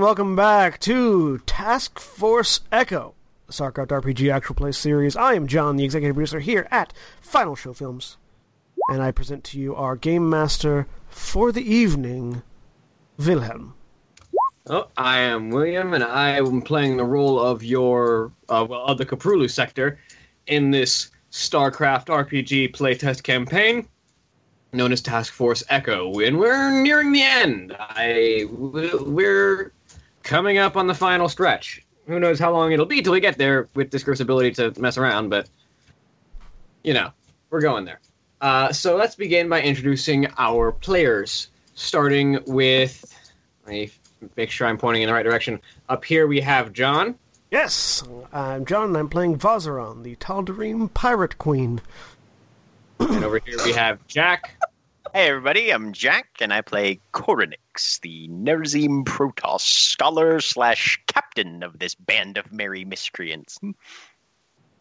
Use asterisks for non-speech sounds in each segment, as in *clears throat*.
Everybody. Welcome back to Task Force Echo, the StarCraft RPG actual play series. I am John, the executive producer here at Final Show Films, and I present to you our game master for the evening, Wilhelm. Oh, I am William, and I am playing the role of your, uh, well, of the Koprulu sector in this StarCraft RPG playtest campaign known as Task Force Echo. And we're nearing the end. I, we're coming up on the final stretch. Who knows how long it'll be till we get there with this group's ability to mess around, but, you know, we're going there. Uh, so let's begin by introducing our players, starting with. Let me make sure I'm pointing in the right direction. Up here we have John. Yes, I'm John, and I'm playing Vazeran, the Tal'Darim Pirate Queen. And over here we have Jack. *laughs* Hey everybody, I'm Jack, and I play Koranix, the Nerazim Protoss, scholar slash captain of this band of merry miscreants.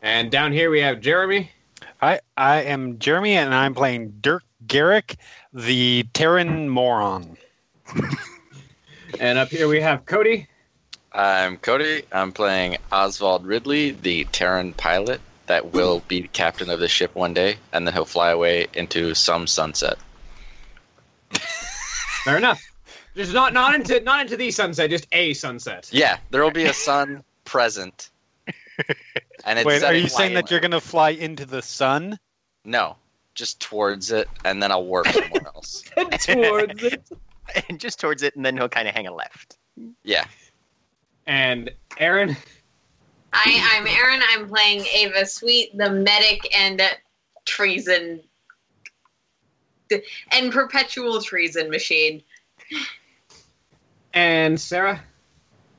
And down here we have Jeremy. Hi, I am Jeremy, and I'm playing Dirk Garrick, the Terran moron. *laughs* And up here we have Cody. I'm Cody. I'm playing Osvald Ridley, the Terran pilot that will be the captain of the ship one day, and then he'll fly away into some sunset. Fair enough. Just not not into not into the sunset, just a sunset. Yeah, there will be a sun present. And it's Wait, are you saying that you're going to fly into the sun? No, just towards it, and then I'll warp somewhere *laughs* else. towards it. *laughs* and just towards it, and then he'll kind of hang a left. Yeah, And Erin. Hi, I'm Erin. I'm playing Ava Sweet, the medic and uh, treason and perpetual treason machine. And Sarah.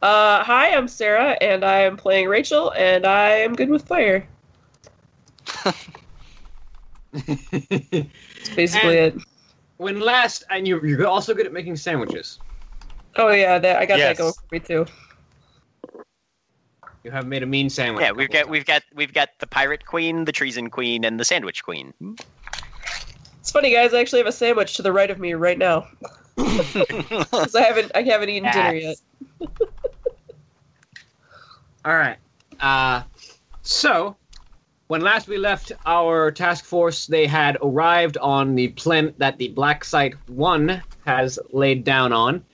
Uh, hi, I'm Sarah, and I am playing Rachel, and I am good with fire. *laughs* That's basically it. when last and you you're also good at making sandwiches. Oh yeah, that I got Yes. that going for me too. You have made a mean sandwich. Yeah, we've couple got we've got we've got the pirate queen, the treason queen, and the sandwich queen. It's funny, guys. I actually have a sandwich to the right of me right now *laughs* because I haven't I haven't eaten dinner yet. *laughs* All right. Uh, so, when last we left our task force, they had arrived on the planet that the Black Site 1 has laid down on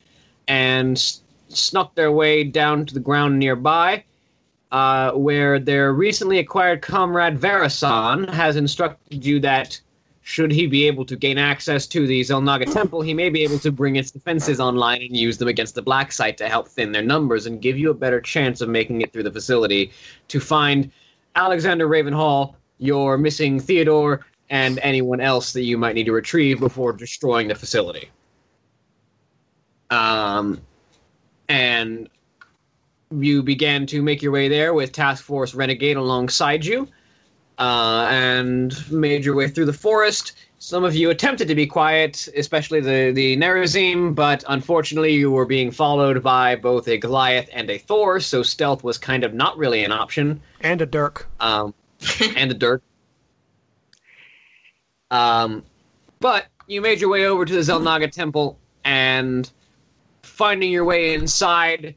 and s- snuck their way down to the ground nearby, uh, where their recently acquired comrade Verasan has instructed you that. Should he be able to gain access to the Xel'Naga Temple, he may be able to bring its defenses online and use them against the Black Site to help thin their numbers and give you a better chance of making it through the facility to find Alexander Ravenhall, your missing Theodore, and anyone else that you might need to retrieve before destroying the facility. Um, and you began to make your way there with Task Force Renegade alongside you uh, and made your way through the forest. Some of you attempted to be quiet, especially the the Nerazim, but unfortunately you were being followed by both a Goliath and a Thor, so stealth was kind of not really an option. And a Dirk. Um, *laughs* and a Dirk. Um, but you made your way over to the Xel'Naga Temple and finding your way inside,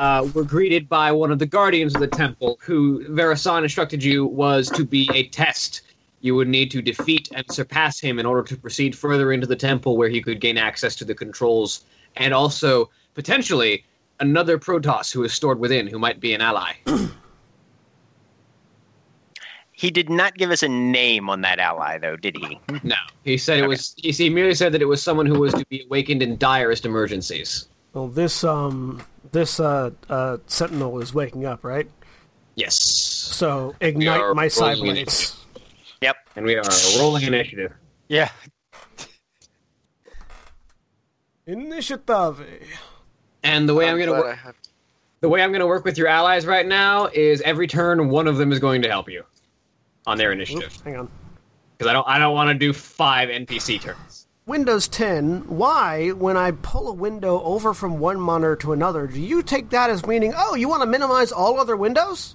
uh, were greeted by one of the guardians of the temple, who Verasan instructed you was to be a test. You would need to defeat and surpass him in order to proceed further into the temple, where he could gain access to the controls, and also potentially another Protoss who is stored within, who might be an ally. *clears throat* He did not give us a name on that ally, though, did he? No, he said it Okay. was. He, he merely said that it was someone who was to be awakened in direst emergencies. Well, this um, this uh, uh, Sentinel is waking up, right? Yes, So ignite my side rolling blades. Yep. and we are rolling initiative. Yeah. Initiative. And the way I'm, I'm gonna work, I have- the way I'm gonna work with your allies right now is every turn one of them is going to help you on their Oop, initiative hang on. because I don't I don't want to do five NPC turns. Windows 10, why, when I pull a window over from one monitor to another, do you take that as meaning, oh, you want to minimize all other windows?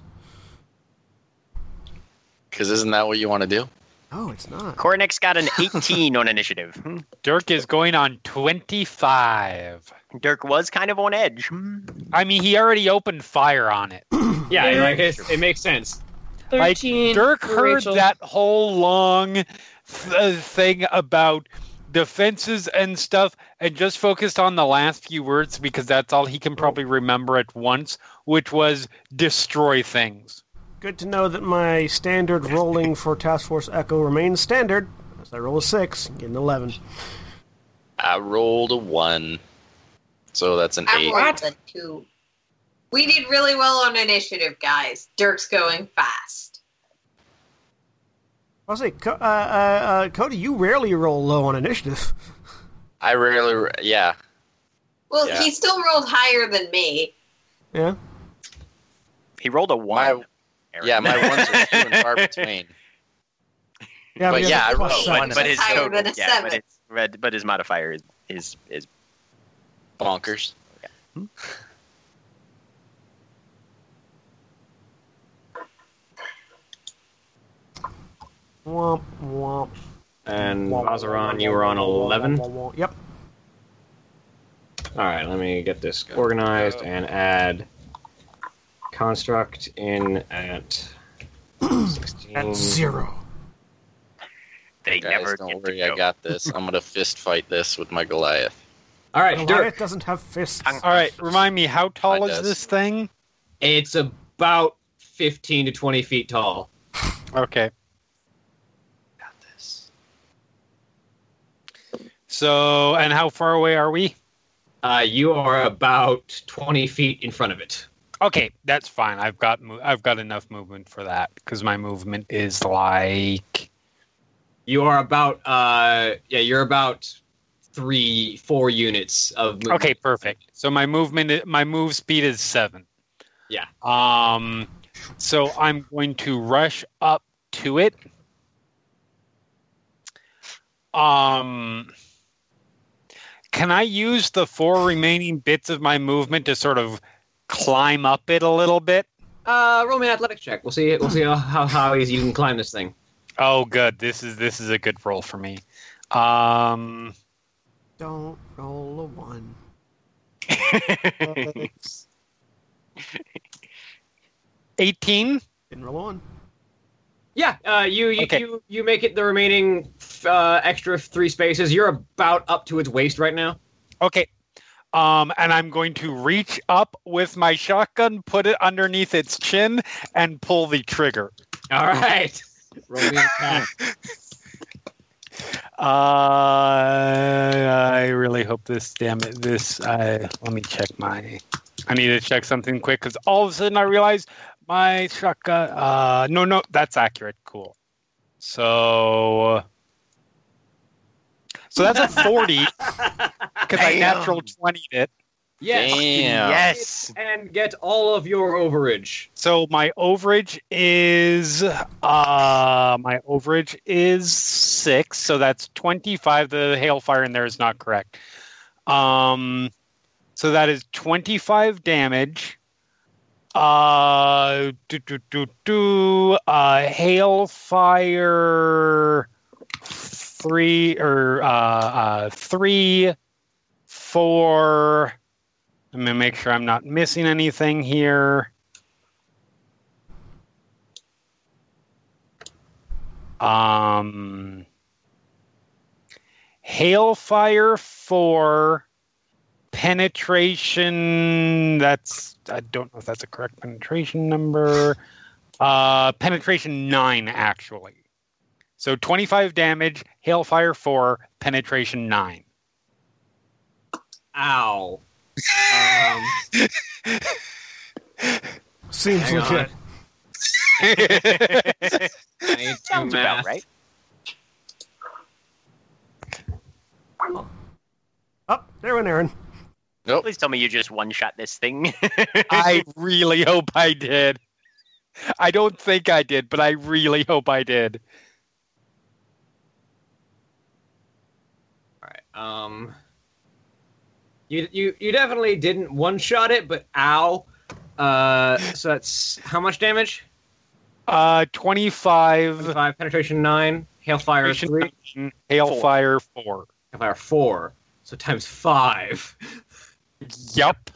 Because isn't that what you want to do? Oh, it's not. Koranix got an 18 on initiative. *laughs* Hmm. Dirk is going on 25. Dirk was kind of on edge. Hmm. I mean, he already opened fire on it. *coughs* Yeah, Yeah. like it, it makes sense. Like, Dirk heard Rachel. that whole long th- uh, thing about defenses and stuff and just focused on the last few words because that's all he can probably remember at once, which was destroy things. Good to know that my standard rolling for Task Force Echo remains standard. As I roll a six, get an eleven. I rolled a one, so that's an I eight. rolled a two. We did really well on initiative, guys. Dirk's going fast. I'll say, uh, uh, uh, Cody, you rarely roll low on initiative. I rarely, yeah. Well, Yeah. he still rolled higher than me. Yeah. He rolled a one. My- Yeah, my ones are few and far *laughs* between. Yeah, But he yeah, a I plus rolled seven. one, but his Higher total, than a yeah, seven. but his, but, but his modifier is is is Bonkers. Womp womp. And womp, Vazeran, you were on womp, womp, 11. womp, womp. Yep. All right, let me get this organized and add construct in at 16. At zero. they Guys, never don't worry, to I got this. I'm gonna *laughs* fist fight this with my Goliath. All right, Goliath Dirk. doesn't have fists. All right, remind me, how tall Mine is does. this thing? It's about 15 to 20 feet tall. Okay. Got this. So, and how far away are we? Uh, you are about 20 feet in front of it. Okay, that's fine. I've got mo- I've got enough movement for that because my movement is like You are about, uh, yeah, you're about three, four units of movement. okay, perfect. So my movement, my move speed is seven. Yeah. Um, so I'm going to rush up to it. Um, can I use the four remaining bits of my movement to sort of climb up it a little bit? Uh, roll me an athletics check. We'll see. We'll see how, how, how easy you can climb this thing. Oh, good. This is this is a good roll for me. Um, Don't roll a one. *laughs* eighteen. Didn't roll a one. Yeah, uh, you you, Okay. you you make it the remaining uh, extra three spaces. You're about up to its waist right now. Okay. Um, and I'm going to reach up with my shotgun, put it underneath its chin, and pull the trigger. All right. *laughs* Roll me. *laughs* Uh, I really hope this. Damn it! This. Uh, let me check my. I need to check something quick because all of a sudden I realize my shotgun. Uh, no, no, that's accurate. Cool. So. So that's a forty *laughs* because I natural twenty it. Yes. Damn. Yes. And get all of your overage. So my overage is uh my overage is six, so that's twenty five. The hailfire in there is not correct. Um so that is twenty five damage. Uh do do do do. Uh hailfire three or uh uh three four. I'm gonna make sure I'm not missing anything here. Um, Hailfire for penetration. That's I don't know if that's a correct penetration number. Uh, penetration nine actually. So 25 damage. Hailfire four. Penetration nine. Ow. Um, *laughs* Seems Hang on. legit. *laughs* I need to Sounds about math. right. Oh, there went Erin. Please tell me you just one shot this thing. *laughs* I *laughs* really hope I did. I don't think I did, but I really hope I did. All right. Um. You you you definitely didn't one shot it, but ow. Uh. So that's how much damage? Uh, 25 Five penetration nine. Hailfire three. Hailfire 4. Hailfire four. So times five. Yup.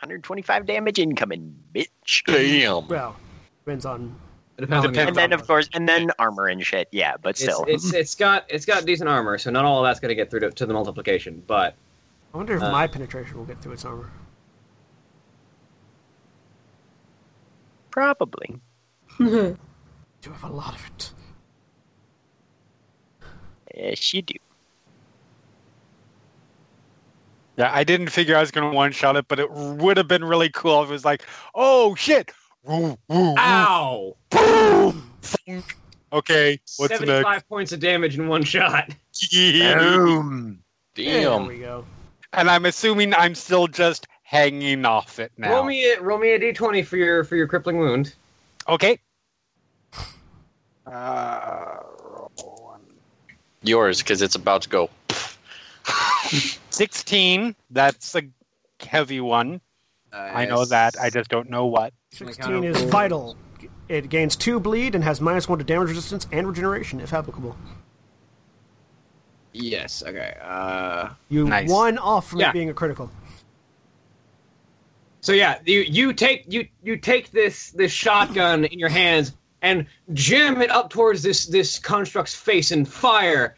125 damage incoming, bitch. Damn. Well, depends on. It depends on And then of course, and then armor and shit. Yeah, but it's, still. it's it's got it's got decent armor, so not all of that's going to get through to, to the multiplication. But I wonder if Uh, my penetration will get through its armor. Probably. *laughs* Do have a lot of it. Yes, you do. Yeah, I didn't figure I was going to one shot it, but it would have been really cool if it was like, oh shit. Woo, woo, woo, ow! boom, thunk. Okay, what's Seventy-five next? points of damage in one shot. Boom. There we go. And I'm assuming I'm still just hanging off it now. Roll me a, roll me a d20 for your for your crippling wound. Okay. Uh, roll one. Yours, because it's about to go. *laughs* 16. That's a heavy one. I know that. I just don't know what. Sixteen is vital. It gains two bleed and has minus one to damage resistance and regeneration if applicable. Yes. Okay. Uh. You Nice. one off from Yeah. it being a critical. So yeah, you you take you you take this this shotgun in your hands and jam it up towards this this construct's face and fire.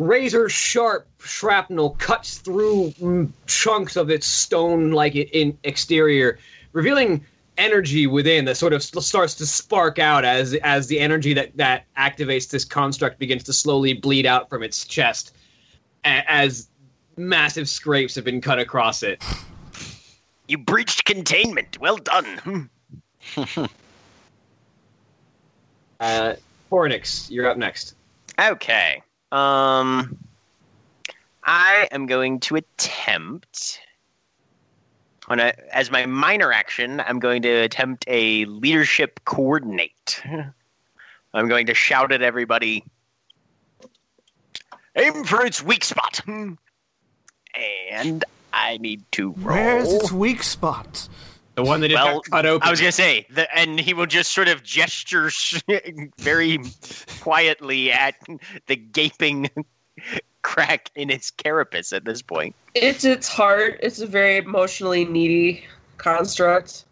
Razor sharp shrapnel cuts through mm, chunks of its stone like in exterior, revealing energy within that sort of starts to spark out as as the energy that that activates this construct begins to slowly bleed out from its chest a- as massive scrapes have been cut across it. You breached containment. Well done. *laughs* Uh, Koranix, you're up next. Okay. Um, I am going to attempt. On a, as my minor action, I'm going to attempt a leadership coordinate. *laughs* I'm going to shout at everybody. Aim for its weak spot. *laughs* And I need to roll. Where's its weak spot? The one that just Well, cut open. I was gonna say, the, and he will just sort of gesture *laughs* very quietly at the gaping *laughs* crack in its carapace at this point. It's its heart. It's a very emotionally needy construct.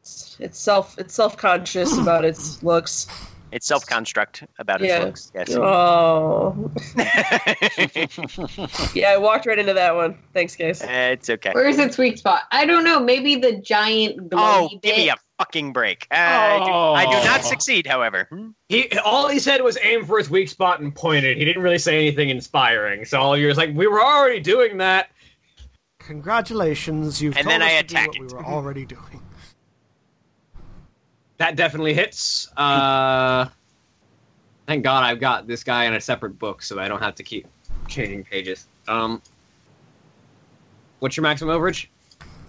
It's, it's self. It's self conscious about its looks. It's self-construct about its Yeah. looks. Yes. Oh, *laughs* yeah. I walked right into that one. Thanks, guys. it's okay. Where's its weak spot? I don't know. Maybe the giant Oh, glowy give me a fucking break. Uh, I, do, I do not Oh. succeed, however. he all he said was aim for its weak spot and pointed. He didn't really say anything inspiring. So all you're just like, we were already doing that. Congratulations, you've And told then I us to do what it. we were already doing. That definitely hits. Uh, thank God I've got this guy in a separate book, so I don't have to keep changing pages. Um, what's your maximum overage?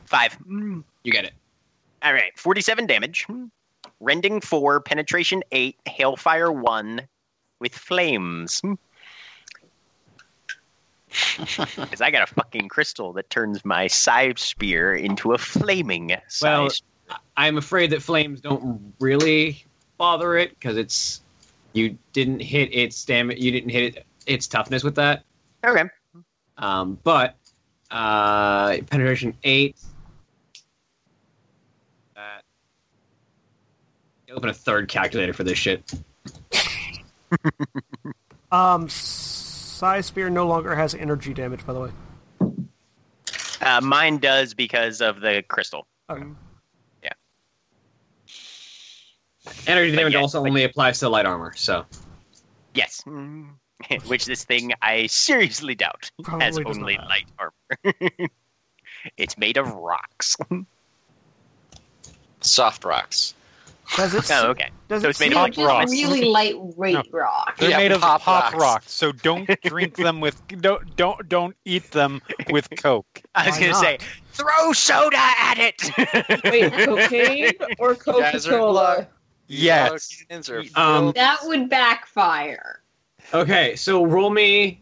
Five. You get it. All right, 47 damage. Rending 4, penetration 8, hailfire 1 with flames. *laughs* Because I got a fucking crystal that turns my scythe spear into a flaming Well, scythe. I'm afraid that flames don't really bother it because it's you didn't hit its damage. You didn't hit it, its toughness with that. Okay. Um, but uh, penetration eight. That. Open a third calculator for this shit. *laughs* Um, Scythe Spear no longer has energy damage, by the way. Uh, mine does because of the crystal. Okay. Energy But damage yeah, also but- only applies to light armor. So Yes. Mm. *laughs* Which this thing I seriously doubt Probably has only have. light armor. *laughs* it's made of rocks. Soft rocks. Does it? *laughs* oh, okay. Does So it it's made of like just rocks. really lightweight rock. They're Yeah, made of pop pop, rocks. rocks. so don't drink them with don't don't don't eat them with Coke. I was Why gonna not? say, throw soda at it. Wait, cocaine or guys are Coca Cola? Blood. Yes. Um, That would backfire. okay, so roll me.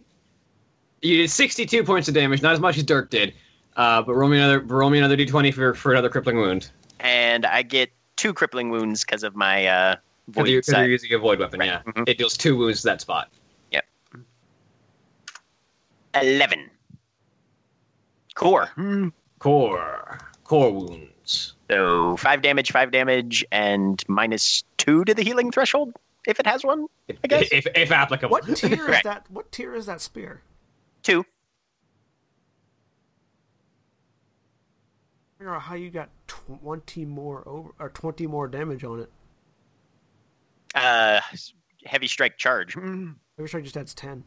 You did 62 points of damage, not as much as Dirk did. Uh, but roll me another roll me another d20 for for another crippling wound. and I get two crippling wounds because of my uh, Because void you're, 'cause you're using a void weapon, yeah. Mhm. It deals two wounds to that spot. Yep. Eleven. Core. Core. Core wounds. So five damage, five damage, and minus two to the healing threshold if it has one. If, I guess. if, if applicable. What tier is Right. that? What tier is that spear? Two. figure out how you got twenty more over or twenty more damage on it. Uh, heavy strike charge. Heavy strike just adds ten.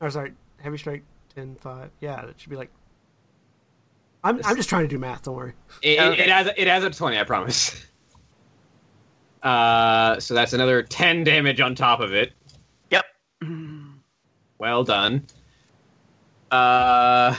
Or sorry, heavy strike 10, 5. Yeah, it should be like. I'm I'm just trying to do math. Don't worry. It, Okay. it, has it has a twenty, I promise. *laughs* Uh, so that's another ten damage on top of it. Yep. *clears throat* Well done. Uh,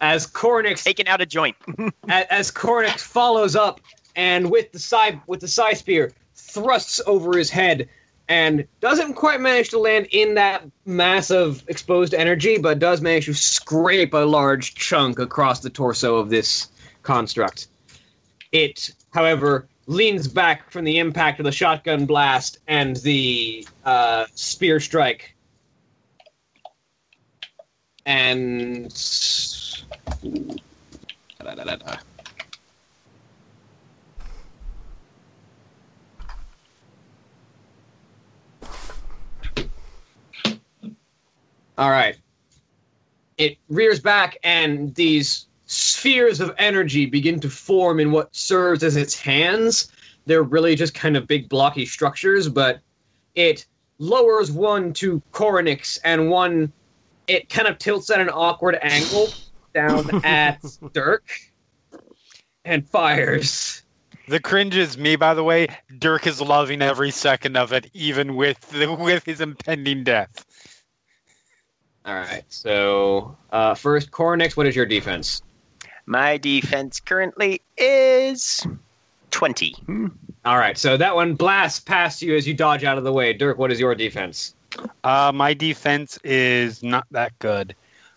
as Koranix Taking out a joint. *laughs* as, as Koranix follows up and with the side with the scythe spear thrusts over his head and doesn't quite manage to land in that mass of exposed energy, but does manage to scrape a large chunk across the torso of this construct. It, however, leans back from the impact of the shotgun blast and the uh, spear strike. And Da-da-da-da-da. All right. It rears back, and these spheres of energy begin to form in what serves as its hands. They're really just kind of big, blocky structures, but it lowers one to Koranix, and one it kind of tilts at an awkward angle down *laughs* at Dirk and fires. The cringe is me, by the way. Dirk is loving every second of it, even with the, with his impending death. All right. So uh, first, Koranix, what is your defense? My defense currently is 20. All right. So that one blasts past you as you dodge out of the way. Dirk, what is your defense? Uh, my defense is not that good.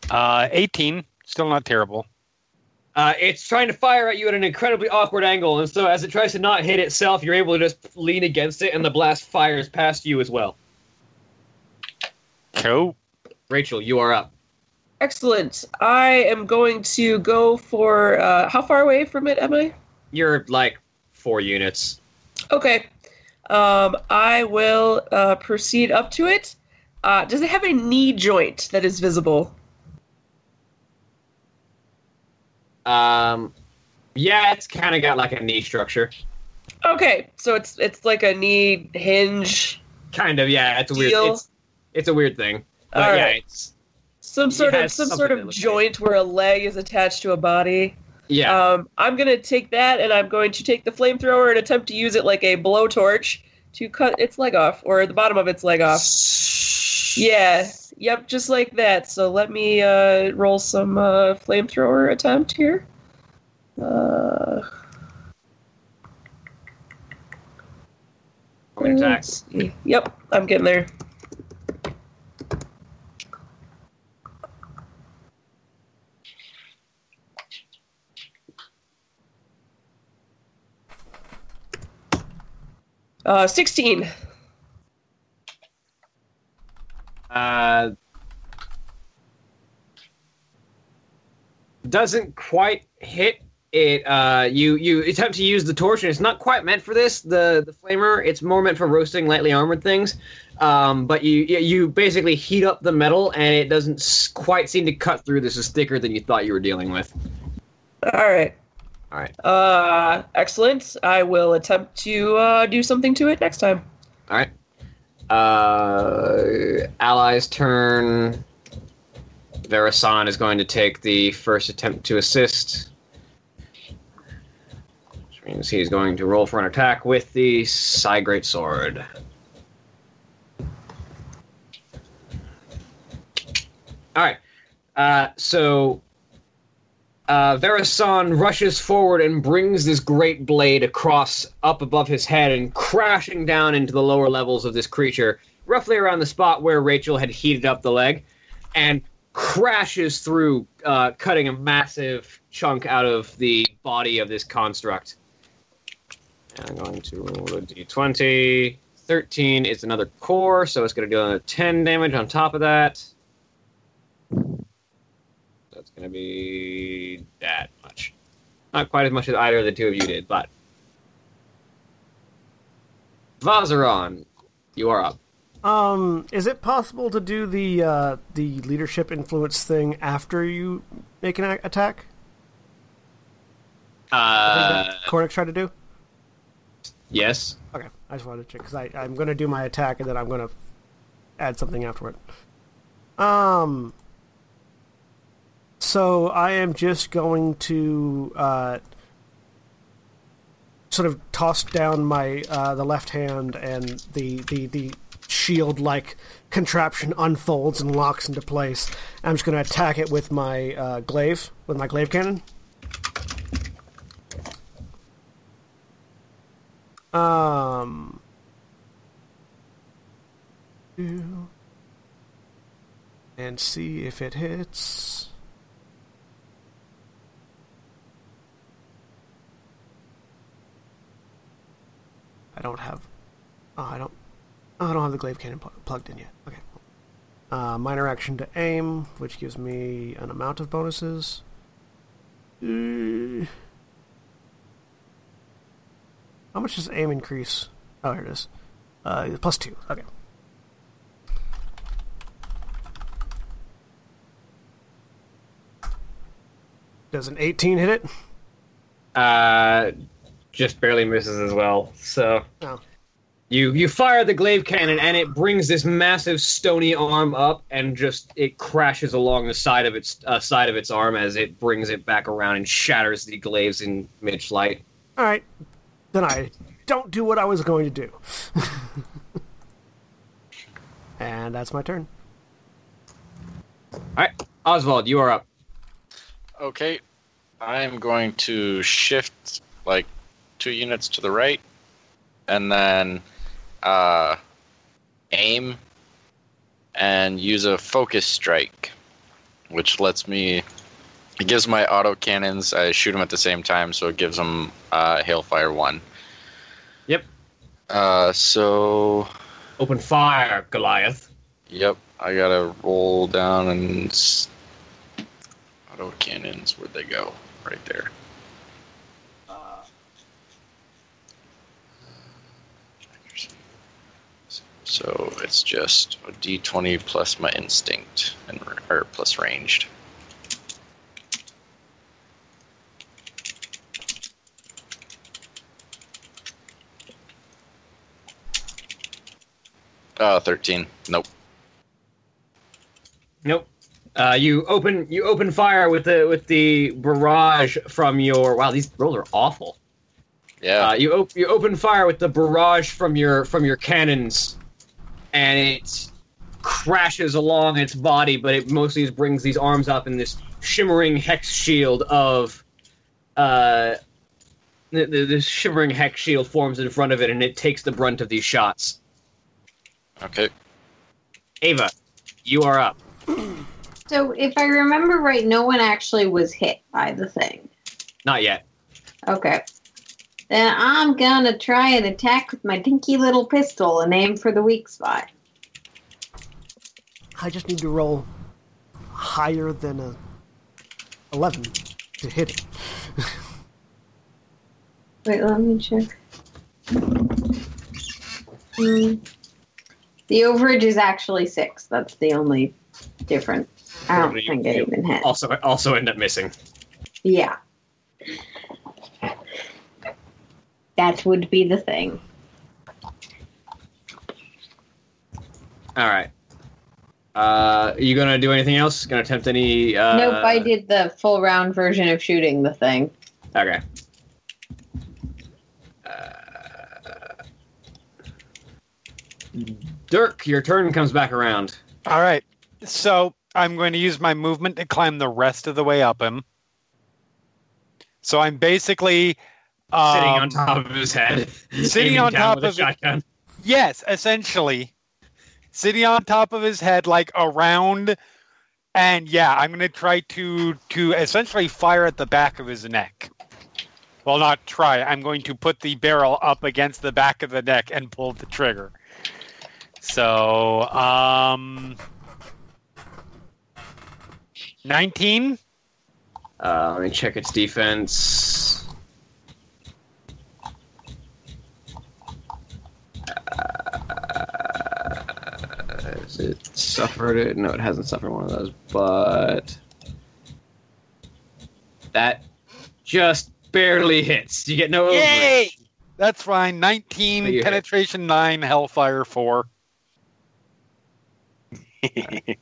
Uh, 18, still not terrible. Uh, it's trying to fire at you at an incredibly awkward angle, and so as it tries to not hit itself, you're able to just lean against it, and the blast fires past you as well. Cool. Rachel, you are up. Excellent. I am going to go for. Uh, how far away from it am I? You're like four units. Okay. Um, I will uh, proceed up to it. Uh, does it have a knee joint that is visible? Um, yeah, it's kind of got like a knee structure. Okay, so it's it's like a knee hinge, Kind of, yeah. It's a weird. It's, it's a weird thing. All yeah, right. some sort of some sort of joint where a leg is attached to a body. yeah. Um, I'm gonna take that and I'm going to take the flamethrower and attempt to use it like a blowtorch to cut its leg off or the bottom of its leg off. Yeah, yep, just like that. So let me uh, roll some uh, flamethrower attempt here. Uh, Roll an attack. let's see. Yep, I'm getting there. Uh, 16. Uh, doesn't quite hit it. Uh, you you attempt to use the torch, and it's not quite meant for this. The the flamer, it's more meant for roasting lightly armored things. Um, but you you basically heat up the metal, and it doesn't quite seem to cut through. This is thicker than you thought you were dealing with. All right. All right. Uh, excellent. I will attempt to uh, do something to it next time. All right. Uh, allies turn. Verasan is going to take the first attempt to assist. Which means he's going to roll for an attack with the Psy Great Sword. All right. Uh, so uh, rushes forward and brings this great blade across up above his head and crashing down into the lower levels of this creature, roughly around the spot where Rachel had heated up the leg, and crashes through, uh, cutting a massive chunk out of the body of this construct. And I'm going to roll a d20. 13 is another core, so it's going to do another 10 damage on top of that. Going to be that much. Not quite as much as either of the two of you did, but. Vazeran, you are up. Um, is it possible to do the uh, the leadership influence thing after you make an a- attack? Uh, Koranix tried to do. yes. Okay, I just wanted to check because I'm going to do my attack and then I'm going to add something afterward. Um, so I am just going to uh, sort of toss down my uh, the left hand and the the the shield like contraption unfolds and locks into place. I'm just going to attack it with my uh, glaive with my glaive cannon. Um. And see if it hits. Don't have. Oh, I don't. Oh, I don't have the glaive cannon pl- plugged in yet. Okay. Uh, minor action to aim, which gives me an amount of bonuses. Uh, how much does aim increase? Oh, here it is. Uh, plus two. Okay. Does an 18 hit it? Uh, just barely misses as well. So Oh. you you fire the glaive cannon and it brings this massive stony arm up and just it crashes along the side of its uh, side of its arm as it brings it back around and shatters the glaives in mid flight. All right. Then I don't do what I was going to do. *laughs* and that's my turn. All right, Osvald, you are up. Okay, I'm going to shift like two units to the right, and then uh, aim and use a focus strike, which lets me. It gives my auto cannons. I shoot them at the same time, so it gives them uh, hailfire one. Yep. Uh, so Open fire, Goliath. Yep, I gotta roll down and auto cannons. Where'd they go? Right there. So it's just a D20 plus my instinct and or plus ranged. Uh, 13. Nope. Nope. Uh, you open you open fire with the with the barrage from your wow these rolls are awful. Yeah. Uh, you op- you open fire with the barrage from your from your cannons, and it crashes along its body, but it mostly just brings these arms up in this shimmering hex shield of, uh, the, the, this shimmering hex shield forms in front of it, and it takes the brunt of these shots. okay. Ava, you are up. *clears throat* So, if I remember right, no one actually was hit by the thing. Not yet. Okay. Then I'm gonna try and attack with my dinky little pistol and aim for the weak spot. I just need to roll higher than a 11 to hit it. *laughs* Wait, let me check. Hmm. The overage is actually six. That's the only difference. I don't You- think it you even hit. Also, also end up missing. Yeah. That would be the thing. All right. Uh, you gonna do anything else? Gonna attempt any? Uh, nope, I did the full round version of shooting the thing. Okay. Uh, Dirk, your turn comes back around. All right. So I'm going to use my movement to climb the rest of the way up him. So I'm basically um, sitting on top of his head, *laughs* sitting on top of it. shotgun. Yes, essentially. Sitting on top of his head, like around, and yeah, I'm gonna try to to essentially fire at the back of his neck. Well, not try. I'm going to put the barrel up against the back of the neck and pull the trigger. So, um, 19. Uh, let me check its defense. Has it suffered it? No, it hasn't suffered one of those, but that just barely hits. You get no overage. Yay! That's fine. 19, But you hit. penetration 9, hailfire 4. *laughs*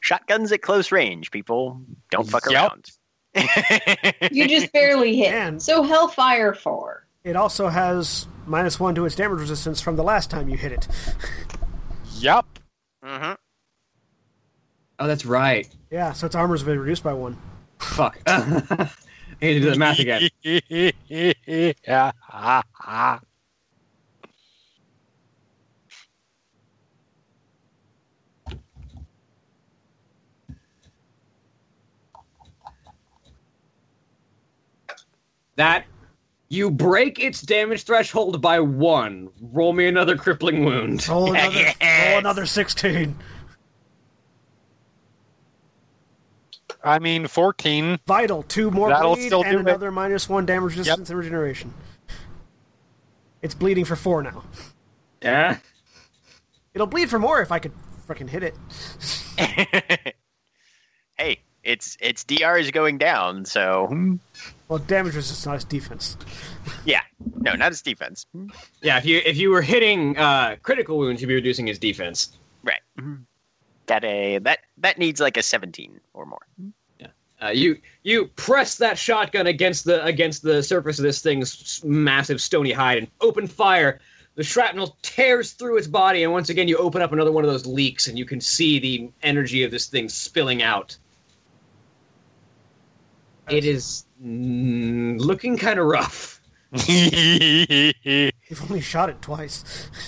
Shotguns at close range, people. Don't fuck Yep. around. *laughs* *laughs* You just barely hit. And- So Hailfire 4. It also has minus one to its damage resistance from the last time you hit it. Yep. hmm Oh, that's right. Yeah, so its armor's been reduced by one. Fuck. *laughs* I need to do the math again. yeah. *laughs* That you break its damage threshold by one. Roll me another crippling wound. Roll *laughs* another, Yes. roll another 16. I mean, 14. Vital, two more That'll bleed, still and do it. another minus one damage resistance and regeneration. It's bleeding for four now. Yeah. It'll bleed for more if I could freaking hit it. *laughs* hey, its its DR is going down, so hmm. Well, damage resistance, not its defense. yeah. No, not his defense. Yeah, if you if you were hitting uh, critical wounds, you'd be reducing his defense. Right. That a that that needs like a seventeen or more. Uh, you you press that shotgun against the against the surface of this thing's massive stony hide and open fire. The shrapnel tears through its body, and once again you open up another one of those leaks, and you can see the energy of this thing spilling out. It is mm, looking kind of rough. *laughs* You've only shot it twice. *laughs*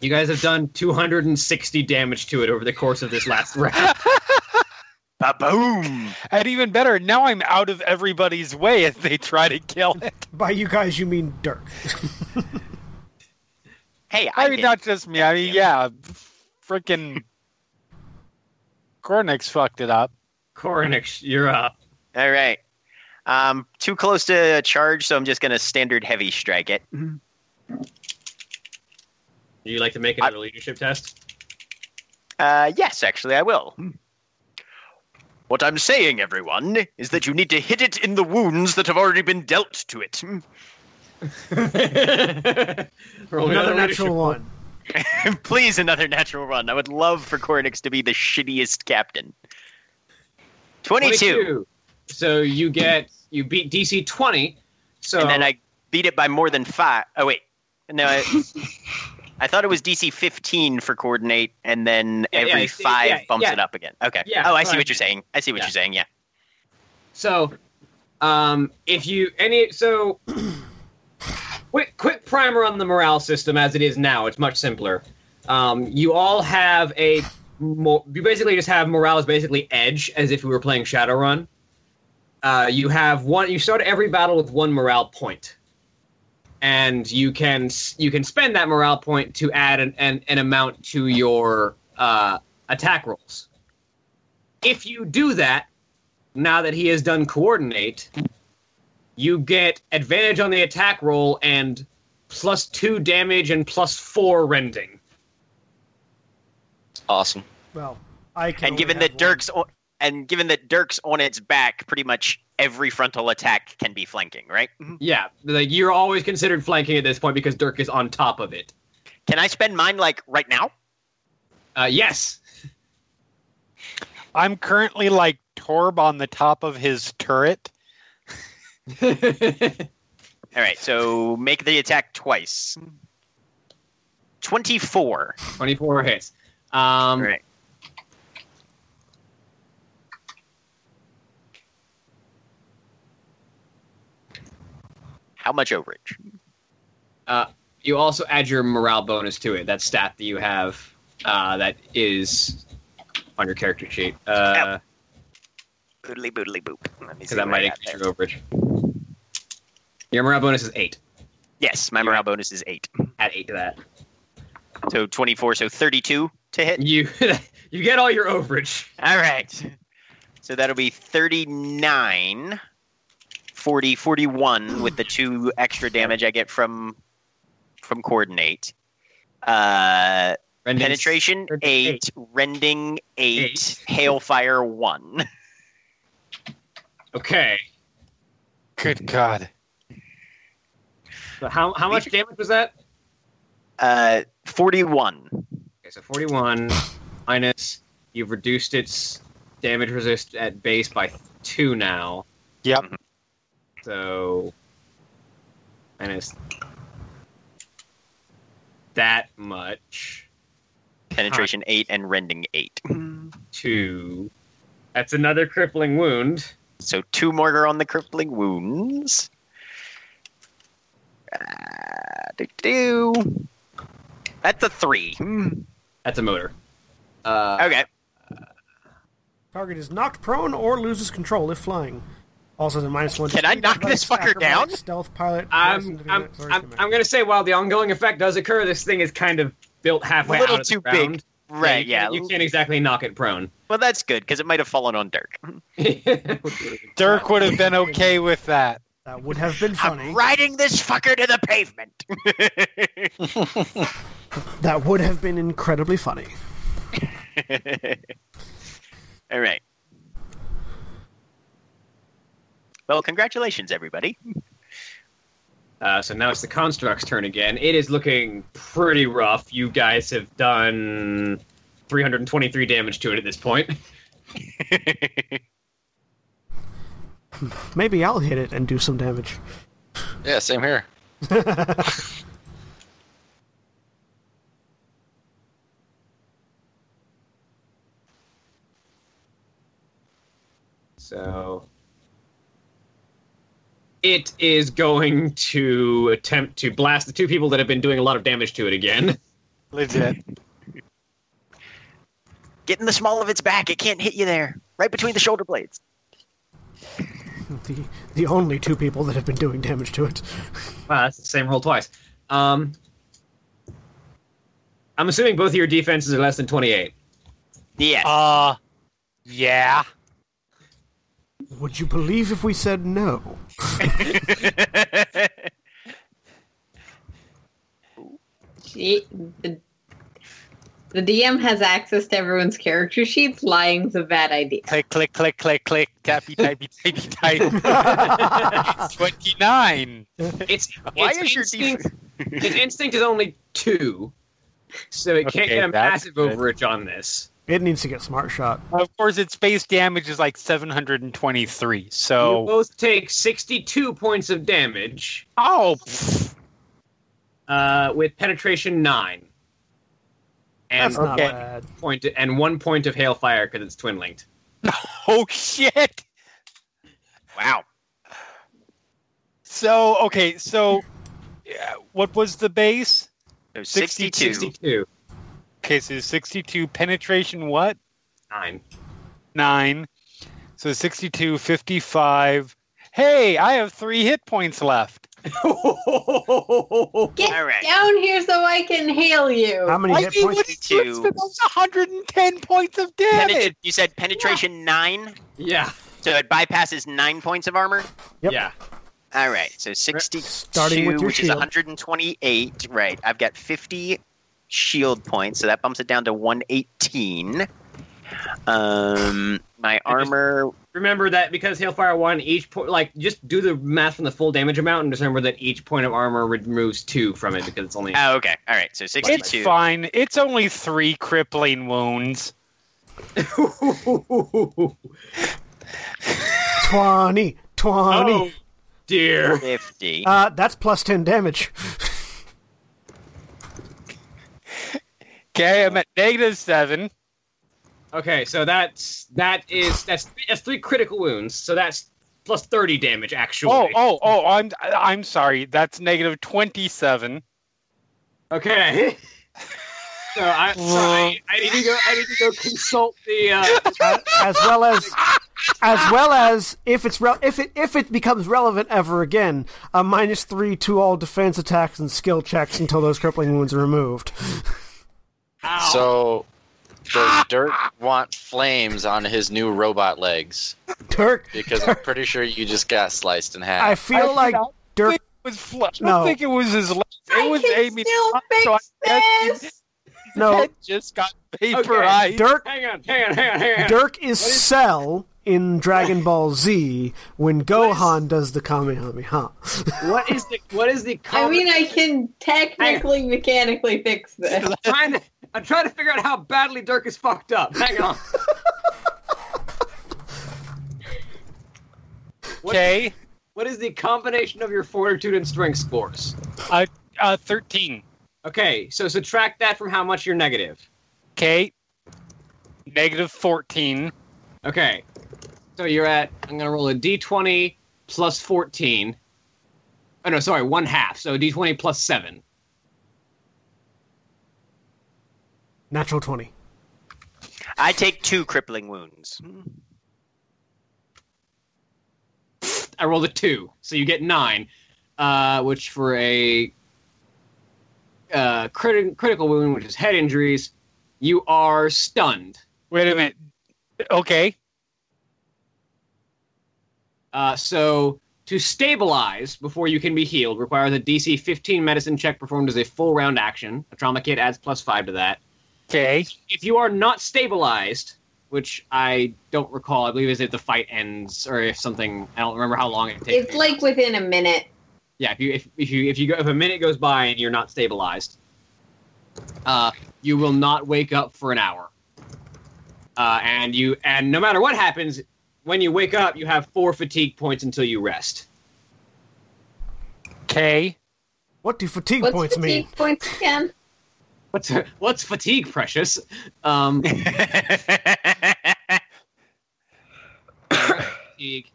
You guys have done 260 damage to it over the course of this last round. *laughs* Ba boom! and even better, now I'm out of everybody's way as they try to kill it. By you guys, you mean Dirk. Hey, I, I mean, did- not just me. I mean, yeah, freaking Koranix fucked it up. Koranix, you're up. All right. Um, too close to charge, so I'm just gonna standard heavy strike it. Do You like to make another leadership test? Uh, yes, actually, I will. What I'm saying, everyone, is that you need to hit it in the wounds that have already been dealt to it. *laughs* Roll me Another natural one. *laughs* Please, another natural one. I would love for Koranix to be the shittiest captain. 22. 22. So you get you beat DC 20. So And then I beat it by more than five. Oh, wait. No, I, *laughs* I thought it was DC 15 for coordinate, and then Yeah, yeah, every it's- five yeah, bumps yeah. it up again. Okay. Yeah, oh, I see what you're saying. I see what Yeah. you're saying, yeah. so um if you any so *clears throat* quick quick primer on the morale system as it is now. It's much simpler. Um, you all have a mo- you basically just have morale is basically edge as if we were playing Shadowrun. Uh, you have one. You start every battle with one morale point, and you can you can spend that morale point to add an, an, an amount to your uh, attack rolls. If you do that, now that he has done coordinate, you get advantage on the attack roll and plus two damage and plus four rending. Awesome. Well, I can. And given that. Dirk's o- and given that Dirk's on its back, pretty much every frontal attack can be flanking, right? Yeah, like you're always considered flanking at this point because Dirk is on top of it. Can I spend mine like right now? Uh, yes. I'm currently like Torb on the top of his turret. *laughs* All right, so make the attack twice. 24. 24 hits. Um, right. How much overage? Uh, you also add your morale bonus to it. That stat that you have uh, that is on your character sheet. Uh, Boodly boodly boop. Let me see because that might increase your overage. Your morale bonus is eight. Yes, my morale bonus is 8. Add eight to that. So 24, so 32 to to hit? You *laughs* you get all your overage. All right. So that'll be 39, 40, 41 with the two extra damage I get from from coordinate. Uh, Rending- penetration Rending eight, rending eight, hailfire one. Okay. Good God. So how how much damage was that? Uh, 41. Okay, so 41 minus you've reduced its damage resist at base by two now. Yep. So minus that much Penetration eight and rending eight. two. That's another crippling wound. So two more on the crippling wounds. Uh, do-do. That's a three. That's a motor. Uh, Okay. Target is knocked prone or loses control if flying. Also, the minus one. to Can I knock this fucker down? Stealth pilot. I'm, I'm, I'm, I'm going to say while the ongoing effect does occur, this thing is kind of built halfway A little out of too the big. ground. Right, you yeah. can't- You can't exactly knock it prone. Well, that's good because it might have fallen on Dirk. *laughs* Dirk would have been okay with that. That would have been funny. I'm riding this fucker to the pavement. *laughs* *laughs* That would have been incredibly funny. *laughs* All right. Well, congratulations, everybody. Uh, so now it's the construct's turn again. It is looking pretty rough. You guys have done 323 damage to it at this point. *laughs* Maybe I'll hit it and do some damage. Yeah, same here. *laughs* So it is going to attempt to blast the two people that have been doing a lot of damage to it again. Legit. *laughs* Get in the small of its back. It can't hit you there. Right between the shoulder blades. *laughs* The the only two people that have been doing damage to it. Wow, that's the same roll twice. Um, I'm assuming both of your defenses are less than 28. Yes. Uh, yeah. Would you believe if we said no? She, the, the DM has access to everyone's character sheets. Lying's a bad idea. Click, click, click, click, click. Tappy, tappy, tappy, type. *laughs* 29. It's Why its is your instinct, def- its instinct is only two, so it can't Okay, get a massive good. overage on this. It needs to get smart shot. Of course, its base damage is like 723. You So, both take 62 points of damage oh, uh, with penetration nine, and That's not Okay. bad. point and one point of hailfire because it's twin linked. *laughs* oh shit. wow. So, okay, so yeah, what was the base? 62. 62 Okay, so 62 penetration what? nine. 9. So 62 55. Hey, I have 3 hit points left. *laughs* Get All right. down here so I can hail you. How many I hit mean, points? what is less than those 110 points of damage? Penetra- you said penetration nine, yeah, so it bypasses nine points of armor. Yep. yeah. All right, so 62, Starting with your which is 128. Right, I've got 50 shield points, so that bumps it down to 118. Um, my armor. Remember that because hailfire one, each point like just do the math from the full damage amount, and just remember that each point of armor removes two from it because it's only. Oh, okay. All right, so It's 62. fine. It's only 3 crippling wounds. *laughs* 20. 20. oh dear. 50. Uh, that's plus 10 damage. *laughs* Okay, I'm at negative 7. Okay, so that's that is that's that's three critical wounds. So that's plus thirty damage actually. Oh, oh, oh, I'm I'm sorry. That's negative 27. Okay. *laughs* So I, so I, I need to go. I need to go consult the. Uh, *laughs* as well as as well as if it's re- if it if it becomes relevant ever again, a minus three to all defense attacks and skill checks until those crippling wounds are removed. *laughs* ow. So Does Dirk want flames on his new robot legs? Dirk. Because I'm pretty sure you just got sliced in half. I feel like don't Dirk. think it was fl- I No. don't think it was his legs. It I was can Amy's still fix so I guess this. his *laughs* No, just got vaporized. Dirk. Hang on, hang on, hang on, hang on. Dirk is Cell in Dragon Ball Z when Gohan does the Kamehameha. *laughs* What is the what is the? I mean, I can technically, mechanically fix this. *laughs* I'm trying to to figure out how badly Dirk is fucked up. Hang on. *laughs* What- Okay, What is the combination of your fortitude and strength scores? uh, uh, thirteen. Okay, so subtract that from how much you're negative. Okay, negative fourteen. Okay, so you're at. I'm gonna roll a d20 plus 14. Oh no, sorry, one half. So d20 plus seven. Natural 20. I take two crippling wounds. I rolled a two, so you get nine, uh, which for a uh, criti- critical wound, which is head injuries, you are stunned. Wait a minute. Okay, Uh, so to stabilize before you can be healed requires a DC 15 medicine check performed as a full round action. A trauma kit adds plus five to that. Okay. If you are not stabilized, which I don't recall, I believe is if the fight ends or if something. I don't remember how long it takes. It's like within a minute. yeah. If you if, if you if you go if a minute goes by and you're not stabilized, uh, you will not wake up for an hour. Uh, and you and no matter what happens, when you wake up, you have four fatigue points until you rest. Okay. What do fatigue What's points fatigue mean? points again? What's what's fatigue, precious? Um, *laughs* fatigue.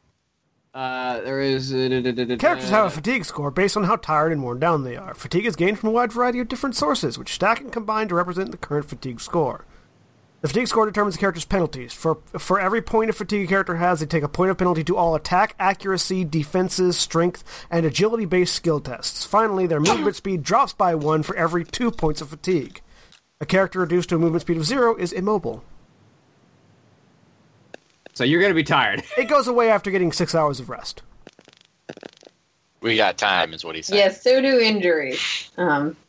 Uh, there is. Uh, da- da- da- da- Characters have a fatigue score based on how tired and worn down they are. Fatigue is gained from a wide variety of different sources, which stack and combine to represent the current fatigue score. The fatigue score determines the character's penalties. For for every point of fatigue a character has, they take a point of penalty to all attack, accuracy, defenses, strength, and agility-based skill tests. Finally, their movement speed drops by one for every two points of fatigue. A character reduced to a movement speed of zero is immobile. So you're gonna be tired. *laughs* It goes away after getting six hours of rest. we got time, is what he said. Yes, so do injuries. Um, Anyway,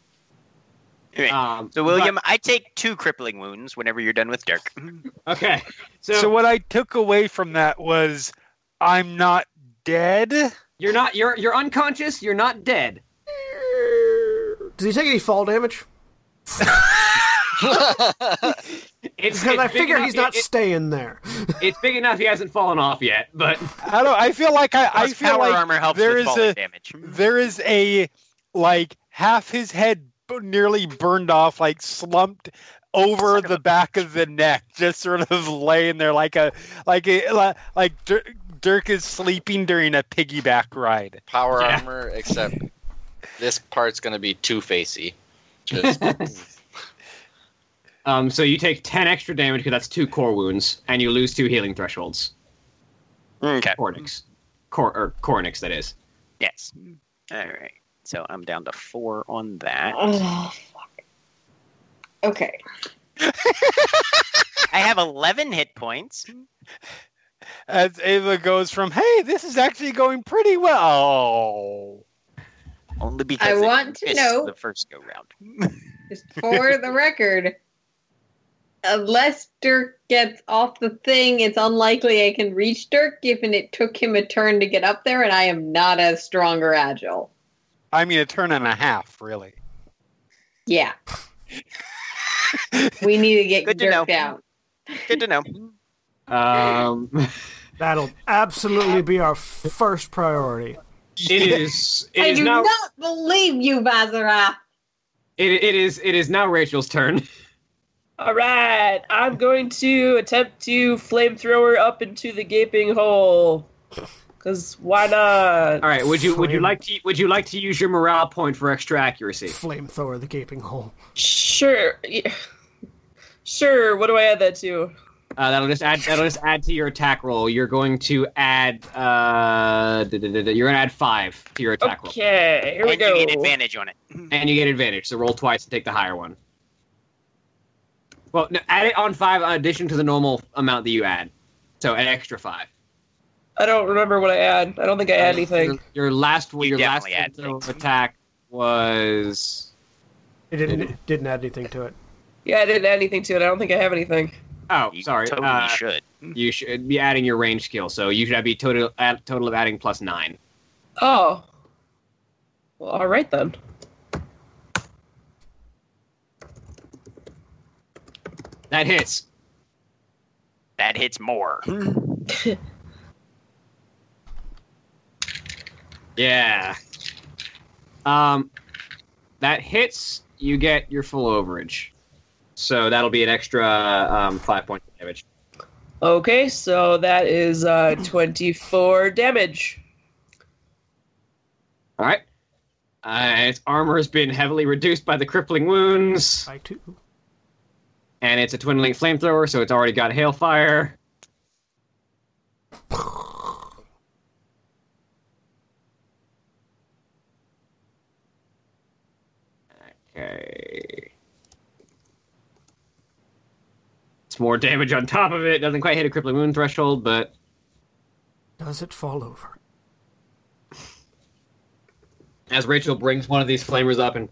Um, so William, I take two crippling wounds whenever you're done with Dirk. *laughs* okay. So, So what I took away from that was I'm not dead. you're not you're you're unconscious. You're not dead. Does he take any fall damage? *laughs* It's, Because I figure enough- he's not it- it- staying there. *laughs* it's big enough. He hasn't fallen off yet. But I don't. I feel like I. I feel power like armor helps there with is a damage. there is a like half his head b- nearly burned off, like slumped over Son the a back of the neck, just sort of *laughs* laying there like a like a like Dirk, Dirk is sleeping during a piggyback ride. Power Yeah. armor, except this part's gonna be two facey. Just *laughs* *laughs* um, so you take ten extra damage because that's two core wounds, and you lose two healing thresholds. Okay. Koranix, Cor or Koranix, that is. Yes. All right. So I'm down to four on that. oh, fuck. Okay. *laughs* I have 11 hit points. As Ava goes from, "Hey, this is actually going pretty well." Only because I want to know- the first go round. *laughs* Just for the record, unless Dirk gets off the thing, it's unlikely I can reach Dirk, given it took him a turn to get up there, and I am not as strong or agile. I mean, a turn and a half, really. Yeah. *laughs* we need to get Good to know. down. Good to know. Um, *laughs* That'll absolutely be our first priority. it is. It *laughs* I is do now. not believe you, Vazeran. It, it is. It is now Rachel's turn. All right, I'm going to attempt to flamethrower up into the gaping hole. Cause why not? All right. Would you Would you like to Would you like to use your morale point for extra accuracy? Flamethrower, the gaping hole. Sure. yeah. Sure. What do I add that to? Uh, that'll just add. That'll just add to your attack roll. You're going to add. Uh, da- da- da- da- you're going to add five to your attack roll, Okay, here we and go. you get advantage on it. and you get advantage. So roll twice and take the higher one. Well, no, add it on five in addition to the normal amount that you add. So an extra five. I don't remember what I add. I don't think I add anything. Your, your last You your last definitely add flamethrower things. attack was It didn't it didn't add anything to it. Yeah, I didn't add anything to it. I don't think I have anything. oh You sorry. totally uh, should. You should be adding your range skill, so you should be total add, total of adding plus nine. Oh. Well, all right then. That hits. That hits more. *laughs* Yeah. Um, that hits. You get your full overage, so that'll be an extra um, five points of damage. Okay, so that is uh, 24 damage. All right. Uh, its armor has been heavily reduced by the crippling wounds, I too. and it's a twin link flamethrower, so it's already got hailfire. Okay. *laughs* It's more damage on top of it. Doesn't quite hit a crippling wound threshold, but Does it fall over? as Rachel brings one of these flamers up and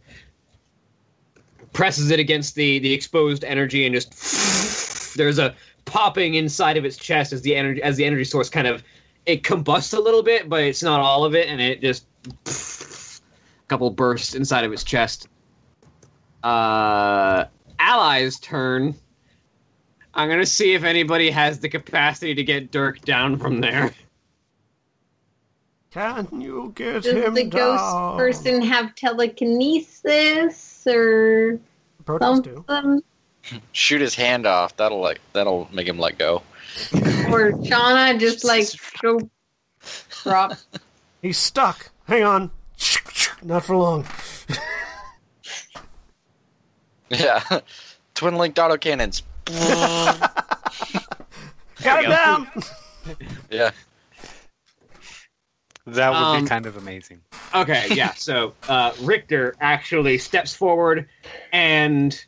presses it against the the exposed energy and just *laughs* there's a popping inside of its chest as the energy as the energy source kind of it combusts a little bit but it's not all of it and it just *laughs* a couple bursts inside of its chest uh allies turn i'm gonna see if anybody has the capacity to get dirk down from there Can you get Does him the ghost down? person have telekinesis or Protoss do. something? Shoot his hand off. That'll like that'll make him let go. Or Shauna just *laughs* like go drop? He's stuck. Hang on. Not for long. *laughs* Yeah. Twin linked auto cannons. Got him down. Yeah. That would Um, be kind of amazing. Okay, yeah. So uh, Richter actually steps forward, and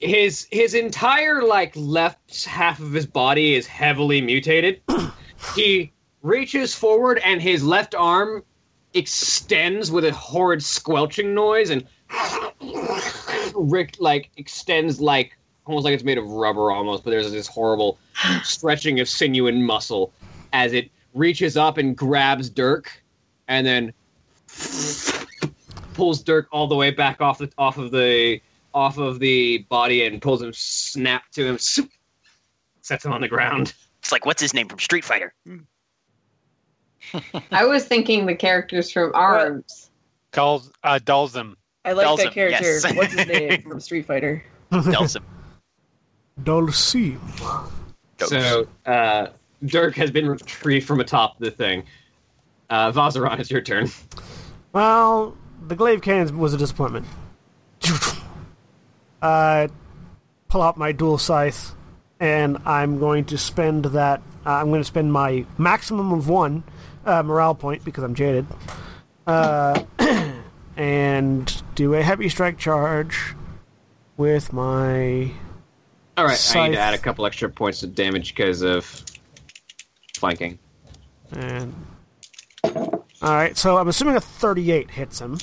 his his entire like left half of his body is heavily mutated. *clears throat* he reaches forward, and his left arm extends with a horrid squelching noise, and *clears throat* Rick like extends like almost like it's made of rubber almost, but there's this horrible *gasps* stretching of sinew and muscle as it reaches up and grabs Dirk, and then *laughs* pulls Dirk all the way back off the off of the off of the body and pulls him snap to him, sets him on the ground. It's like what's his name from Street Fighter? I was thinking the characters from Arms. Dulls, uh, Dhalsim. I like Dhalsim, that character. yes. What's his name *laughs* from Street Fighter? Dhalsim. Dhalsim. So uh, Dirk has been retrieved from atop the thing. Uh, Vazeran, it's your turn. Well, the glaive cannon was a disappointment. *laughs* I pull out my dual scythe, and I'm going to spend that. Uh, I'm going to spend my maximum of one uh, morale point because I'm jaded, uh, *clears throat* and do a heavy strike charge with my. All right, I need to add a couple extra points of damage because of flanking. And all right, so I'm assuming a 38 hits him.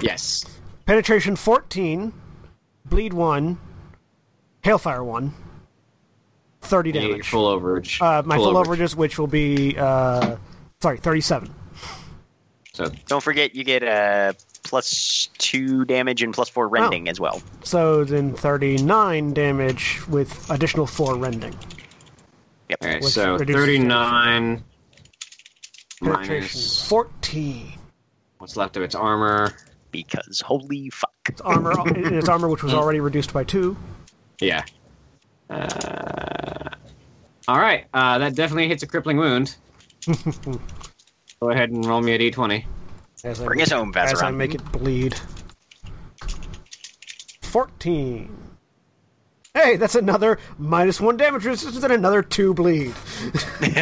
Yes. Penetration 14, bleed 1, hailfire 1, 30 You need damage. full overage. uh, my full, overages, which will be, uh, sorry, 37. So Don't forget you get uh, plus two damage and plus four rending as well. So then 39 damage with additional 4 rending. Yep. all right, Which so thirty-nine minus 14. what's left of its armor. Because holy fuck. Its armor, *laughs* its armor, which was already reduced by 2. Yeah. Uh, all right, uh, that definitely hits a crippling wound. *laughs* Go ahead and roll me a d20. As I, Bring us home, as I Vazeran. make it bleed. 14. Hey, that's another minus 1 damage resistance and another 2 bleed. *laughs*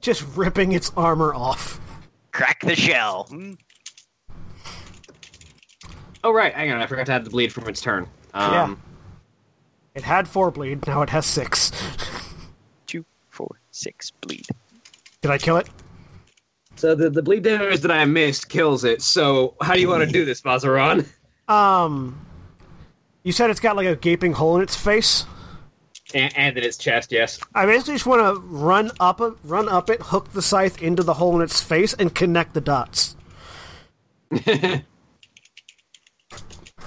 Just ripping its armor off. Crack the shell. Oh right, hang on, I forgot to add the bleed from its turn. Um, Yeah. It had four bleed, now it has six. Two, four, six, bleed. Did I kill it? So the, the bleed damage that I missed kills it. So how do you want to do this, Vazeran? Um, you said it's got like a gaping hole in its face. And, and in its chest, yes. I basically just want to run up it, run up it, hook the scythe into the hole in its face, and connect the dots. *laughs*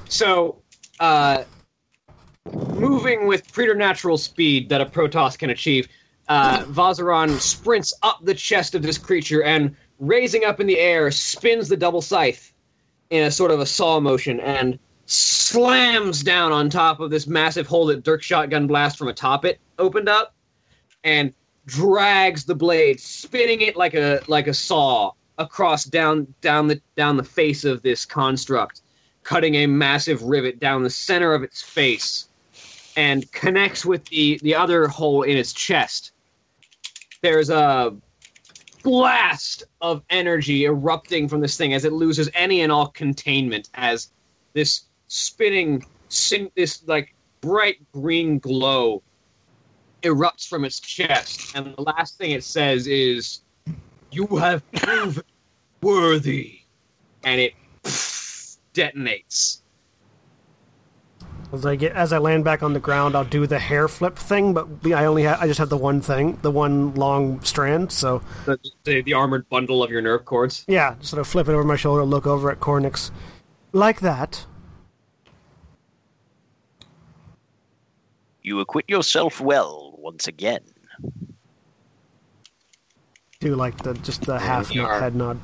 So, uh, moving with preternatural speed that a Protoss can achieve, uh, Vazeran sprints up the chest of this creature and, raising up in the air, spins the double scythe in a sort of a saw motion and slams down on top of this massive hole that Dirk shotgun blast from atop it opened up, and drags the blade, spinning it like a like a saw across down down the down the face of this construct cutting a massive rivet down the center of its face and connects with the, the other hole in its chest. There's a blast of energy erupting from this thing as it loses any and all containment as this spinning this like bright green glow erupts from its chest and the last thing it says is you have proven worthy and it *laughs* detonates. As I get as I land back on the ground, I'll do the hair flip thing, but I only ha- I just have the one thing, the one long strand. So The, the, the armored bundle of your nerve cords. yeah, just sort of flip it over my shoulder, look over at Koranix, like that. You acquit yourself well once again. Do like the just the half you head nod.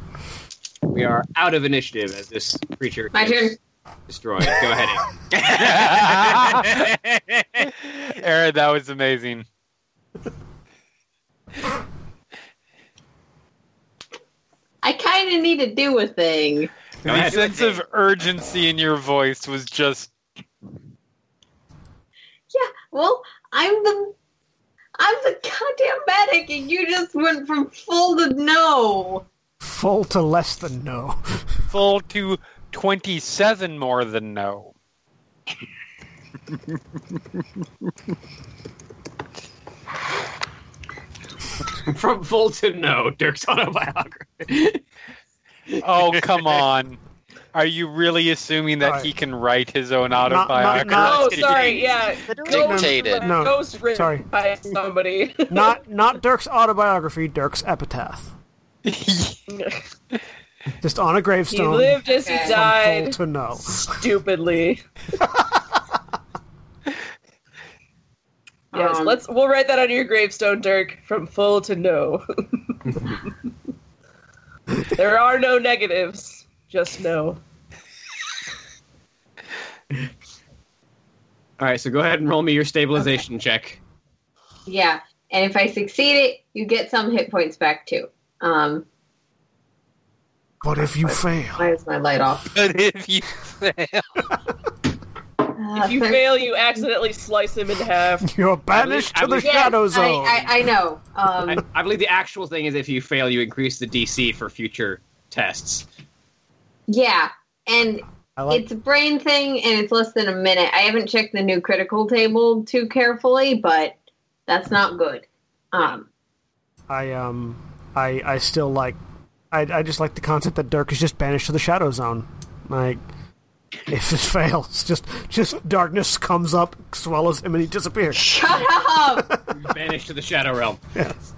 We are out of initiative as this creature My is turn. Destroyed. Go ahead. Amy. *laughs* Erin, that was amazing. I kind of need to do a thing. Go the ahead. sense of urgency in your voice was just Yeah, well, I'm the I'm the goddamn medic, and you just went from full to no. Full to less than no. full to 27 more than no. From full to no, Dirk's autobiography. Oh, come on. Are you really assuming that Alright. he can write his own not- autobiography? not- Oh, sorry. Yeah, Dictated. No, Ghost written sorry. by somebody. Not not Dirk's autobiography, Dirk's epitaph. *laughs* Just on a gravestone. he gravestone. lived as he From from died. full to no. Stupidly. *laughs* Yes, Um, let's. We'll write that on your gravestone, Dirk. From full to no. *laughs* there are no negatives, just no. All right, so go ahead and roll me your stabilization check. Yeah, and if I succeed it, you get some hit points back too. Um, But if you fail, why is my light off? But if you fail, Uh, *laughs* If you fail, you accidentally slice him in half. *laughs* you're banished I to the Yes, shadow I, zone. I, I know. I, Um, I believe the actual thing is if you fail, you increase the DC for future tests. yeah, and I like it's a brain thing, and it's less than a minute. I haven't checked the new critical table too carefully, but that's not good. Um, I um I I still like I I just like the concept that Dirk is just banished to the shadow zone. Like if this fails, just just darkness comes up, swallows him, and he disappears. shut up! Banished to the Shadow Realm. Yes.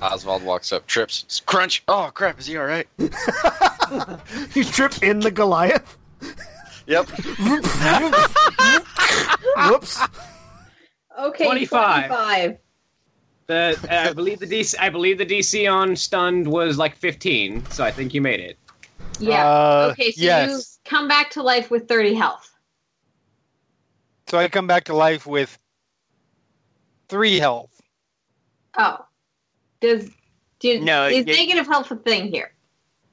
Osvald walks up, trips, s- crunch. Oh crap! Is he all right? *laughs* You trip in the Goliath. Yep. *laughs* Whoops. Okay, 25. 25. The I believe the DC I believe the DC on stunned was like 15, so I think you made it. Yeah. Uh, okay, so yes. you come back to life with 30 health. So I come back to life with three health. Oh. Does do, No, is it- negative health a thing here?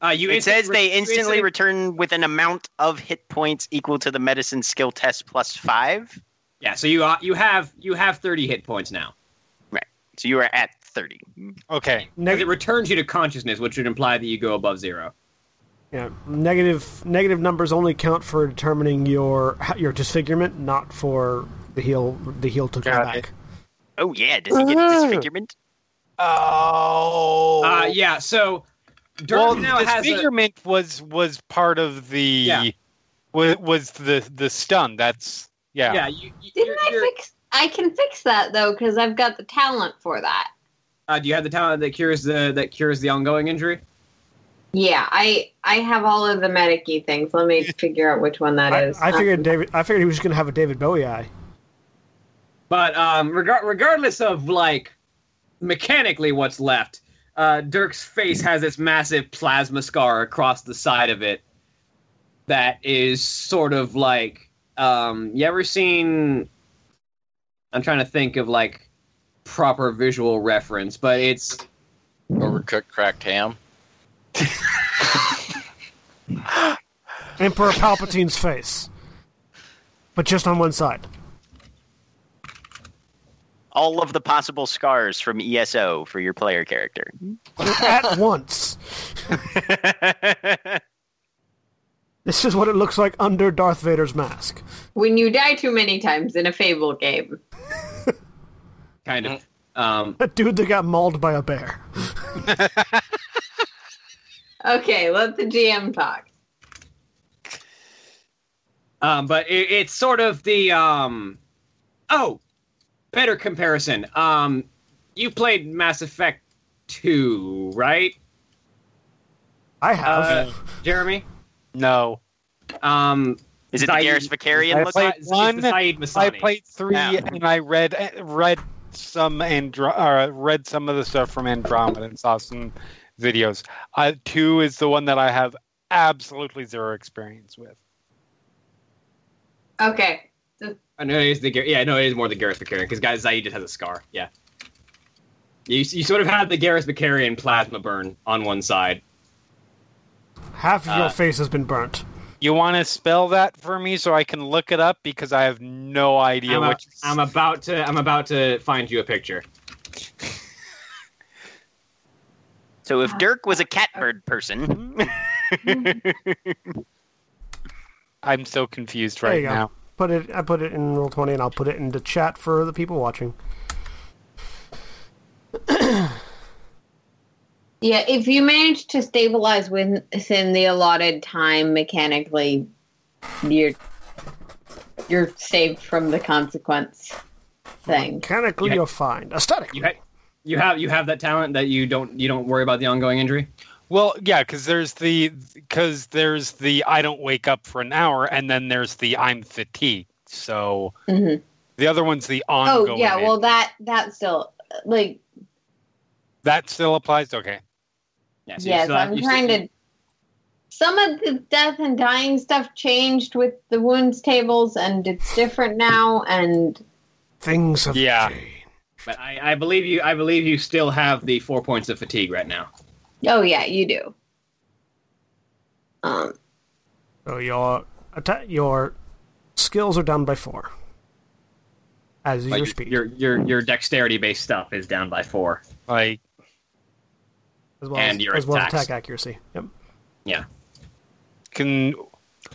Uh, you it instant- says they you instantly return with an amount of hit points equal to the medicine skill test plus five. Yeah, so you uh, you have you have 30 hit points now. So you are at 30. Okay. Because it returns you to consciousness, which would imply that you go above zero. Yeah, negative negative numbers only count for determining your your disfigurement, not for the heal. The heal took you Got back. it. Oh yeah, does he get disfigurement? Oh. Uh, yeah. So Dirk well, now has a, disfigurement was was part of the Yeah. was, was the the stun. That's yeah. yeah. You, you, Didn't you're- I you're- fix? I can fix that though because I've got the talent for that. uh, do you have the talent that cures the that cures the ongoing injury? Yeah, I I have all of the medicy things. Let me *laughs* figure out which one that I, is. I figured David. I figured he was just gonna have a David Bowie eye. But um, regard regardless of like mechanically what's left, uh, Dirk's face has this massive plasma scar across the side of it that is sort of like um, you ever seen? I'm trying to think of like proper visual reference, but it's Overcooked cracked ham. *laughs* Emperor Palpatine's face, but just on one side. All of the possible scars from ESO for your player character. At once. *laughs* This is what it looks like under Darth Vader's mask. when you die too many times in a Fable game. *laughs* kind of um, *laughs* That dude that got mauled by a bear. *laughs* Okay, let the GM talk. Um, but it, it's sort of the um, oh, better comparison. Um, you played Mass Effect two, right, I have. uh, Jeremy? No. Um, Is it the Zaeed- Garrus Vakarian I played one, I played three, Yeah. and I read read some Andro- uh, read some of the stuff from Andromeda and saw some videos. Uh, two is the one that I have absolutely zero experience with. Okay. I know it is the Gar- yeah, no, it is more the Garrus Vakarian because guys Zaid just has a scar. Yeah, you you sort of have the Garrus Vakarian plasma burn on one side. Half of your uh, face has been burnt. You want to spell that for me so I can look it up because I have no idea I'm, a- what. you- I'm about to I'm about to find you a picture. *laughs* So if Dirk was a catbird person, *laughs* I'm so confused right you go. now. Put it. I put it in roll twenty, and I'll put it into chat for the people watching. *clears throat* Yeah, if you manage to stabilize within the allotted time mechanically, you're you're saved from the consequence thing. Mechanically, Yeah. you're fine. Aesthetic. You ha- you have you have that talent that you don't you don't worry about the ongoing injury. Well, yeah, because there's the because there's the I don't wake up for an hour, and then there's the I'm fatigued. So hmm the other one's the ongoing. Oh yeah, well in- that that still like that still applies. Okay, Yeah, so yes, still I'm you trying still- to. Some of the death and dying stuff changed with the wounds tables, and it's different now. And Things have Yeah. changed. But I, I believe you. I believe you still have the four points of fatigue right now. oh yeah, you do. Um, So your atta- your skills are down by four. As Like your speed. your your your dexterity based stuff is down by four. like as well and as, your as well as attack accuracy. Yep. Yeah. Can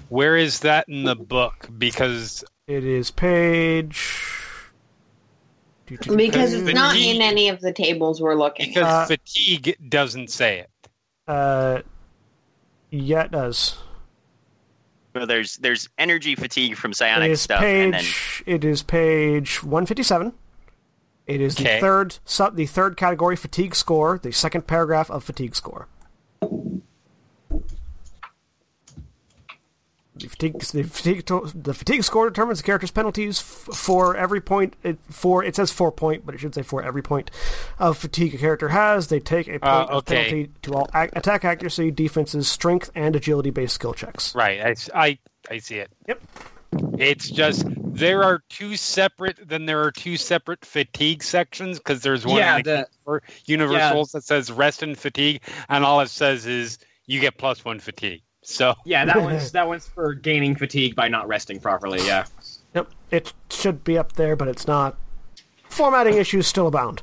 where is that in the book? Because It is page. because Because it's not D- in any of the tables we're looking. because Uh, fatigue doesn't say it. Uh, yeah, it does. well, there's there's energy fatigue from psionic is stuff, and then. It is page one fifty seven. It is the third sub, the third category fatigue score, the second paragraph of fatigue score. The fatigue, the fatigue, the fatigue score determines the character's penalties f- for every point. It, for it says four point, but it should say for every point of fatigue a character has. They take a point Uh, of penalty to all ac- attack accuracy, defenses, strength, and agility based skill checks. Right. I I see it. Yep. It's just there are two separate. Then there are two separate fatigue sections because there's one Yeah, in the, the- for universals that says rest and fatigue, and all it says is you get plus one fatigue. So Yeah, that *laughs* one's that one's for gaining fatigue by not resting properly. Yeah. Yep, it should be up there, but it's not. Formatting issues still abound.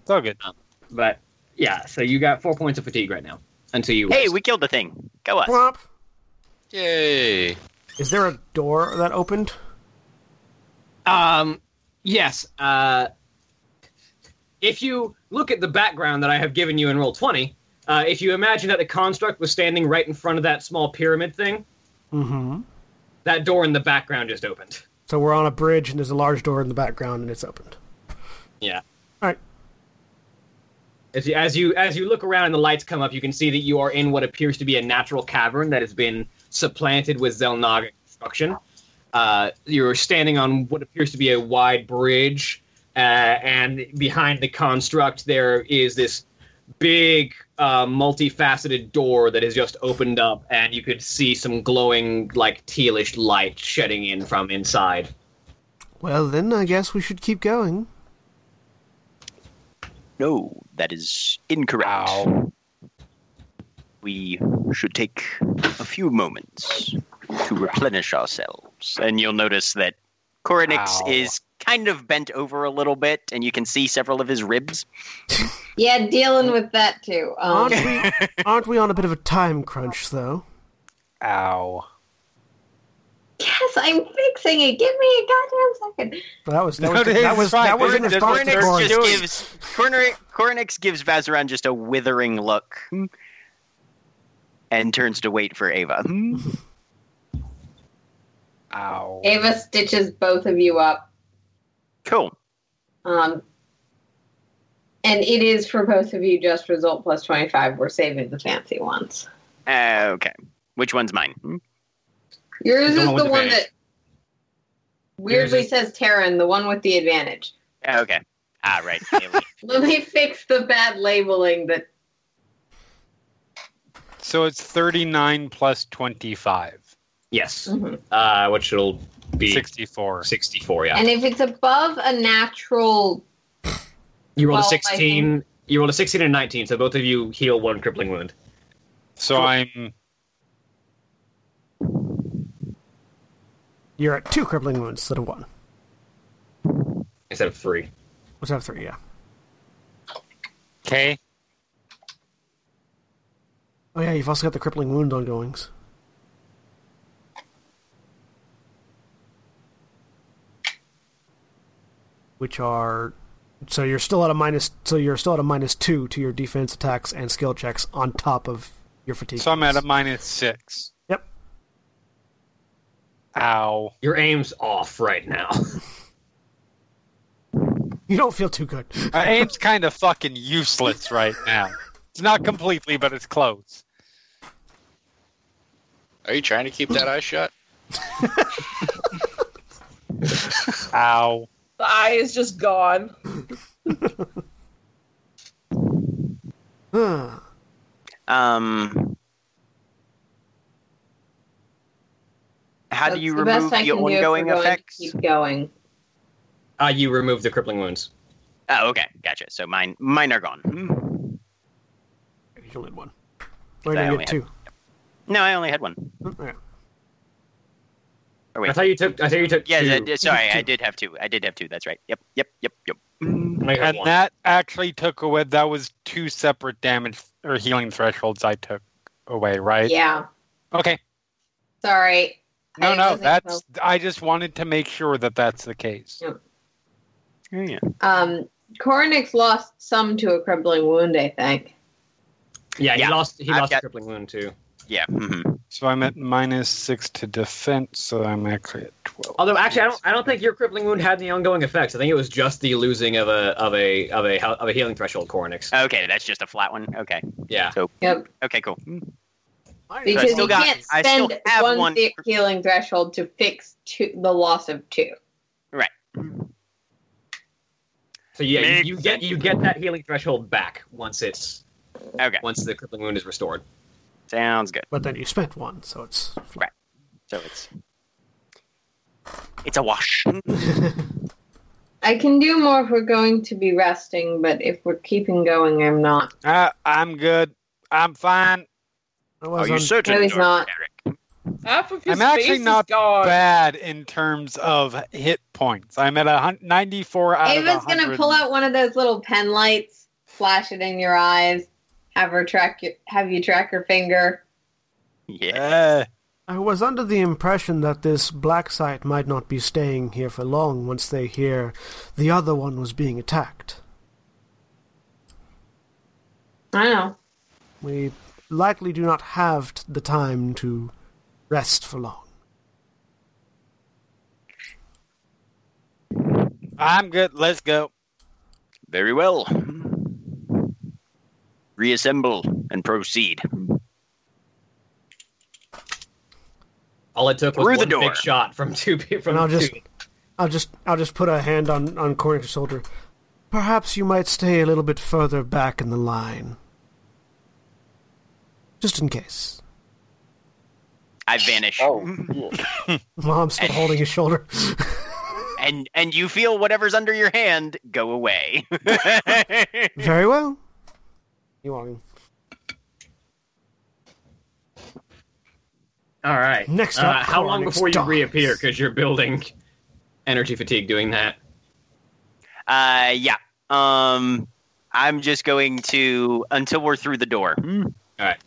it's all good. Um, but yeah, so you got four points of fatigue right now. until you. Hey, rest. we killed the thing. Go us. Womp. Yay! Is there a door that opened? Um, yes. Uh, if you look at the background that I have given you in roll twenty, uh, if you imagine that the construct was standing right in front of that small pyramid thing, Mm-hmm. that door in the background just opened. So we're on a bridge and there's a large door in the background and it's opened. Yeah. All right. As you, as you as you look around and the lights come up, you can see that you are in what appears to be a natural cavern that has been supplanted with Xel'Naga construction. Uh, you're standing on what appears to be a wide bridge, uh, and behind the construct there is this big, uh, multifaceted door that has just opened up, and you could see some glowing, like tealish light shedding in from inside. Well, then I guess we should keep going. No, that is incorrect. Ow. We should take a few moments to replenish ourselves. And you'll notice that Koranix Ow. is kind of bent over a little bit, and you can see several of his ribs. Yeah, dealing with that too. Um, Aren't we? *laughs* Aren't we on a bit of a time crunch, though? Ow. yes, I'm fixing it. Give me a goddamn second. That was that No, was it that is was fine. that was in Just- response to Koranix Koranix. Koranix Koranix. just gives Koranix, Koranix gives Vazeran just a withering look and turns to wait for Ava. *laughs* Ow. Ava stitches both of you up. Cool. Um, and it is for both of you just result plus 25. We're saving the fancy ones. Uh, okay. Which one's mine? Hmm? Yours The is one the the one advantage. that weirdly Yours says Terran, the one with the advantage. Okay. Ah, right. *laughs* Let me fix the bad labeling that So it's 39 plus 25. Yes, Mhm. uh, which will be 64. 64, yeah. And if it's above a natural, You rolled a Well, I 16. You rolled a 16 and 19, so both of you heal one crippling wound So I'm You're at two crippling wounds instead of one. instead of three. What's that three? Yeah. okay. Oh yeah, you've also got the crippling wound ongoings. Which are so you're still at a minus so you're still at a minus two to your defense attacks and skill checks on top of your fatigue. So I'm at a minus 6. Yep. Ow. Your aim's off right now. *laughs* You don't feel too good. My aim's kind of fucking useless right now. It's not completely, but it's close. Are you trying to keep that eye shut? *laughs* Ow. The eye is just gone. *laughs* Um, how do you the remove best I the can do if we're ongoing going to effects? Keep going. Uh, you remove the crippling wounds. Oh, okay, gotcha. So mine, mine are gone. Hmm. You only had one. Or I you only get two. No, I only had one. Okay. Or I thought you took. I thought you took. yeah, two. that- that- sorry, I did have two. I did have two. That's right. Yep, yep, yep, yep. And one. that actually took away, that was two separate damage or healing thresholds I took away, right? Yeah. Okay. Sorry. No, I no, that's, close. I just wanted to make sure that that's the case. Oh, yeah. Um, Koranix lost some to a crippling wound, I think. yeah, he Yeah, lost. He I've lost got- a crippling wound too. Yeah. mhm. So I'm at minus six to defense, so I'm actually at 12. Although actually, I don't. I don't think your crippling wound had any ongoing effects. I think it was just the losing of a of a of a of a healing threshold, Koranix. Okay, that's just a flat one. Okay. Yeah. Yep. Okay, cool. Hmm. Because still you got- can't I still spend have one, one- he- healing threshold to fix two, the loss of two. Right. So yeah, Makes you, you get you get that healing threshold back once it's Okay. once the crippling wound is restored. Sounds good. But then you spent one, so it's right. So it's it's a wash. *laughs* I can do more if we're going to be resting, but if we're keeping going, I'm not. Uh, I'm good. I'm fine. I Are was you on- certain? No, he's Dr. not. Derek? Half of his I'm actually face not is. Bad in terms of hit points. I'm at a hun- 94 out Ava's of 100. gonna pull out one of those little pen lights, flash it in your eyes, have her track your, have you track her finger. Yeah. I was under the impression that this black site might not be staying here for long once they hear the other one was being attacked. I know. We likely do not have the time to rest for long. I'm good. Let's go. Very well. Reassemble and proceed. All it took was Through the one door. big shot from two people. From And I'll just, two. I'll just, I'll just put a hand on on Koranix's shoulder. Perhaps you might stay a little bit further back in the line, just in case. I vanish. Oh, *laughs* While I'm still holding his shoulder. *laughs* And and you feel whatever's under your hand go away. *laughs* Very well. You want me? All right. Next Uh, up, how long Koranix before you reappear? Because you're building energy fatigue doing that. uh yeah. Um I'm just going to until we're through the door. Alright.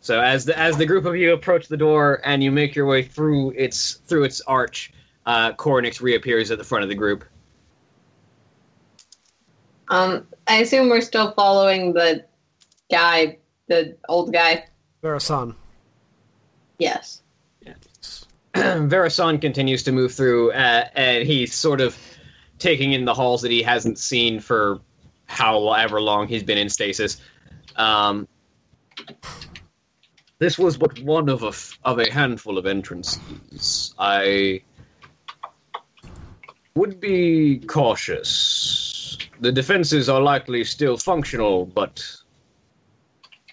So as the as the group of you approach the door and you make your way through its through its arch, uh, Koranix reappears at the front of the group. Um, I assume we're still following the guy, the old guy. Verasan. Yes. *clears throat* Verasan continues to move through, uh, and he's sort of taking in the halls that he hasn't seen for however long he's been in stasis. Um, this was but one of a f- of a handful of entrances. I would be cautious. The defenses are likely still functional, but who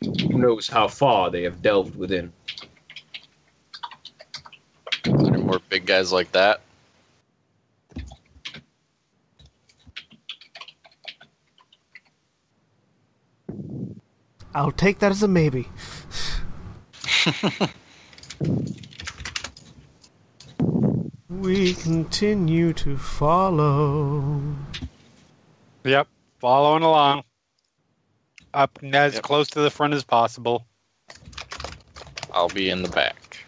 knows how far they have delved within. are there more big guys like that? I'll take that as a maybe. *laughs* we continue to follow. Yep. Following along. Up as Yep. close to the front as possible. I'll be in the back.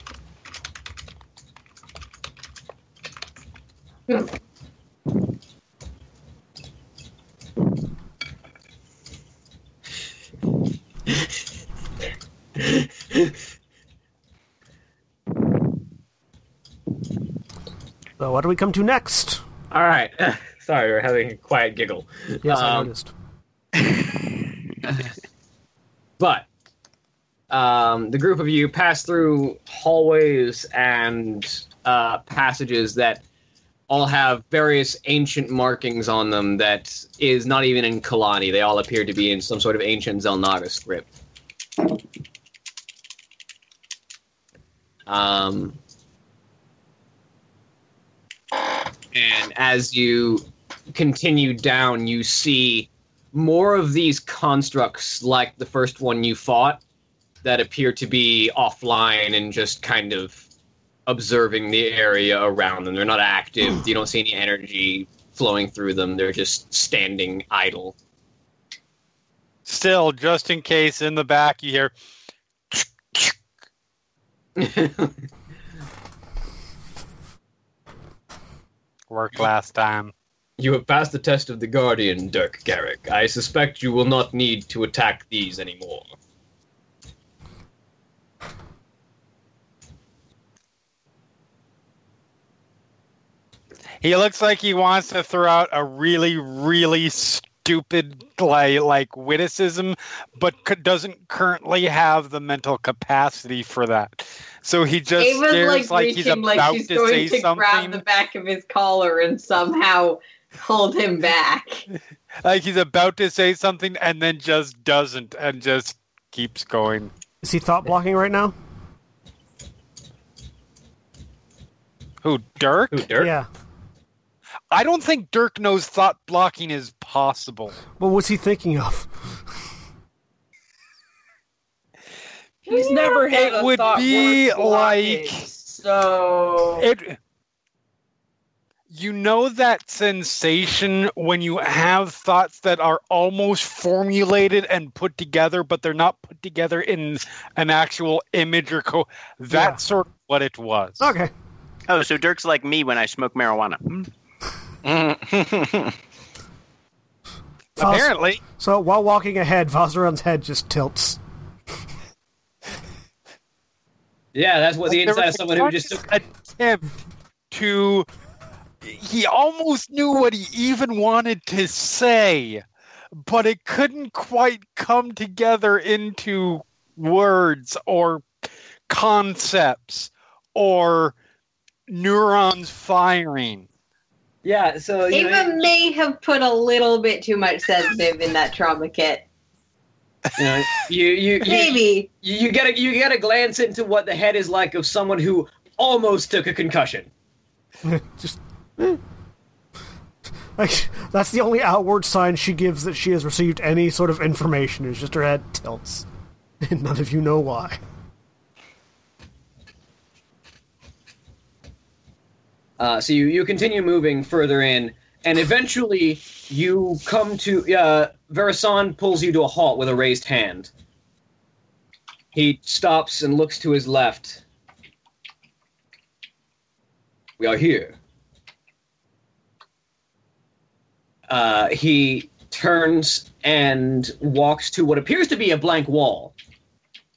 So, what do we come to next? All right. *laughs* Sorry, we're having a quiet giggle. Yes, I Um, noticed. *laughs* But um, the group of you pass through hallways and uh, passages that all have various ancient markings on them that is not even in Khalani. They all appear to be in some sort of ancient Xel'Naga script. Um, and as you continue down, you see more of these constructs like the first one you fought that appear to be offline and just kind of observing the area around them. They're not active. You don't see any energy flowing through them. They're just standing idle. Still, just in case in the back you hear *laughs* worked last time. You have passed the test of the Guardian, Dirk Garrick. I suspect you will not need to attack these anymore. He looks like he wants to throw out a really, really stupid like, like witticism, but c- doesn't currently have the mental capacity for that. So he just Ava's stares like, like, he's about like she's to going say to grab the back of his collar and somehow hold him back. *laughs* Like he's about to say something and then just doesn't and just keeps going. Is he thought blocking right now? Who, Dirk? Who, Dirk? Yeah. I don't think Dirk knows thought blocking is possible. What was he thinking of? He's never had It a would thought be like- so It you know that sensation when you have thoughts that are almost formulated and put together, but they're not put together in an actual image or co. That's sort of what it was. Okay. Oh, so Dirk's like me when I smoke marijuana. Hmm. *laughs* Apparently, So while walking ahead, Vazeran's head just tilts. Yeah, that's what the inside of someone who just conscious took. attempt to. He almost knew what he even wanted to say, but it couldn't quite come together into words or concepts or neurons firing. Yeah, so you know, may have put a little bit too much sedative in that trauma kit. you, know, you, you, you, Maybe. you, you gotta you gotta glance into what the head is like of someone who almost took a concussion. *laughs* just. *laughs* Like, that's the only outward sign she gives that she has received any sort of information. Is just her head tilts, *laughs* and none of you know why. Uh, so you, you continue moving further in, and eventually you come to. Uh, pulls you to a halt with a raised hand. He stops and looks to his left. We are here. Uh, he turns and walks to what appears to be a blank wall,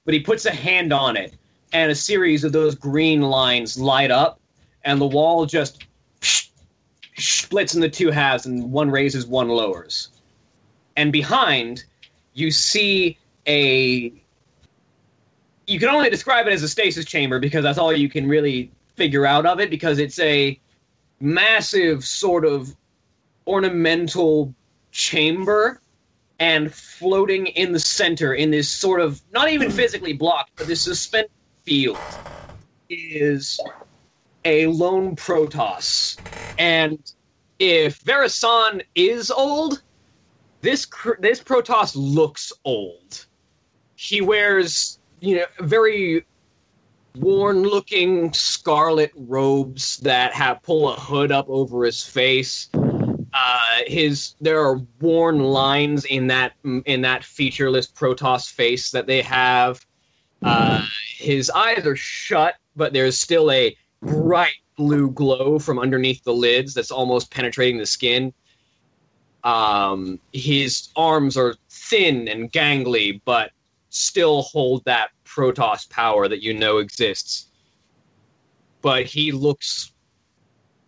but he puts a hand on it, and a series of those green lines light up and the wall just splits into two halves, and one raises, one lowers. And behind, you see a. You can only describe it as a stasis chamber because that's all you can really figure out of it because it's a massive sort of ornamental chamber and floating in the center in this sort of not even *laughs* physically blocked but this suspended field is a lone Protoss. And if Verasan is old, this this Protoss looks old. He wears, you know, very worn-looking scarlet robes that have pull a hood up over his face. Uh, his there are worn lines in that in that featureless Protoss face that they have. Uh, his eyes are shut, but there's still a bright blue glow from underneath the lids that's almost penetrating the skin. Um, his arms are thin and gangly, but still hold that Protoss power that you know exists. But he looks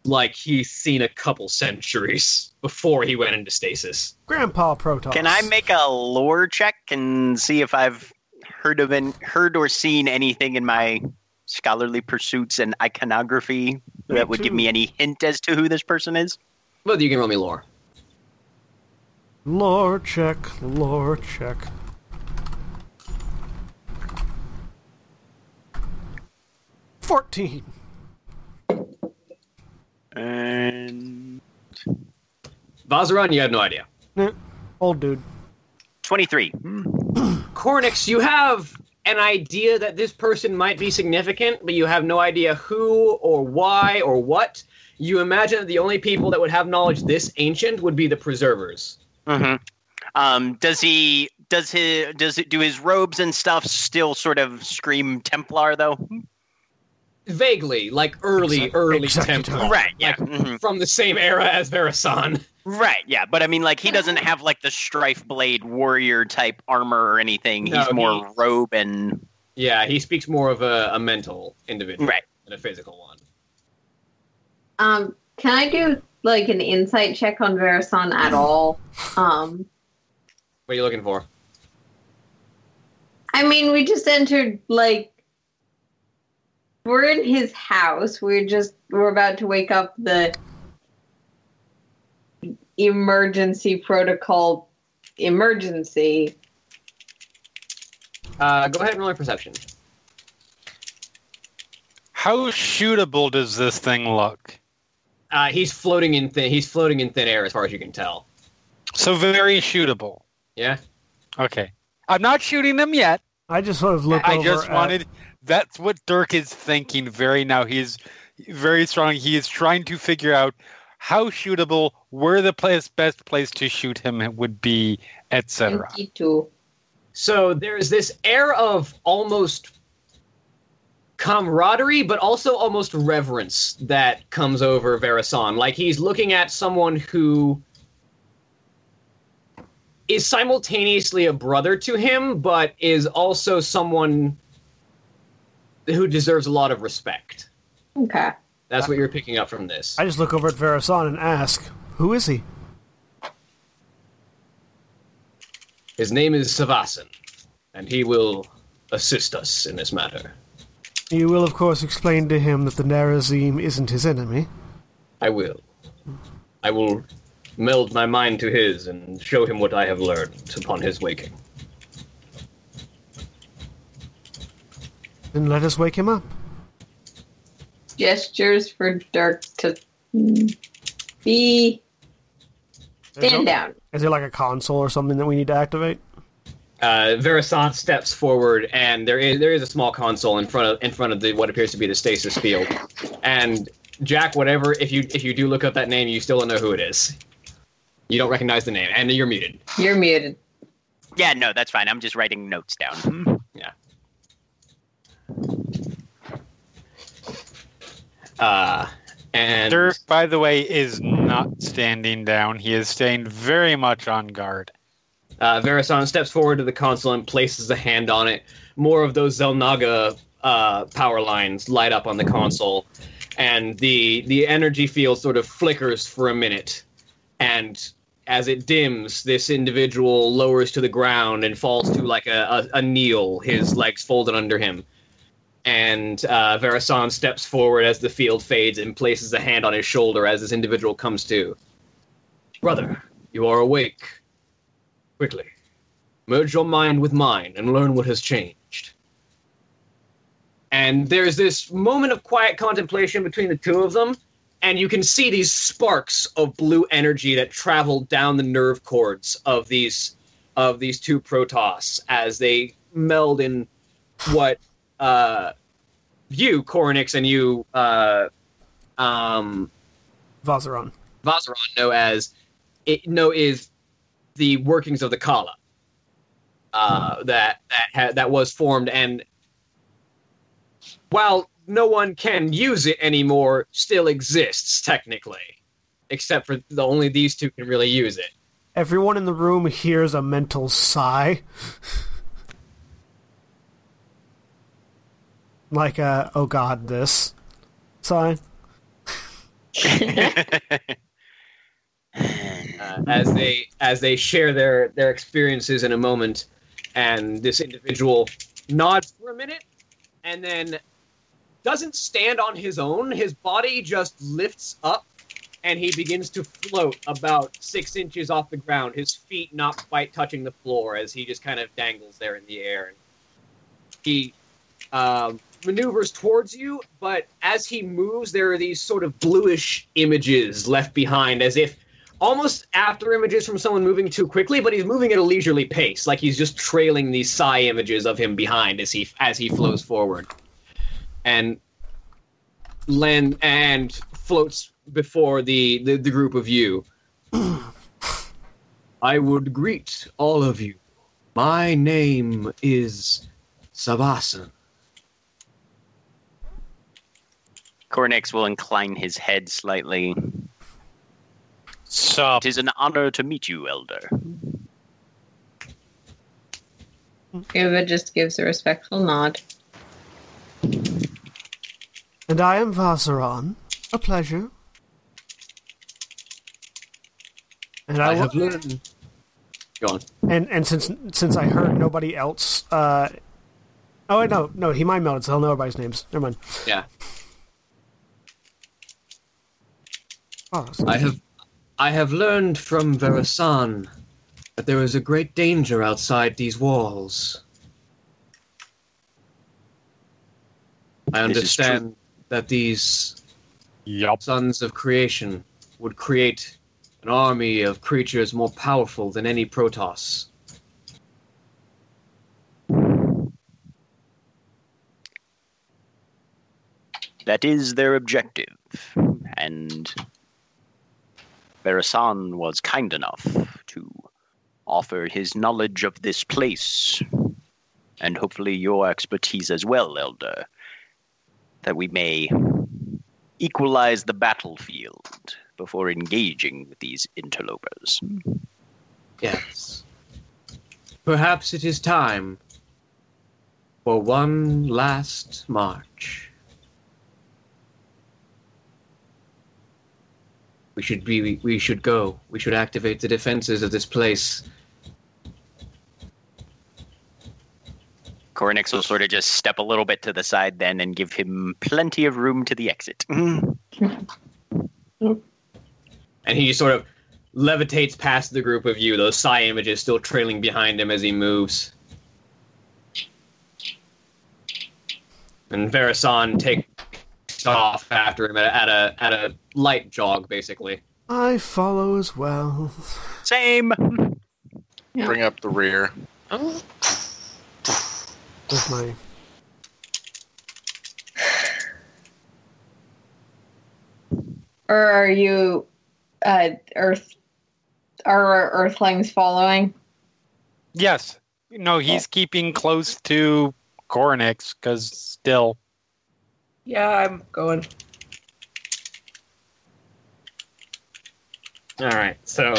like he's seen a couple centuries before he went into stasis. Grandpa Protoss. Can I make a lore check and see if I've heard of an, heard or seen anything in my scholarly pursuits and iconography Me that would give me any hint as to who this person is? But you can roll me lore. lore check? Lore check. Fourteen. And Vazeran, you have no idea. Old dude. 23. Koranix, you have an idea that this person might be significant, but you have no idea who or why or what. You imagine that the only people that would have knowledge this ancient would be the preservers. hmm Um, does he does his does it do his robes and stuff still sort of scream Templar though? Vaguely, like early, Exec- early executor. Templar. Right. Yeah. Like, mhm. From the same era as Verasan. Right. Yeah. But I mean, like he doesn't have like the strife blade warrior type armor or anything. No, He's more he- robe and Yeah, he speaks more of a, a mental individual right. than a physical one. Um, can I do like an insight check on Verasan at all? Um, What are you looking for? I mean, we just entered like we're in his house. We're just we're about to wake up the emergency protocol emergency. Uh, go ahead and roll your perception. How shootable does this thing look? Uh, he's floating in thin. He's floating in thin air, as far as you can tell. So very shootable. Yeah. Okay. I'm not shooting them yet. I just sort of look I over just at- wanted. That's what Dirk is thinking very now. He's very strong. He is trying to figure out how shootable, where the place, best place to shoot him would be, etc. So there's this air of almost camaraderie, but also almost reverence that comes over Verasan. Like he's looking at someone who is simultaneously a brother to him, but is also someone who deserves a lot of respect. Okay. That's what you're picking up from this. I just look over at Verasan and ask, "Who is he?" His name is Savasan, and he will assist us in this matter. You will, of course, explain to him that the Nerazim isn't his enemy. I will. I will meld my mind to his and show him what I have learned upon his waking. Then let us wake him up. Gestures for Dirk to be stand down. Is there like a console or something that we need to activate? Uh, Verisant steps forward, and there is there is a small console in front of in front of the what appears to be the stasis field. And Jack, whatever, if you if you do look up that name, you still don't know who it is. You don't recognize the name, and you're muted. You're muted. Yeah, no, that's fine. I'm just writing notes down. *laughs* Uh, and by the way, is not standing down. He is staying very much on guard. Uh, Verasan steps forward to the console and places a hand on it. More of those Xel'Naga uh, power lines light up on the console, and the the energy field sort of flickers for a minute. And as it dims, this individual lowers to the ground and falls to like a, a, a kneel, his legs folded under him. And uh, steps forward as the field fades and places a hand on his shoulder as this individual comes to. Brother, you are awake. Quickly, merge your mind with mine and learn what has changed. And there's this moment of quiet contemplation between the two of them, and you can see these sparks of blue energy that travel down the nerve cords of these of these two Protoss as they meld in what uh, you, Koranix, and you, uh, um, Vazeran. Vazeran know as it know is the workings of the Khala uh, that that ha- that was formed, and while no one can use it anymore, still exists technically, except for the only these two can really use it. Everyone in the room hears a mental sigh. *laughs* like a, oh god, this sign. *laughs* uh, as they as they share their their experiences in a moment, and this individual nods for a minute, and then doesn't stand on his own. His body just lifts up, and he begins to float about six inches off the ground. His feet not quite touching the floor as he just kind of dangles there in the air. He um, maneuvers towards you, but as he moves, there are these sort of bluish images left behind, as if almost after images from someone moving too quickly, but he's moving at a leisurely pace, like he's just trailing these psi images of him behind as he as he flows forward, and land and floats before the the, the group of you. *clears throat* I would greet all of you. My name is Sabasan. Koranix will incline his head slightly. So, It is an honor to meet you, Elder. Uva just gives a respectful nod. And I am Vazeran. A pleasure. And I, I have learned. Go on. and and since since I heard nobody else, uh, oh wait, no, no, he mind melded, so he'll know everybody's names. Never mind. Yeah. Oh, I have I have learned from Verasan that there is a great danger outside these walls. I This is true. understand that these yup. sons of creation would create an army of creatures more powerful than any Protoss. That is their objective. And Barasan was kind enough to offer his knowledge of this place, and hopefully your expertise as well, Elder, that we may equalize the battlefield before engaging with these interlopers. Yes. Perhaps it is time for one last march. We should be we should go. We should activate the defenses of this place. Koranix will sort of just step a little bit to the side then and give him plenty of room to the exit. *laughs* And he just sort of levitates past the group of you, those psi images still trailing behind him as he moves. And Verasan takes off after him at a, at a at a light jog, basically. I follow as well. Same. Yeah. Bring up the rear. With my Or are you uh, Earth? Are Earthlings following? Yes. No, he's keeping close to Koranix because still. Yeah, I'm going. All right, so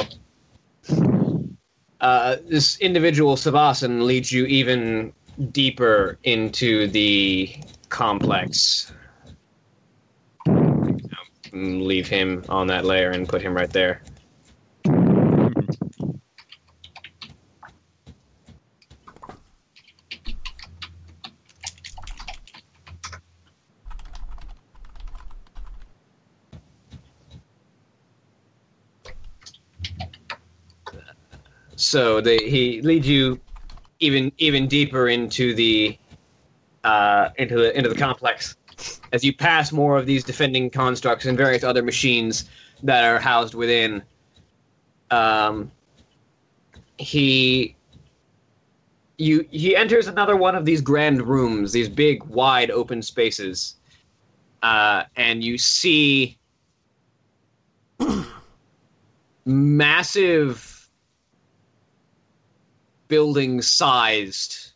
uh, this individual Savasan leads you even deeper into the complex. Um, Leave him on that layer and put him right there. So they, he leads you even even deeper into the uh, into the into the complex as you pass more of these defending constructs and various other machines that are housed within. Um, he you he enters another one of these grand rooms, these big, wide, open spaces, uh, and you see *clears throat* massive building sized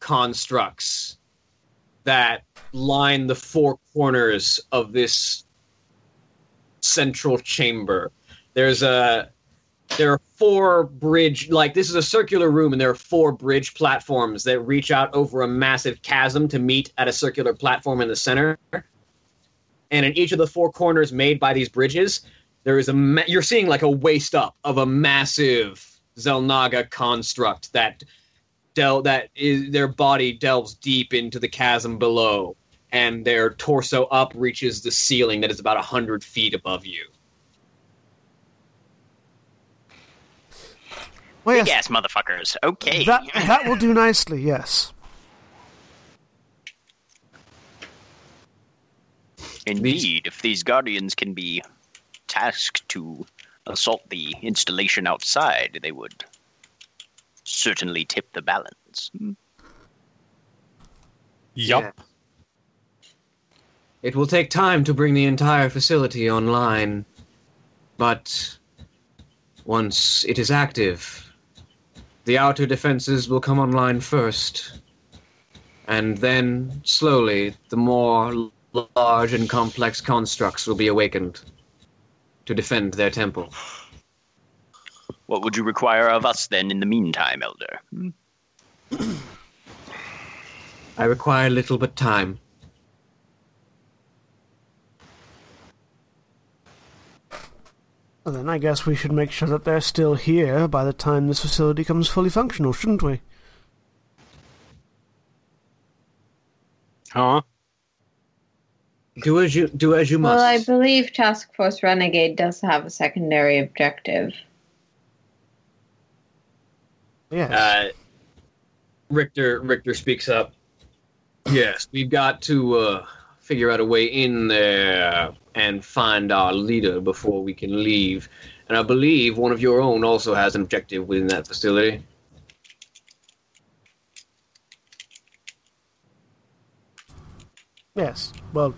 constructs that line the four corners of this central chamber. There's a there are four bridge like this is a circular room and there are four bridge platforms that reach out over a massive chasm to meet at a circular platform in the center. And in each of the four corners made by these bridges, there is a ma- you're seeing like a waist up of a massive Xel'Naga construct that del that is their body delves deep into the chasm below, and their torso up reaches the ceiling that is about a hundred feet above you. well, Big yes, ass motherfuckers. Okay. that that will do nicely. Yes. Indeed, if these guardians can be tasked to assault the installation outside, they would certainly tip the balance. Hmm. Yup. It will take time to bring the entire facility online, but once it is active, the outer defenses will come online first. And then, slowly, the more large and complex constructs will be awakened to defend their temple. What would you require of us then in the meantime, Elder? Hmm? I require little but time. Well, then I guess we should make sure that they're still here by the time this facility comes fully functional, shouldn't we? Huh? Do as you do as you must. Well, I believe Task Force Renegade does have a secondary objective. Yes. Uh, Richter Richter speaks up. Yes, we've got to uh, figure out a way in there and find our leader before we can leave. And I believe one of your own also has an objective within that facility. yes. Well,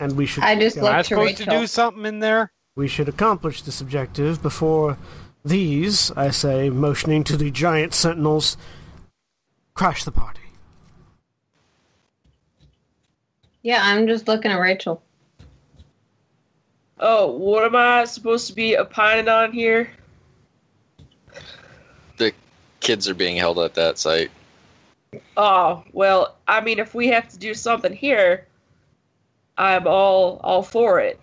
and we should. I just yeah, Am I looked to supposed to do something in there? We should accomplish this objective before these, I say, motioning to the giant sentinels, crash the party. Yeah, I'm just looking at Rachel. Oh, what am I supposed to be opining on here? The kids are being held at that site. Oh, well, I mean, if we have to do something here, I'm all all for it.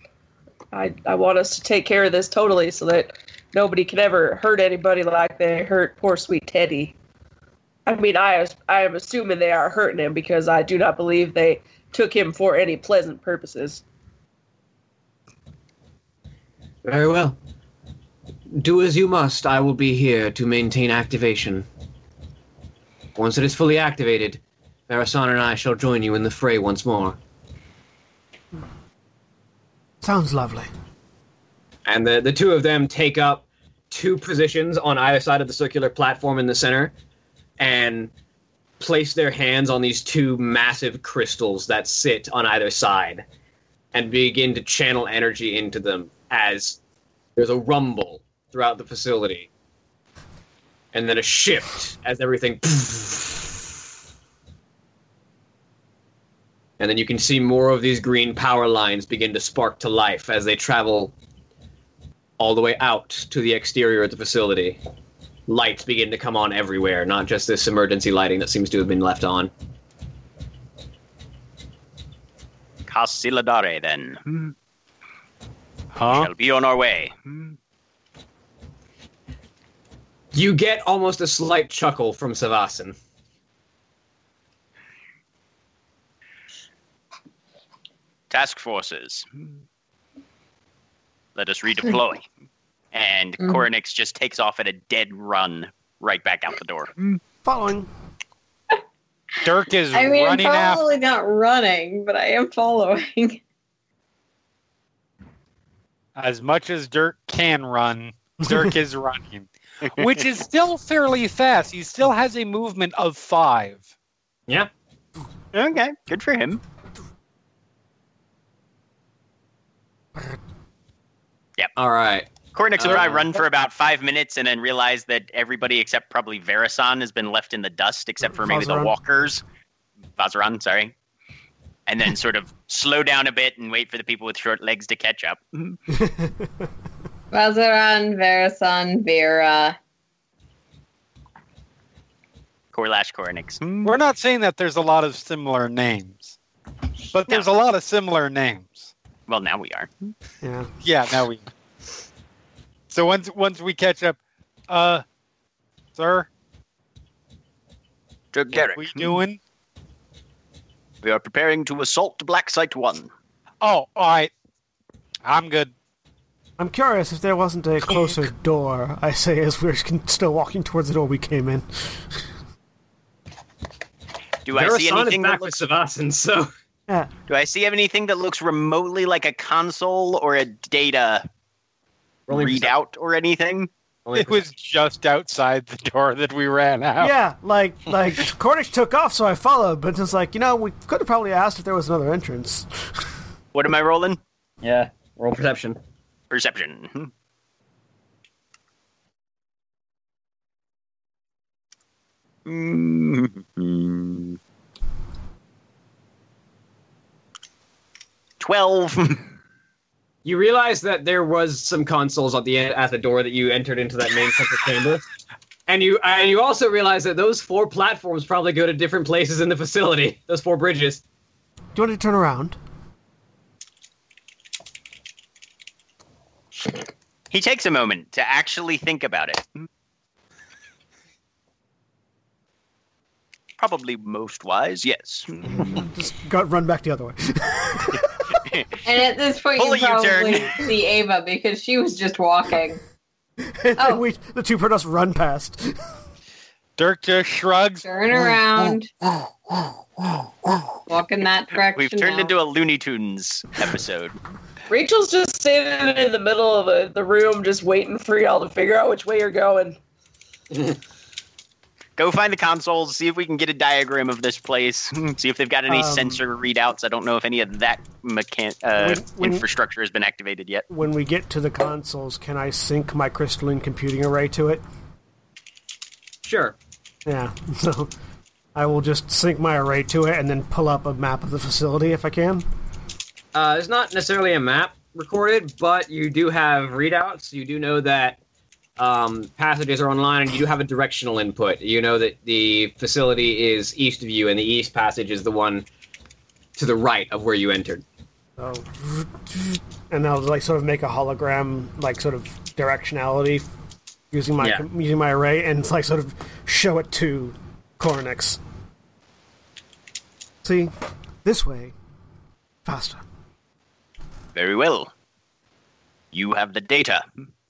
I I want us to take care of this totally, so that nobody can ever hurt anybody like they hurt poor sweet Teddy. I mean, I I am assuming they are hurting him because I do not believe they took him for any pleasant purposes. Very well. Do as you must. I will be here to maintain activation. Once it is fully activated, Varasan and I shall join you in the fray once more. Sounds lovely. And the, the two of them take up two positions on either side of the circular platform in the center and place their hands on these two massive crystals that sit on either side and begin to channel energy into them as there's a rumble throughout the facility and then a shift as everything *laughs* and then you can see more of these green power lines begin to spark to life as they travel all the way out to the exterior of the facility lights begin to come on everywhere not just this emergency lighting that seems to have been left on Casiladare, then. Hmm. Huh? Shall be on our way. you get almost a slight chuckle from Savasan. Task forces. Let us redeploy. And Mhm. Koranix just takes off at a dead run right back out the door. Following. Dirk is I mean, I'm running after. probably not running, but I am following. As much as Dirk can run, Dirk is *laughs* running, which is still fairly fast. He still has a movement of five. Yeah. Okay, good for him. All right. Koranix will probably Uh, run for about five minutes and then realize that everybody except probably Verasan has been left in the dust, except for maybe the walkers. Vazeran, sorry. And then sort of *laughs* slow down a bit and wait for the people with short legs to catch up. *laughs* Vazeran, Verasan, Vera. Korlash Koranix. We're not saying that there's a lot of similar names, but there's a lot of similar names. Well, now we are. Yeah. Yeah, now we. So once once we catch up, uh, sir, Dirk what Garrick. we doing? We are preparing to assault Black Site 1. Oh, all right. I'm good. I'm curious if there wasn't a closer door, I say as we're con- still walking towards the door we came in. Do I see Varasan is anything that back looks, with Savasan, so Yeah. Do I see anything that looks remotely like a console or a data rolling readout or anything? rolling It was just outside the door that we ran out. Yeah, like like *laughs* Koranix took off, so I followed. But it's like you know, we could have probably asked if there was another entrance. *laughs* What am I rolling? Yeah. Roll perception. Perception. Mm. *laughs* Twelve. *laughs* You realize that there was some consoles at the at the door that you entered into that main central chamber, and you and you also realize that those four platforms probably go to different places in the facility. Those four bridges. Do you want to turn around? he takes a moment to actually think about it. Probably most wise, yes. *laughs* Just got run back the other way. *laughs* *laughs* And at this point, Pull you a U-turn. probably see Ava because she was just walking. *laughs* and Oh. we the two Protoss run past. Dirk just shrugs. Turn around. Walk in that direction. We've turned now. into a Looney Tunes episode. *laughs* Rachel's just standing in the middle of the, the room, just waiting for y'all to figure out which way you're going. Go find the consoles. See if we can get a diagram of this place. *laughs* See if they've got any Um, sensor readouts. I don't know if any of that mechan- uh, When- when- infrastructure has been activated yet. When we get to the consoles, can I sync my crystalline computing array to it? Sure. Yeah. *laughs* So I will just sync my array to it and then pull up a map of the facility if I can. Uh, there's not necessarily a map recorded, but you do have readouts. You do know that um, passages are online, and you do have a directional input. You know that the facility is east of you, and the east passage is the one to the right of where you entered. So, and I'll like sort of make a hologram, like sort of directionality, using my Yeah. using my array, and like sort of show it to Koranix. See, this way, faster. Very well. You have the data.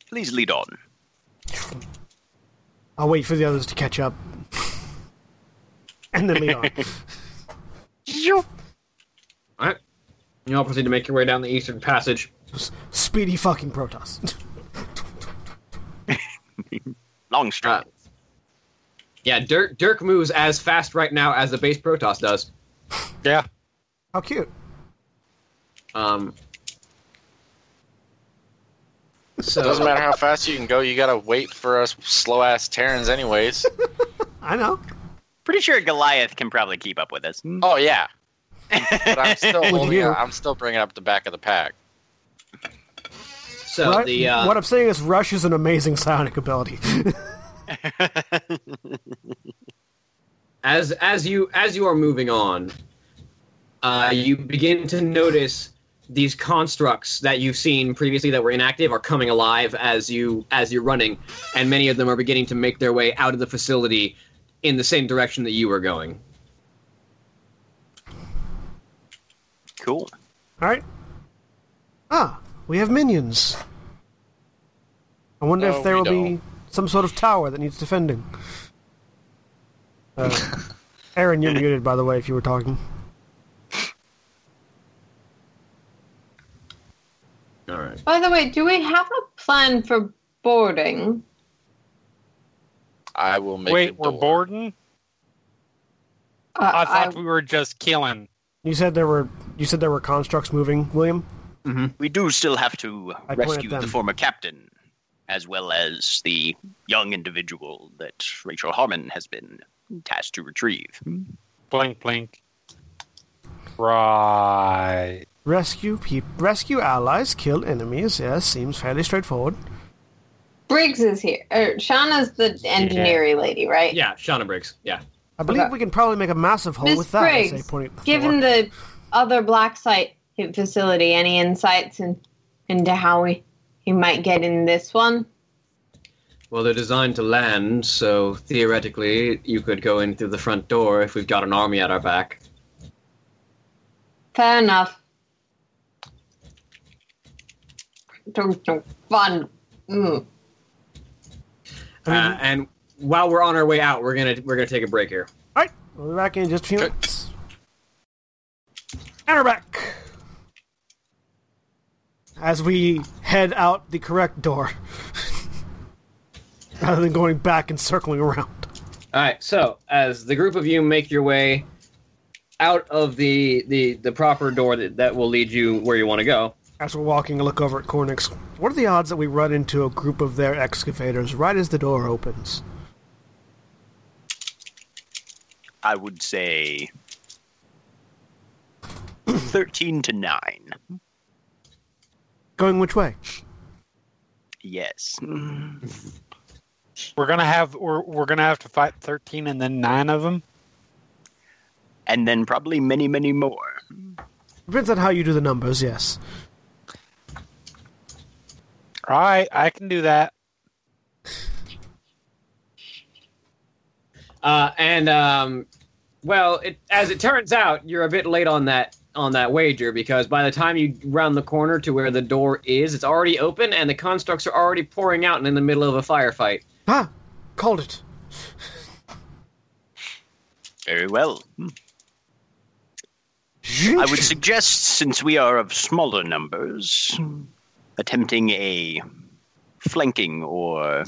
Please lead on. *laughs* I'll wait for the others to catch up, *laughs* and then lead on. *laughs* All right. You all proceed to make your way down the eastern passage. S- Speedy fucking Protoss. Long Uh, stride. yeah, Dirk, Dirk moves as fast right now as the base Protoss does. Yeah. How cute. Um, so Doesn't matter how fast you can go. You gotta wait for us slow ass Terrans, anyways. *laughs* I know. Pretty sure Goliath can probably keep up with us. Oh yeah, but I'm still *laughs* holding. you. I'm still bringing up the back of the pack. So What- the uh, what I'm saying is, Rush is an amazing psionic ability. *laughs* as as you as you are moving on, uh, you begin to notice these constructs that you've seen previously that were inactive are coming alive as you as you're running, and many of them are beginning to make their way out of the facility in the same direction that you were going. Cool. All right. Ah, we have minions. I wonder No, if there will be don't. some sort of tower that needs defending. Uh, *laughs* Erin, you're muted, by the way, if you were talking. All right. By the way, do we have a plan for boarding? I will make. Wait, a we're door. boarding? Uh, I thought we were just killing. You said there were you said there were constructs moving, William. We do still have to I rescue the former captain, as well as the young individual that Rachel Harmon has been tasked to retrieve. Blink, blink. Right. Rescue peop- rescue allies, kill enemies. Yes, seems fairly straightforward. Briggs is here. Er, Shauna's the engineering lady, right? Yeah, Shauna Briggs. Yeah. I believe Okay. we can probably make a massive hole Miss with that. I say, Briggs, pointing at the Given floor. the other black site facility, any insights in, into how we he might get in this one? Well, they're designed to land, so theoretically, you could go in through the front door if we've got an army at our back. Fair enough. Don't, don't, fun. Mm. I Uh, and while we're on our way out, we're gonna we're gonna take a break here. All right, we'll be back in just a few minutes. And we're back as we head out the correct door, *laughs* rather than going back and circling around. All right. So as the group of you make your way out of the the the proper door that that will lead you where you want to go, As we're walking, I look over at Koranix. What are the odds that we run into a group of their excavators right as the door opens? I would say 13 to 9. Going which way? Yes. We're gonna have we're, we're gonna have to fight thirteen and then nine of them. And then probably many, many more. Depends on how you do the numbers. Yes. All right, I can do that. uh, and um, well, it, as it turns out, you're a bit late on that on that wager because by the time you round the corner to where the door is, it's already open and the constructs are already pouring out and in the middle of a firefight. Ah, called it. Very well. I would *laughs* suggest, since we are of smaller numbers, attempting a flanking or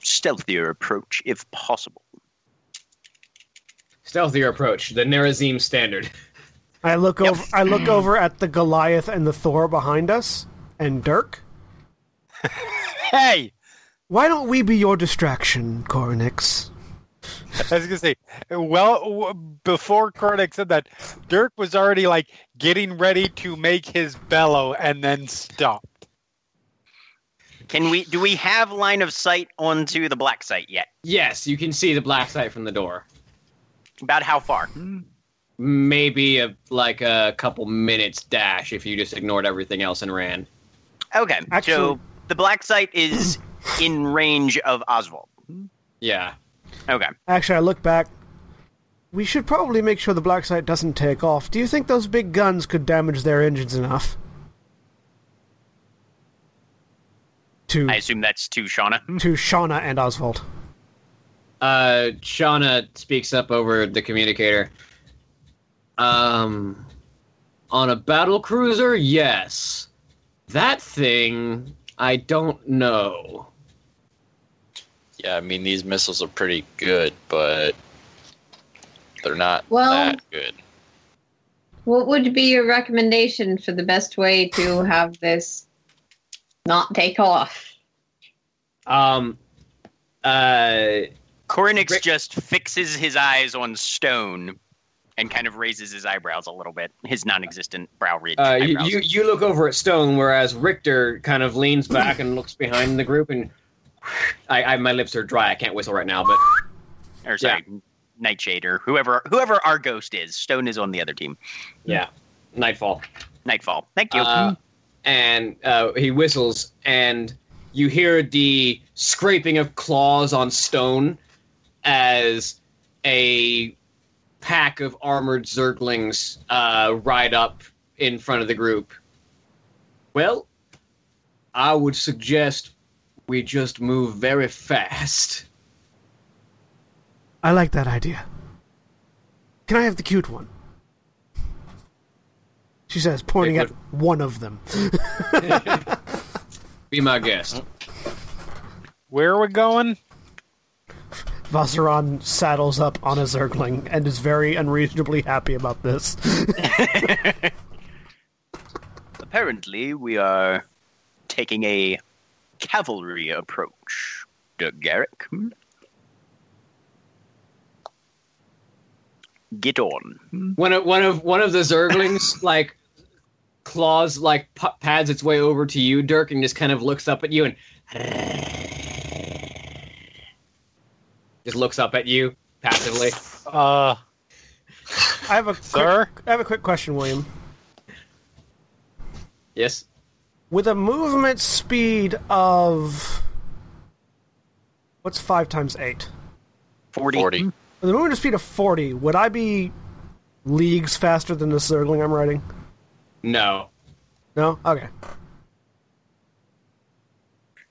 stealthier approach if possible. Stealthier approach, the Nerazim standard. I look over. I look mm. over at the Goliath and the Thor behind us, and Dirk. *laughs* Hey, Why don't we be your distraction, Koranix? *laughs* I was gonna say, well, w- before Kornick said that, Dirk was already like getting ready to make his bellow and then stopped. Can we? Do we have line of sight onto the black site yet? Yes, you can see the black site from the door. About how far? Maybe a like a couple minutes dash if you just ignored everything else and ran. Okay, Actually- so the black site is in range of Osvald. Yeah. Okay. Actually, I look back. We should probably make sure the black site doesn't take off. Do you think those big guns could damage their engines enough? To I assume that's to Shauna. *laughs* to Shauna and Osvald. Uh, Shauna speaks up over the communicator. Um, on a battle cruiser, yes. That thing, I don't know. Yeah, I mean these missiles are pretty good, but they're not Well- that good. What would be your recommendation for the best way to have this not take off? Um, uh, Koranix Rick- just fixes his eyes on stone and kind of raises his eyebrows a little bit. His non-existent brow ridge. uh, you, you you look over at Stone, whereas Richter kind of leans back and looks behind the group, and I, I my lips are dry. I can't whistle right now, but or sorry, Nightshade or whoever whoever our ghost is. Stone is on the other team. yeah, Nightfall. Nightfall. Thank you. Uh, and uh, he whistles, and you hear the scraping of claws on stone as a pack of armored zerglings uh, ride up in front of the group. Well, I would suggest we just move very fast. I like that idea. Can I have the cute one? She says, pointing Hey, at one of them. *laughs* Be my guest. Where are we going? Vazeran saddles up on a Zergling and is very unreasonably happy about this. *laughs* Apparently, we are taking a cavalry approach. Dirk Garrick. hmm? Get on. One of one of one of the zerglings *laughs* like claws like p- pads its way over to you, Dirk, and just kind of looks up at you and *laughs* just looks up at you passively. Uh, I have a quick, sir? I have a quick question, William. Yes. With a movement speed of what's five times eight? 40. Forty. With a movement speed of forty, would I be leagues faster than the Zergling I'm riding? No. No. Okay.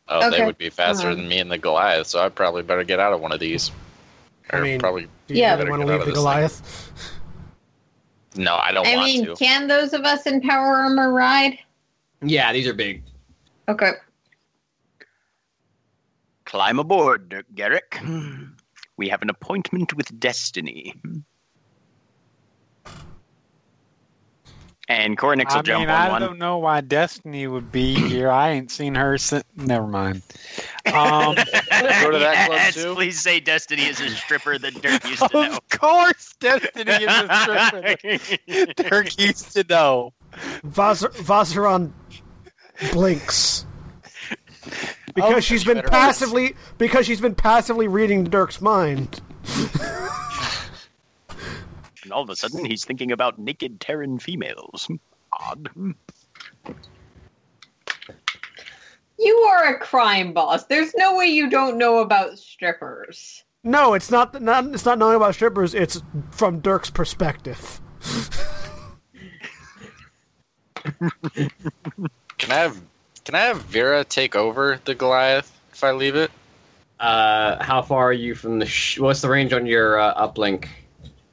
Oh, they would be faster Uh-huh. than me and the Goliath, so I'd probably better get out of one of these. I Or mean, probably Do you Yeah. really want to leave the out of this Goliath? no, I don't I want mean, to. can those of us in power armor ride? Yeah, these are big. Okay. Climb aboard, Dirk Garrick. We have an appointment with destiny. And Koranix will I jump mean, on I one. don't know why Destiny would be here. I ain't seen her since. Never mind. Um, Go to that club Yes, too? Please say Destiny is a stripper that Dirk used to know. of course, Destiny is a *laughs* stripper. Dirk used to know. Vas- Vazeran blinks because Oh, she's been better. passively because she's been passively reading Dirk's mind. *laughs* And all of a sudden, he's thinking about naked Terran females. Odd. You are a crime boss. There's no way you don't know about strippers. No, it's not. Not it's not knowing about strippers. It's from Dirk's perspective. Can I have Can I have Vera take over the Goliath if I leave it? Uh, how far are you from the? Sh- what's the range on your uh, uplink?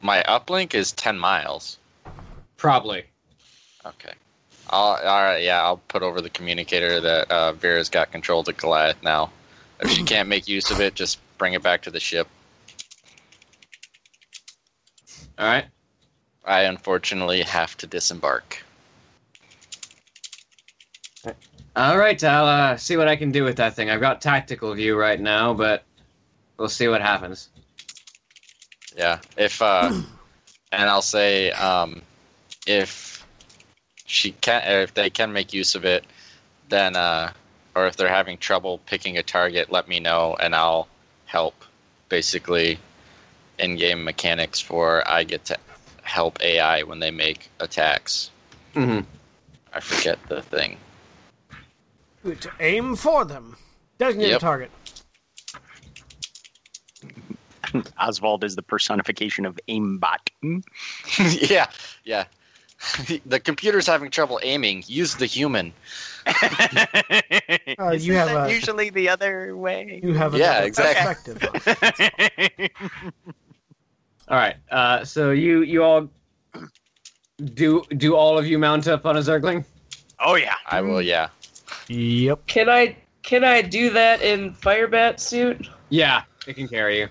My uplink is ten miles. Probably. Okay. I'll, all right, yeah, I'll put over the communicator that uh, Vera's got control of Goliath now. If she can't make use of it, just bring it back to the ship. All right. I unfortunately have to disembark. All right, I'll uh, see what I can do with that thing. I've got tactical view right now, but we'll see what happens. Yeah. If uh, *clears throat* and I'll say um, if she can, if they can make use of it, then uh, or if they're having trouble picking a target, let me know and I'll help. Basically, in-game mechanics for I get to help AI when they make attacks. hmm I forget the thing. To aim for them. Designate a Yep. target. Osvald is the personification of aimbot. *laughs* Yeah, yeah. *laughs* the computer's having trouble aiming. Use the human. Uh, Isn't you have that a- usually the other way. You have Yeah, exactly. perspective. on. *laughs* All right. Uh, so you you all do do all of you mount up on a Zergling? oh yeah. I will. Yeah. Yep. Can I can I do that in Firebat suit? Yeah, it can carry you.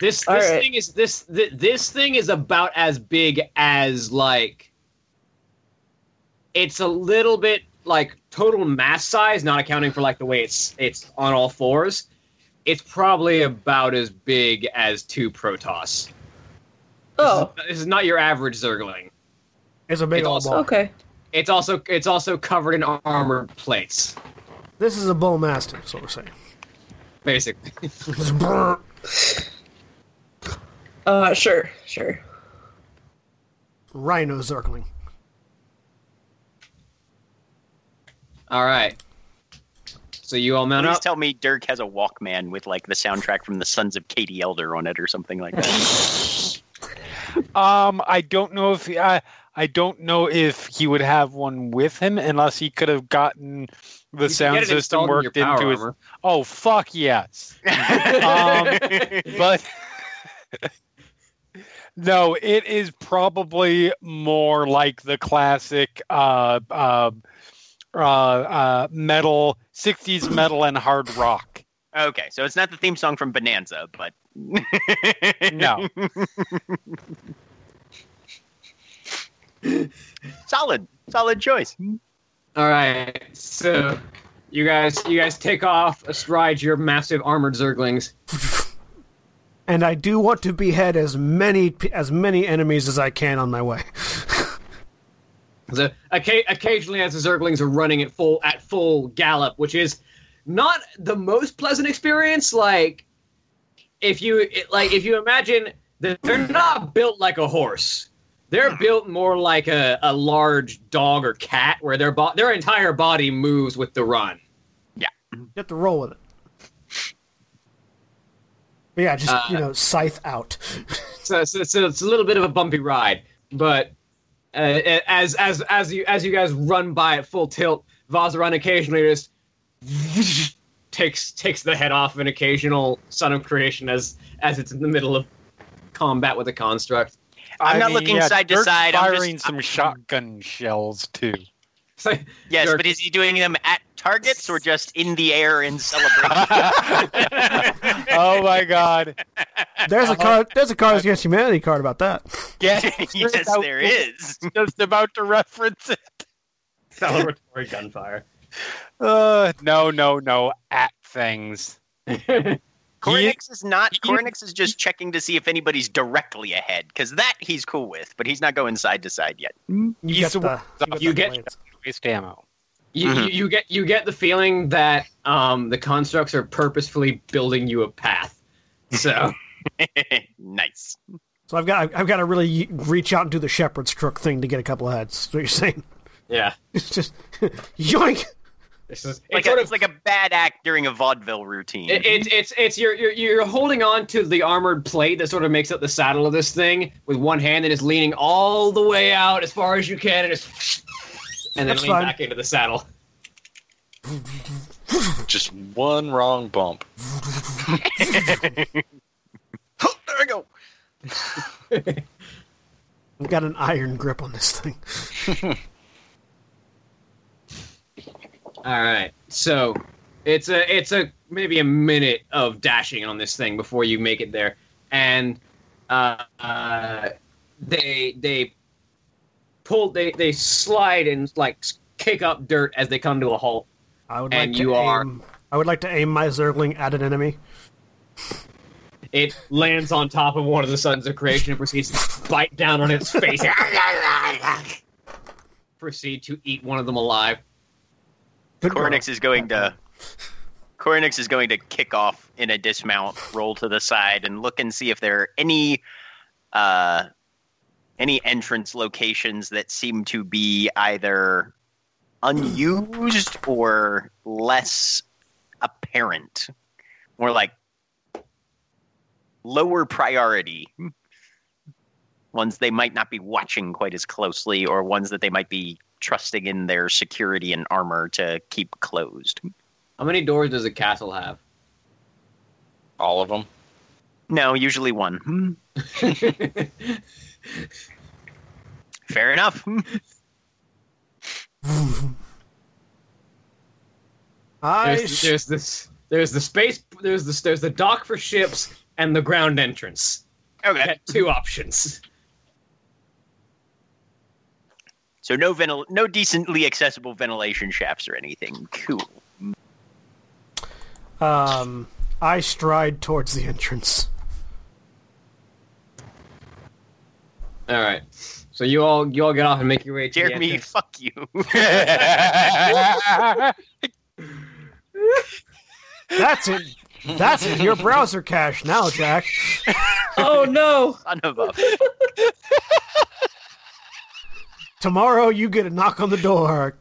This this All right. thing is this th- this thing is about as big as like it's a little bit like total mass size, not accounting for like the way it's it's on all fours. It's probably about as big as two Protoss. Oh, This is not your average Zergling. It's a big It's also- ball. okay. It's also it's also covered in armored plates, This is a bull master, is what we're saying. basically. *laughs* Uh, sure, sure. Rhino Zergling. all right. So you all mount Please up. tell me Dirk has a Walkman with like the soundtrack from the Sons of Katie Elder on it or something like that. *laughs* Um, I don't know if I I don't know if he would have one with him unless he could have gotten the You sound system installed in worked power into his. armor. Oh fuck yes! *laughs* Um, but *laughs* no, it is probably more like the classic uh, uh, uh, uh, metal, '60s metal and hard rock. okay, so it's not the theme song from Bonanza, but *laughs* No. *laughs* solid, solid choice. All right, so you guys, you guys take off astride your massive armored zerglings. *laughs* And I do want to behead as many as many enemies as I can on my way. So, occa- occasionally, as the zerglings are running at full at full gallop, which is not the most pleasant experience. Like, if you it- like, if you imagine that they're not built like a horse. They're built more like a, a large dog or cat, where their bo- their entire body moves with the run. Yeah, you have to roll with it. But yeah, just Uh, you know, scythe out. so, so, so it's a little bit of a bumpy ride, but uh, as as as you as you guys run by at full tilt, Vazeran occasionally just takes takes the head off of an occasional Son of Creation as as it's in the middle of combat with a construct. I'm I not mean, looking yeah, side to Dirk's side, I'm just- Firing some shotgun shells too. It's *laughs* like, Yes, Dirk- but is he doing them at targets or just in the air in celebration? *laughs* oh my god! There's a card. There's a Cards Against Humanity card about that. *laughs* Yes, yes, there is. *laughs* Just about to reference it. celebratory gunfire. Uh, no, no, no. At things. *laughs* Koranix is not. he- Koranix is just checking to see if anybody's directly ahead, because that he's cool with, but he's not going side to side yet. You He's get the the. You get- Waste ammo. You, Mhm. you, you get you get the feeling that um, the constructs are purposefully building you a path. So *laughs* nice. So I've got I've got to really reach out and do the shepherd's crook thing to get a couple of heads. That's what you're saying? yeah, It's just *laughs* yoink. this is Like it's a, sort it's of like a bad act during a vaudeville routine. It, it's it's it's you're, you're you're holding on to the armored plate that sort of makes up the saddle of this thing with one hand and is leaning all the way out as far as you can and just and then That's lean fine. back into the saddle. *laughs* Just one wrong bump. *laughs* Oh, there we go. *laughs* I've got an iron grip on this thing. All right, so it's a it's a maybe a minute of dashing on this thing before you make it there, and uh, uh, they they pull they they slide and like kick up dirt as they come to a halt. I would And like to you are- aim. I would like to aim my Zergling at an enemy. It lands on top of one of the sons of creation and proceeds to bite down on its face. *laughs* Proceed to eat one of them alive. Good. Koranix is going to Koranix is going to kick off in a dismount, roll to the side, and look and see if there are any uh, any entrance locations that seem to be either unused or less apparent, more like lower priority. Ones they might not be watching quite as closely, or ones that they might be trusting in their security and armor to keep closed. How many doors does a castle have? All of them. No, usually one. *laughs* *laughs* Fair enough. I There's, there's this. There's the space. There's this. There's the dock for ships and the ground entrance. Okay. two options. So no ventil- no decently accessible ventilation shafts or anything. Cool. um I stride towards the entrance. All right. So you all you all get off and make your way to the Jeremy, entrance. fuck you. *laughs* That's it. That's in your browser cache now, Jack. Oh no! Son of a. *laughs* Tomorrow you get a knock on the door.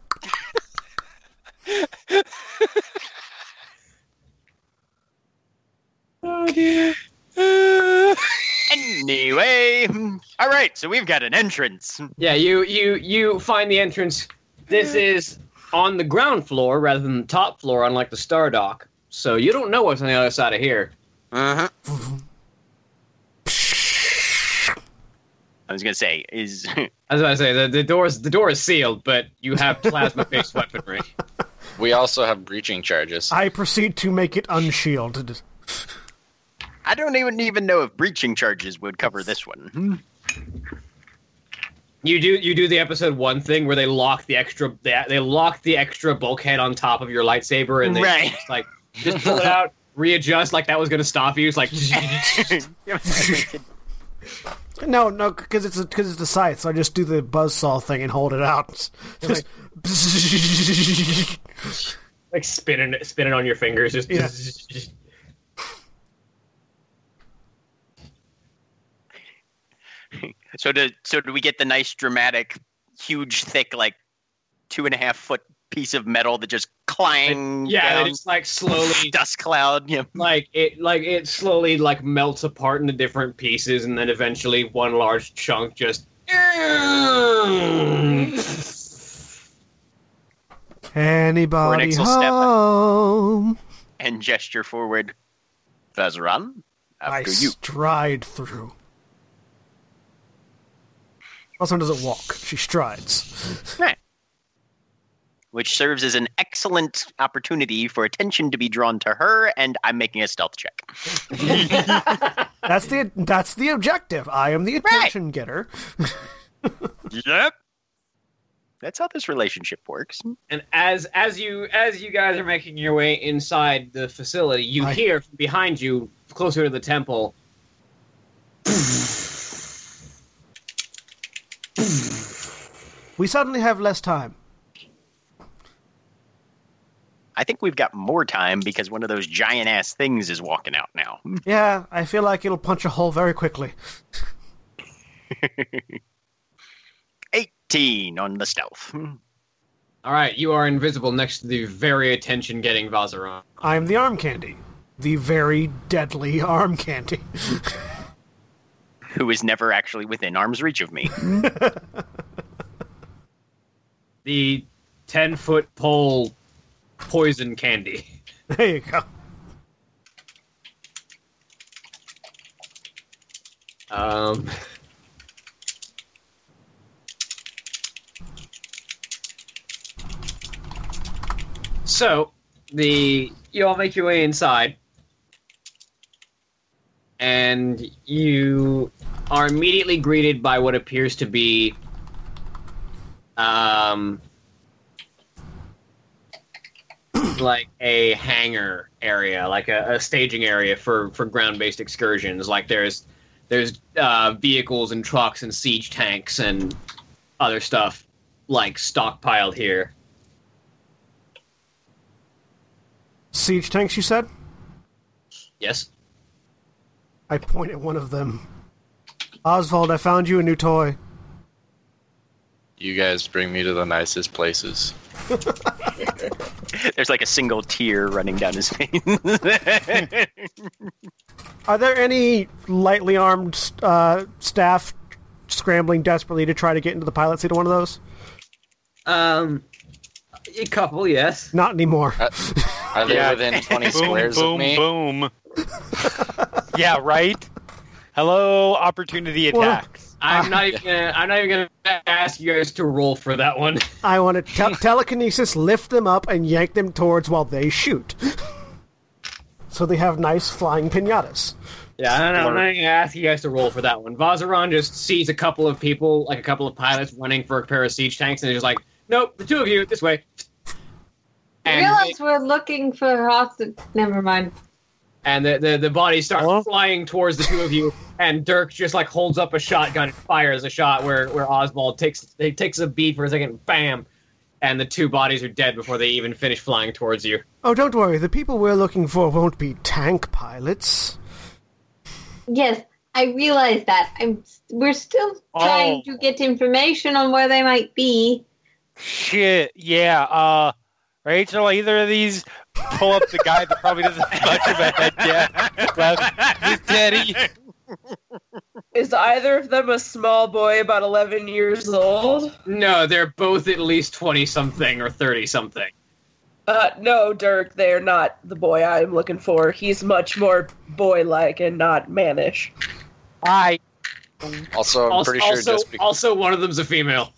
Oh dear. *laughs* Anyway, all right. So we've got an entrance. Yeah, you you you find the entrance. This is on the ground floor rather than the top floor, unlike the Star Dock. So you don't know what's on the other side of here. Uh huh. I was gonna say is As *laughs* I say, the, the doors the door is sealed, but you have plasma *laughs* based weaponry. We also have breaching charges. I proceed to make it unshielded. I don't even even know if breaching charges would cover this one. Hmm. You do you do the episode one thing where they lock the extra they, they lock the extra bulkhead on top of your lightsaber and they Right. just, like just pull it out, *laughs* readjust like that was gonna stop you. It's like *laughs* No, no, because it's because it's the scythe. So I just do the buzzsaw thing and hold it out. Just like *laughs* spinning it spinning on your fingers. Just Yeah. So do so do we get the nice dramatic, huge, thick, like two and a half foot piece of metal that just clang yeah, down, they just like slowly *laughs* dust cloud? Yeah. like it like it slowly like melts apart into different pieces and then eventually one large chunk just Anybody Koranix will step home? And gesture forward. Vazeran, I after you. stride through. Also doesn't walk; she strides. Right. Which serves as an excellent opportunity for attention to be drawn to her, and I'm making a stealth check. *laughs* That's the that's the objective. I am the attention getter. *laughs* Yep. That's how this relationship works. and as as you as you guys are making your way inside the facility you I- hear from behind you closer to the temple We suddenly have less time. I think we've got more time because one of those giant ass things is walking out now. *laughs* Yeah, I feel like it'll punch a hole very quickly. *laughs* 18 on the stealth. all right you are invisible next to the very attention getting Vazeran I am the arm candy, the very deadly arm candy. *laughs* Who is never actually within arm's reach of me. The 10 foot pole poison candy *laughs* there you go. um So the you all make your way inside, and you are immediately greeted by what appears to be um like a hangar area, like a, a staging area for for ground-based excursions. Like there's there's uh, vehicles and trucks and siege tanks and other stuff like stockpiled here. Siege tanks, you said? Yes. I point at one of them. Osvald, I found you a new toy. You guys bring me to the nicest places. *laughs* There's like a single tear running down his face. Are there any lightly armed uh, staff scrambling desperately to try to get into the pilot seat of one of those? Um, a couple, yes. Not anymore. Are they Yeah. within 20 boom, squares boom, of me? boom. boom. *laughs* yeah, right. Hello, opportunity Well- attacks. I'm uh, not even gonna. I'm not even gonna ask you guys to roll for that one. *laughs* I want to te- telekinesis lift them up and yank them towards while they shoot. so they have nice flying pinatas. Yeah, I don't know. I'm not even gonna ask you guys to roll for that one. Vazeran just sees a couple of people, like a couple of pilots, running for a pair of siege tanks, and he's like, "Nope, the two of you this way." I And realize we're looking for hostage. Never mind. And the, the the bodies start Hello? flying towards the two of you, and Dirk just like holds up a shotgun and fires a shot where where Osvald takes he takes a beat for a second, bam, and the two bodies are dead before they even finish flying towards you. Oh, don't worry. The people we're looking for won't be tank pilots. Yes, I realize that. I'm. We're still trying Oh. to get information on where they might be. Shit. Yeah. Uh, Rachel, either of these pull up the guy that probably doesn't *laughs* have much of a head yet. Left. This Teddy. Is either of them a small boy about 11 years old? No, they're both at least twenty something or thirty something. Uh, no, Dirk, they're not the boy I'm looking for. He's much more boy-like and not mannish. I. Also, I'm also, pretty sure also, just because. also one of them's a female.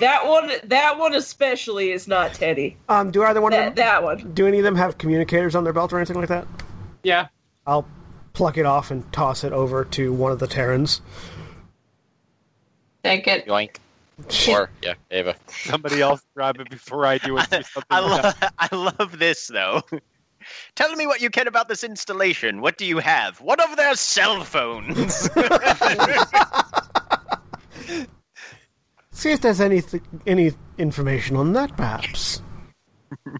That one, that one especially is not Teddy. Um, do either one of them? that one. Do any of them have communicators on their belt or anything like that? Yeah. I'll pluck it off and toss it over to one of the Terrans. Take it. Yoink. Or, yeah, Ava. Somebody else grab it before I do it. do *laughs* I, lo- I love this though. Tell me what you can about this installation. What do you have? What of their cell phones? *laughs* *laughs* See if there's any any information on that, perhaps. *laughs*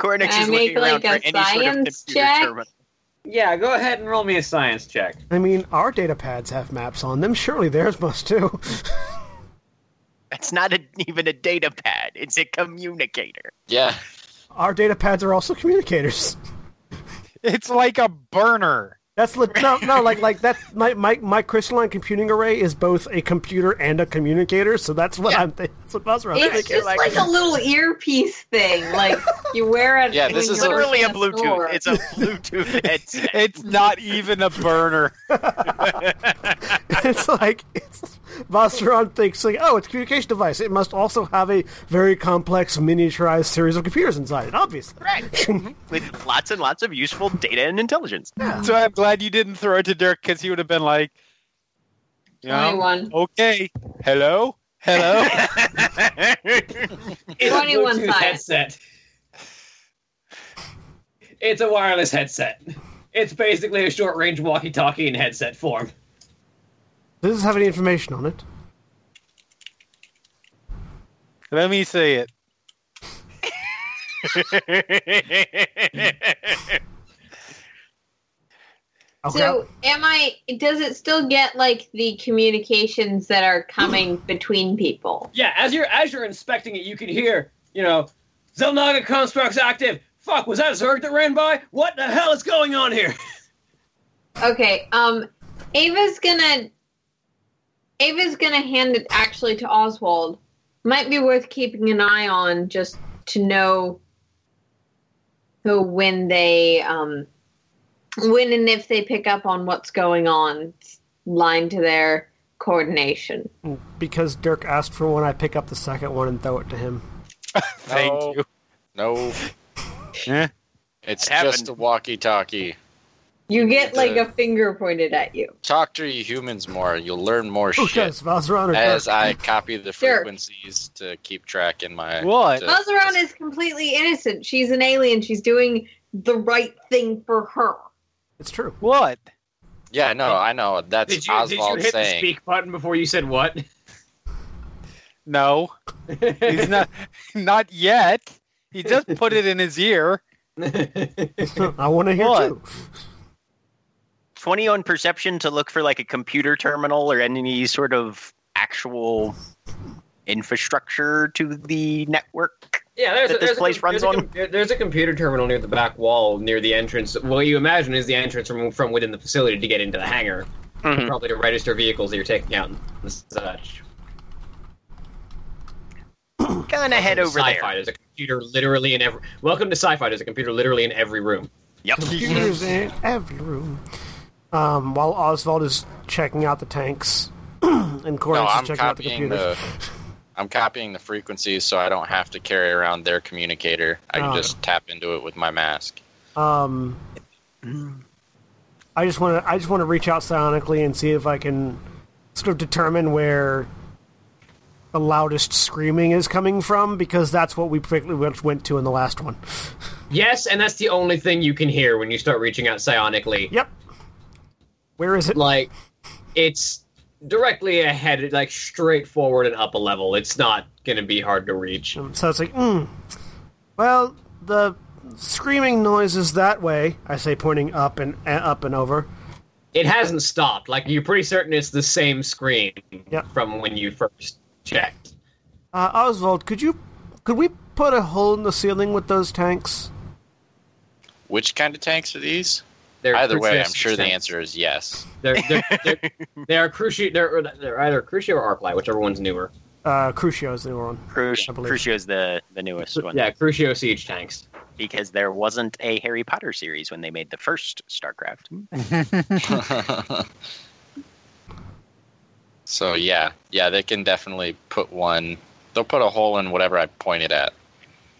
Koranix I is make, looking around like, a for any sort of science computer check? terminal. Yeah, go ahead and roll me a science check. I mean, our data pads have maps on them. Surely theirs must too. *laughs* It's not a, even a data pad. It's a communicator. Yeah. our data pads are also communicators. It's like a burner. That's le- no, no, like like that. My, my my crystalline computing array is both a computer and a communicator. So that's what Yeah. I'm thinking. That's what Buzzra was It's thinking. just like, a little earpiece thing, like *laughs* you wear it. Yeah, this is go Literally to a Bluetooth. store. It's a Bluetooth *laughs* headset. It's not even a burner. *laughs* it's like it's Vazeran thinks like, oh, it's a communication device. It must also have a very complex miniaturized series of computers inside it. Obviously, Right. Mm-hmm. With lots and lots of useful data and intelligence. So I'm glad you didn't throw it to Dirk because he would have been like, you know, Twenty-one. okay, hello, hello. *laughs* It's 21 a Bluetooth science. headset. It's a wireless headset. It's basically a short range walkie talkie in headset form. does this have any information on it? Let me see it. *laughs* Okay. So, am I? Does it still get like the communications that are coming *gasps* between people? Yeah, as you're as you're inspecting it, you can hear, you know, Xel'Naga constructs active. Fuck, was that a Zerg that ran by? What the hell is going on here? *laughs* Okay. Um, Ava's gonna. Ava's gonna hand it actually to Osvald. Might be worth keeping an eye on just to know who when they um when and if they pick up on what's going on, line to their coordination. because Dirk asked for one, I pick up the second one and throw it to him. *laughs* Thank No. you. No, Eh, it's It just a walkie talkie. You get like a finger pointed at you. Talk to you humans more. You'll learn more Who shit does or as Dirk? I copy the *laughs* Sure. frequencies to keep track in my. What? to- Mazaron is completely innocent. She's an alien. She's doing the right thing for her. It's true. What? Yeah, no, I know. That's Did you did you Osvald hit the saying. speak button before you said what? No, he's not. *laughs* Not yet. He just put it in his ear. I want to hear What? too. 20 on perception to look for like a computer terminal or any sort of actual infrastructure to the network. Yeah, there's that a, this place a, com- runs there's, on? com- there's a computer terminal near the back wall near the entrance. What you imagine is the entrance from from within the facility to get into the hangar, Mhm. probably to register vehicles that you're taking out and such. *coughs* Gonna head over sci-fi. there. There's a computer literally in every. Welcome to sci-fi. There's a computer literally in every room. Yep. Computers in every room. Um, while Osvald is checking out the tanks, *coughs* and No, is checking out the copying computers. the. *laughs* I'm copying the frequencies so I don't have to carry around their communicator. I can Oh. just tap into it with my mask. Um, *clears throat* I just want to. I just want to reach out psionically and see if I can sort of determine where the loudest screaming is coming from, because that's what we particularly went- went to in the last one. *laughs* Yes, and that's the only thing you can hear when you start reaching out psionically. Yep. Where is it? Like, it's directly ahead, like straight forward and up a level. It's not going to be hard to reach. Um, So it's like, mm. well, the screaming noise is that way. I say, pointing up and uh, up and over. It hasn't stopped. Like, you're pretty certain it's the same screen Yep. from when you first checked. Uh, Osvald, could you, could we put a hole in the ceiling with those tanks? Which kind of tanks are these? They're Either way, I'm sure the answer is yes. They're, they're, they're, *laughs* they are Crucio. They're, they're either Crucio or Arclight, whichever one's newer. Uh, Crucio is the newer one. Cruci- I believe. Crucio's the, the newest one. Yeah, Crucio siege tanks. Because there wasn't a Harry Potter series when they made the first StarCraft. *laughs* *laughs* so yeah, yeah, they can definitely put one. They'll put a hole in whatever I pointed at.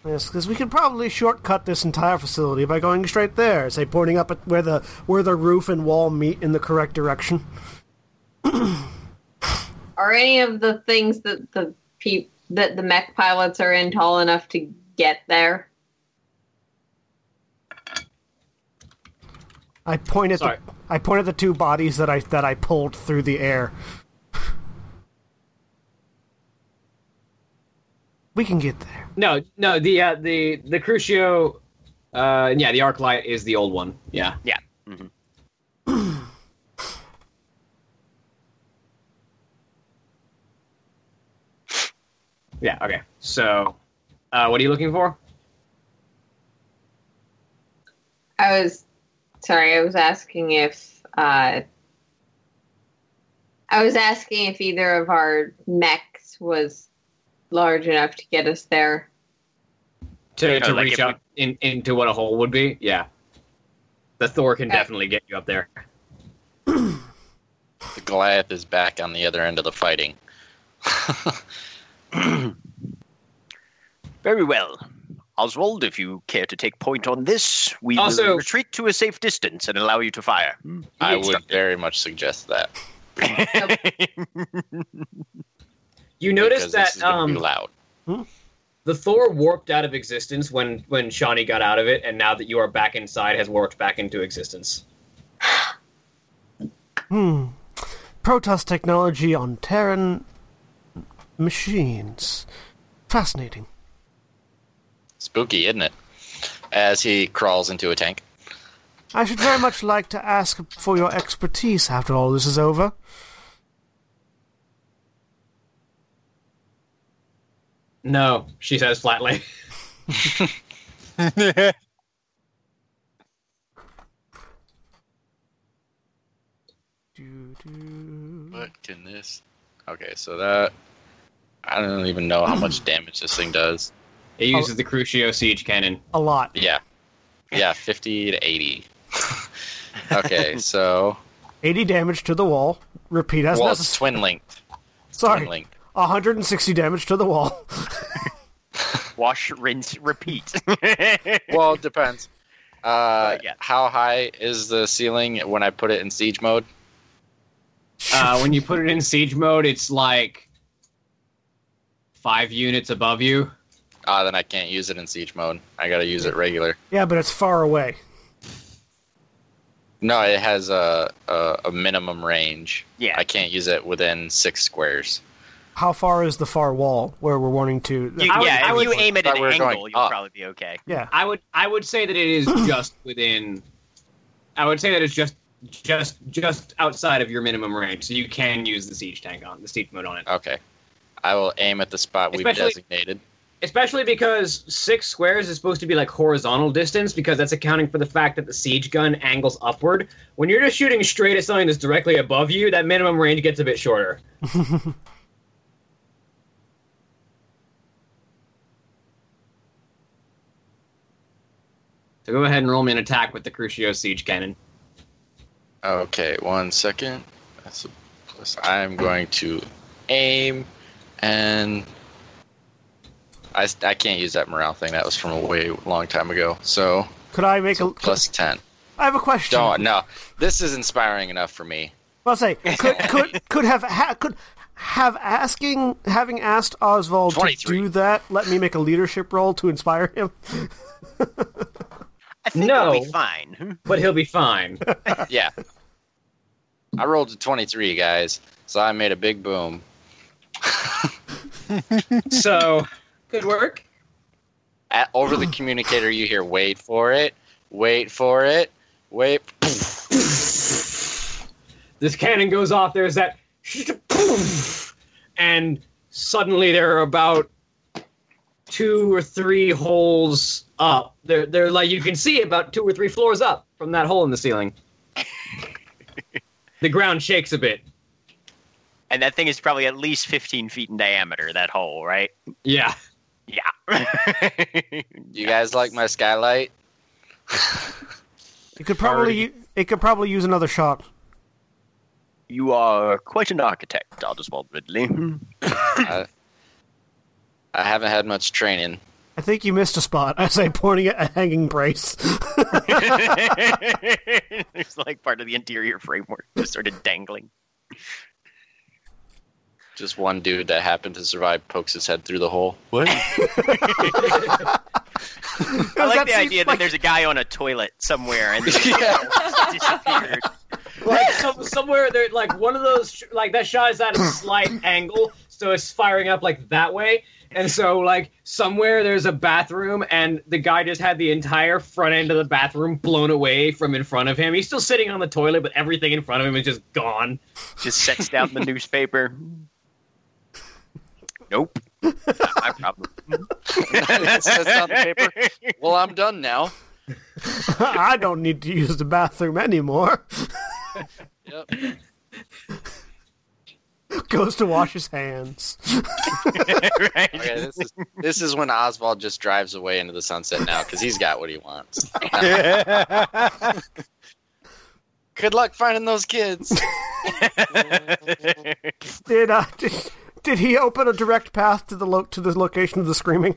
Yes, because we could probably shortcut this entire facility by going straight there. Say, pointing up at where the where the roof and wall meet in the correct direction. *clears throat* Are any of the things that the pe- that the mech pilots are in tall enough to get there? I point at Sorry. the I point at the two bodies that I that I pulled through the air. We can get there. No, no, the uh, the the Crucio, uh, yeah, the arc light is the old one. Yeah. Yeah. Mhm. *clears throat* Yeah. Okay. So, uh, what are you looking for? I was sorry. I was asking if uh, I was asking if either of our mechs was large enough to get us there. To, to like reach if out in, into what a hole would be? Yeah. The Thor can Okay. definitely get you up there. The Goliath is back on the other end of the fighting. *laughs* Very well. Osvald, if you care to take point on this, we Also- will retreat to a safe distance and allow you to fire. Hmm. I would very much suggest that. *laughs* *laughs* You notice because this is that be um, loud. the Thor warped out of existence when when Shawnee got out of it, and now that you are back inside, has warped back into existence. Hmm. Protoss technology on Terran machines. Fascinating. Spooky, isn't it? As he crawls into a tank. I should very much like to ask for your expertise after all this is over. No, she says flatly. What can this? Okay, so that I don't even know how much damage this thing does. It uses the Crucio siege cannon. A lot. Yeah, yeah, fifty to eighty. *laughs* okay, so 80 damage to the wall. Repeat as well, it's twin linked. Sorry. Twin linked. 160 damage to the wall. *laughs* Wash, rinse, repeat. *laughs* Well, it depends. Uh, yeah. How high is the ceiling when I put it in siege mode? Uh, when you put it in siege mode, it's like five units above you. Ah, then I can't use it in siege mode. I gotta use it regular. Yeah, but it's far away. No, it has a a, a minimum range. Yeah. I can't use it within six squares. How far is the far wall where we're wanting to? You- I would- yeah, I if would- you aim at an we were going angle, you'll up. probably be okay. yeah. I would I would say that it is *clears throat* just within. I would say that it's just just just outside of your minimum range, so you can use the siege tank on the siege mode on it. Okay. I will aim at the spot we've Especially- designated. Especially because six squares is supposed to be like horizontal distance, because that's accounting for the fact that the siege gun angles upward. When you're just shooting straight at something that's directly above you, that minimum range gets a bit shorter. *laughs* so go ahead and roll me an attack with the Crucio siege cannon. Okay, one second. That's a plus. I'm going to aim, and I, I can't use that morale thing. That was from a way long time ago. So Could I make a? plus ten. I have a question. Don't no. This is inspiring enough for me. I'll say could *laughs* could could have ha, could have asking having asked Osvald to do that. Let me make a leadership roll to inspire him. *laughs* I think No. we'll be fine. *laughs* But he'll be fine. *laughs* Yeah. I rolled a 23, guys. So I made a big boom. *laughs* so Good work. At, over the communicator, you hear, wait for it, wait for it, wait. this cannon goes off. There's that, and suddenly there are about two or three holes up. They're they're like you can see about two or three floors up from that hole in the ceiling. *laughs* the ground shakes a bit. And that thing is probably at least 15 feet in diameter, that hole, right? Yeah. Yeah. *laughs* You guys like my skylight? It could probably u- it could probably use another shot. You are quite an architect, Osvald Ridley. *laughs* I, I haven't had much training. I think you missed a spot. *laughs* I say, pointing at a hanging brace. *laughs* it's like part of the interior framework, just sort of dangling. Just one dude that happened to survive pokes his head through the hole. What? *laughs* I like the idea like- that there's a guy on a toilet somewhere and then he disappeared. Like some, somewhere there, like one of those, like that shot is at a slight angle, so it's firing up like that way. And so, like somewhere there's a bathroom, and the guy just had the entire front end of the bathroom blown away from in front of him. He's still sitting on the toilet, but everything in front of him is just gone. Just sets down the newspaper. Nope. Not my problem. It says on the paper, well, I'm done now. *laughs* I don't need to use the bathroom anymore. Yep. *laughs* *laughs* Goes to wash his hands. *laughs* right? Okay, this is this is when Osvald just drives away into the sunset now because he's got what he wants. *laughs* Good luck finding those kids. Did uh, did, did he open a direct path to the lo- to the location of the screaming?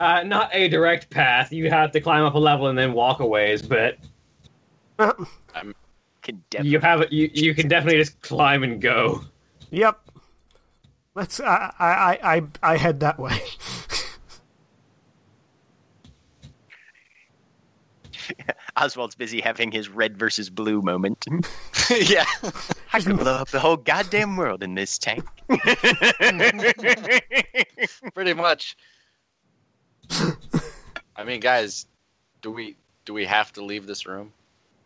Uh, not a direct path. You have to climb up a level and then walk a ways, but Uh, Can you have you you can *laughs* definitely just climb and go. yep. Let's. I I I I, I head that way. *laughs* Osvald's busy having his red versus blue moment. *laughs* yeah. I could blow up the whole goddamn world in this tank. Pretty much. I mean, guys, do we do we have to leave this room?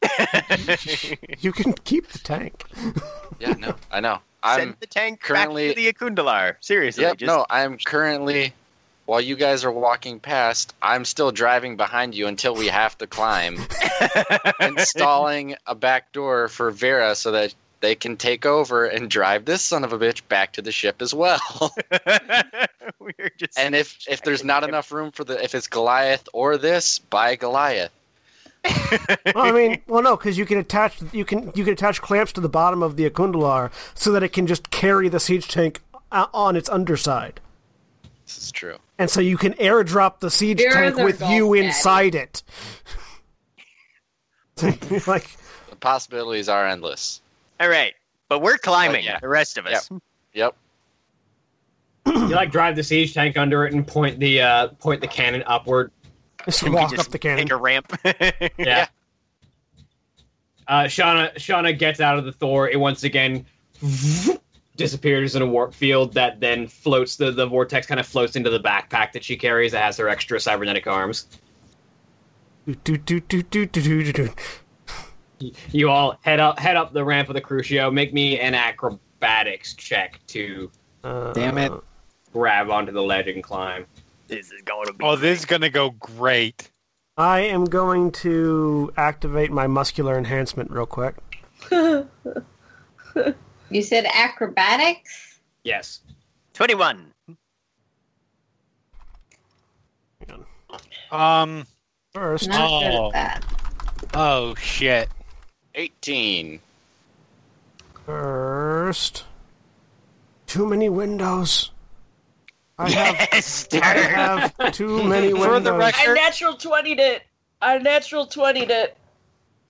*laughs* you can keep the tank. *laughs* Yeah, no, I know. I'm Send the tank currently- back to the Akundalar. Seriously, Yep, just no, I'm currently while you guys are walking past, I'm still driving behind you until we have to climb, *laughs* installing a back door for Vera so that they can take over and drive this son of a bitch back to the ship as well. We're just and if if there's not enough room for the if it's Goliath or this, buy Goliath. Well, I mean, well, no, because you can attach you can you can attach clamps to the bottom of the Akundalar so that it can just carry the siege tank uh, on its underside. This is true. and so you can airdrop the siege Here's tank with you caddy. inside it. *laughs* *laughs* like, The possibilities are endless. All right, but we're climbing. yeah. The rest of us. Yep. You like drive the siege tank under it and point the uh, point the cannon upward. Just And we walk just up the cannon. Take a ramp. *laughs* Yeah. Uh, Shauna Shauna gets out of the Thor. It once again disappears in a warp field that then floats. The, the vortex kind of floats into the backpack that she carries that has her extra cybernetic arms. Do, do, do, do, do, do, do, do. You all head up head up the ramp of the Crucio. Make me an acrobatics check to Uh, Damn it. grab onto the ledge and climb. This is going to be. Oh, this is gonna go great. I am going to activate my muscular enhancement real quick. *laughs* You said acrobatics? Yes. twenty-one. Um. First, Not Oh. that. Oh shit. 18. first. Too many windows. I have, *laughs* Yes, I have too *laughs* many windows. For the record- I natural 20'd it. I natural 20'd it.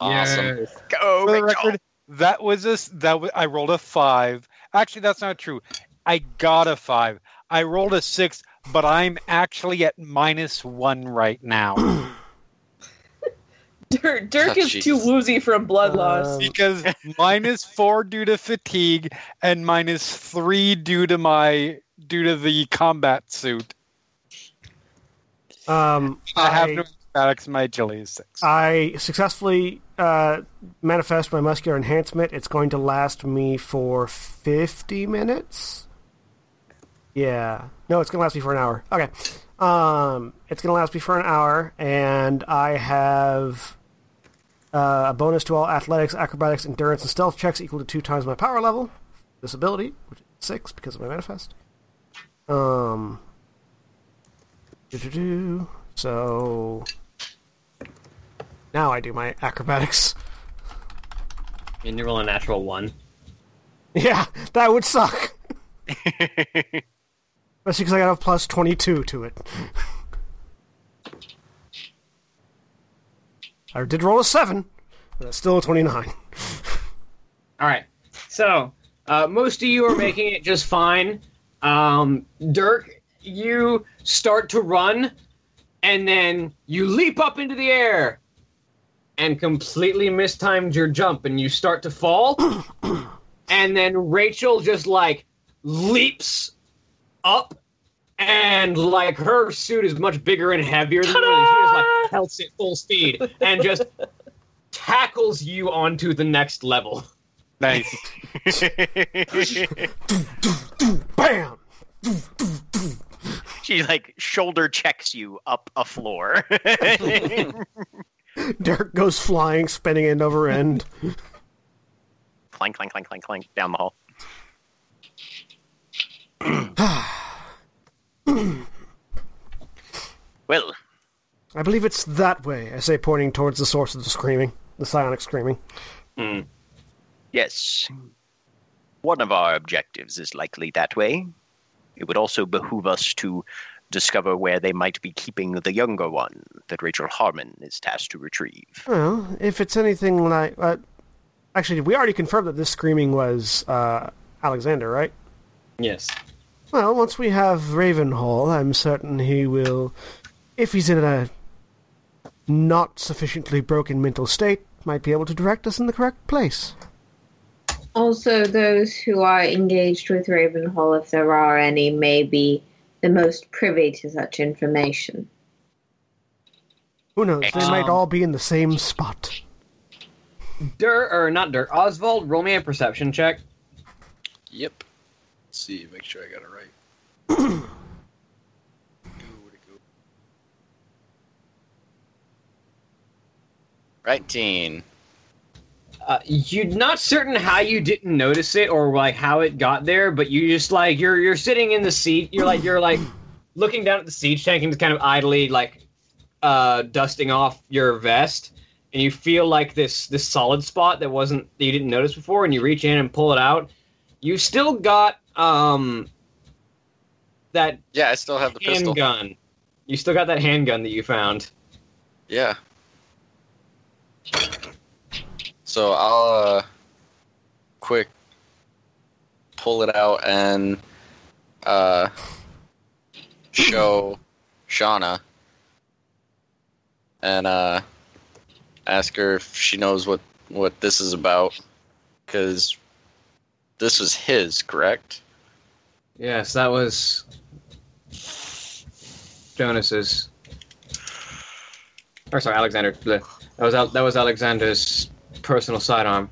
Awesome. Go, For the Rachel. record, that was a that was, I rolled a five. Actually, that's not true. I got a five. I rolled a six, but I'm actually at minus one right now *clears throat* Dirk, Dirk Oh, is too woozy from blood loss. Um, because minus four due to fatigue and minus three due to my due to the combat suit. um, I have I- no acrobatics. My agility is six. I successfully uh, manifest my muscular enhancement. It's going to last me for 50 minutes. Yeah. No, it's going to last me for an hour. Okay. Um, it's going to last me for an hour, and I have uh, a bonus to all athletics, acrobatics, endurance, and stealth checks equal to two times my power level. This ability, which is six because of my manifest. Um. doo-doo-doo. So now I do my acrobatics. And you roll a natural one. *laughs* Yeah, that would suck. *laughs* Especially because I got a plus 22 to it. I did roll a 7, but that's still a 29. *laughs* All right. So uh, most of you are making it just fine. Um, Dirk, you start to run, and then you leap up into the air, and completely mistimed your jump, and you start to fall. *coughs* and then Rachel just like leaps up. And like her suit is much bigger and heavier than yours, she just like pelts it full speed and just *laughs* tackles you onto the next level. Nice. Bam! she like shoulder checks you up a floor. *laughs* Derek goes flying, spinning end over end. clank, clank, clank, clank, clank down the hall. *clears throat* well, I believe it's that way, I say, pointing towards the source of the screaming, the psionic screaming. Hmm. Yes. One of our objectives is likely that way. It would also behoove us to discover where they might be keeping the younger one that Rachel Harmon is tasked to retrieve. Well, if it's anything like. Uh, actually, we already confirmed that this screaming was uh, Alexander, right? Yes. Well, once we have Ravenhall, I'm certain he will, if he's in a not sufficiently broken mental state, might be able to direct us in the correct place. Also, those who are engaged with Ravenhall, if there are any, may be the most privy to such information. Who knows? They might Um, all be in the same spot. Dur or not Dur. Osvald, roll me a perception check. Yep. Let's see, make sure I got it right. Go, *clears throat* where'd go? Nineteen. Uh, you're not certain how you didn't notice it or like how it got there, but you just like you're you're sitting in the seat. You're like you're like looking down at the siege tank and just kind of idly like uh, dusting off your vest, and you feel like this this solid spot that wasn't that you didn't notice before, and you reach in and pull it out. You still got um that Yeah, I still have the pistol. handgun. You still got that handgun that you found. Yeah. So I'll uh, quick pull it out and uh, show Shauna and uh, ask her if she knows what what this is about because this was his, correct? Yes, that was Jonas's. Or sorry, Alexander. That was that was Alexander's personal sidearm.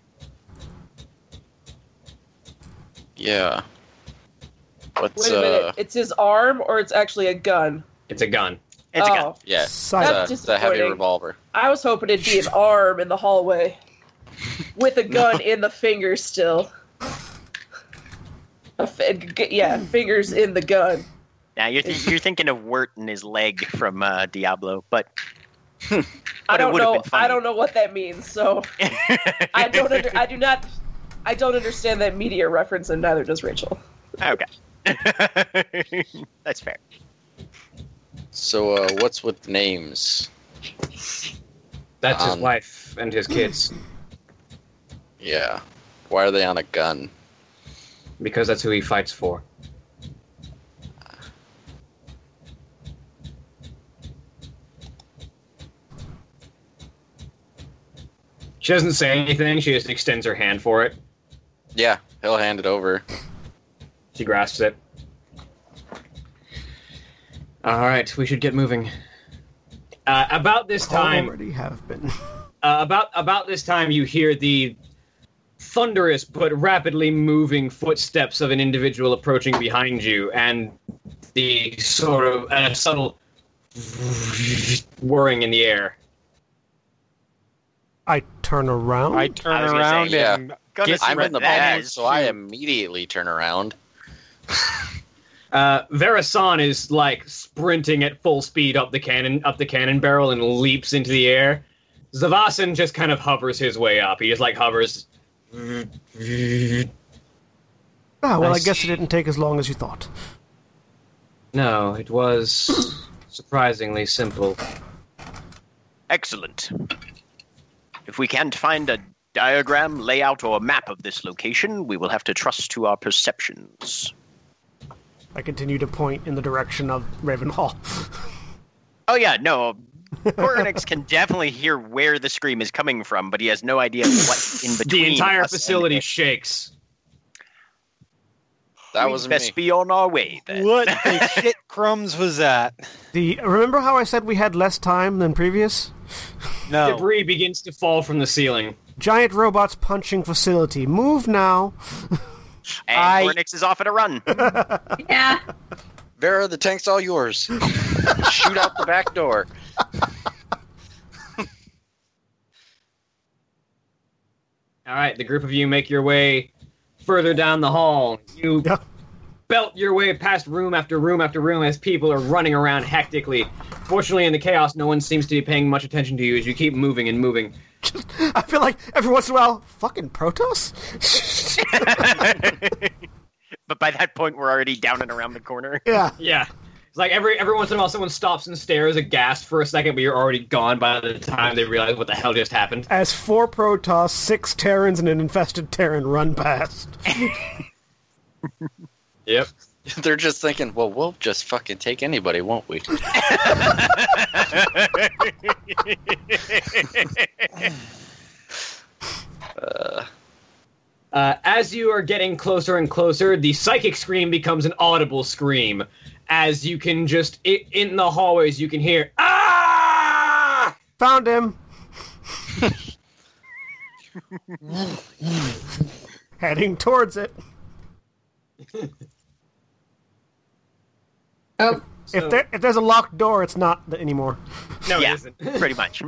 Yeah. What's Wait a minute. uh? It's his arm, or it's actually a gun? It's a gun. It's oh, a gun. Yeah, it's Side- That's a, it's a heavy disappointing. revolver. I was hoping it'd be an *laughs* arm in the hallway with a *laughs* gun in the fingers still. A fi- g- yeah, fingers in the gun. Now you're th- you're thinking of Wirt and his leg from uh, Diablo, but I don't know. I don't know what that means. So *laughs* I don't. Under, I do not. I don't understand that media reference, and neither does Rachel. okay. *laughs* That's fair. So uh, what's with names? That's his Um, wife and his kids, Yeah. Why are they on a gun? because that's who he fights for. She doesn't say anything. She just extends her hand for it. Yeah, he'll hand it over. She grasps it. All right, we should get moving. Uh, about this time, Already have been. *laughs* uh, about about this time, you hear the thunderous but rapidly moving footsteps of an individual approaching behind you, and the sort of and a subtle whirring in the air. I turn around. I turn I was gonna say, around yeah. and Gonna Get see I'm in the that back, is. so I immediately turn around. *laughs* Uh, Verasan is like sprinting at full speed up the cannon up the cannon barrel and leaps into the air. Zavasan just kind of hovers his way up. He just like hovers. ah, well, I Nice. guess it didn't take as long as you thought. No, it was *coughs* surprisingly simple. Excellent. If we can't find a diagram, layout, or map of this location, we will have to trust to our perceptions. I continue to point in the direction of Ravenhall. *laughs* Oh yeah, no. Koranix can definitely hear where the scream is coming from, but he has no idea what in between. The entire us facility it. shakes. That We'd wasn't best me. be on our way then. what the *laughs* shit crumbs was that? The remember how I said we had less time than previous? No. Debris begins to fall from the ceiling. Giant robots punching facility. Move now. And *laughs* I- Koranix is off at a run. *laughs* Yeah. Vera, the tank's all yours. Shoot out the back door. All right, the group of you make your way further down the hall. You Yeah. belt your way past room after room after room as people are running around hectically. Fortunately, in the chaos, no one seems to be paying much attention to you as you keep moving and moving. *laughs* I feel like every once in a while, fucking Protoss. *laughs* but by that point, we're already down and around the corner. yeah. Yeah. It's like every every once in a while, someone stops and stares aghast for a second, but you're already gone by the time they realize what the hell just happened. As four Protoss, six Terrans, and an infested Terran run past. *laughs* Yep. *laughs* They're just thinking, well, we'll just fucking take anybody, won't we? Uh, *laughs* Uh, as you are getting closer and closer, the psychic scream becomes an audible scream. As you can just i in the hallways, you can hear ah. Found him. *laughs* Heading towards it. Oh, So- if there if there's a locked door, it's not th- anymore. no, Yeah. it isn't. *laughs* Pretty much.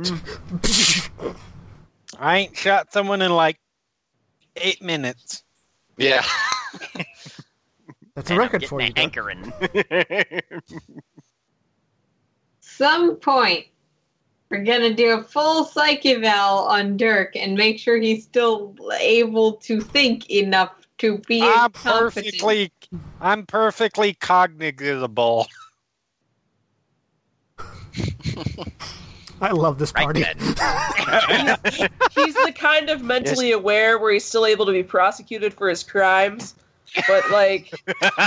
I ain't shot someone in like eight minutes. yeah. *laughs* That's a And I'm record for you. getting Doug. a hankering. *laughs* some point we're gonna do a full psych eval on Dirk and make sure he's still able to think enough to be I'm competent. perfectly, I'm perfectly cognizable. *laughs* I love this Right party. then. *laughs* He's the kind of mentally aware where he's still able to be prosecuted for his crimes, but like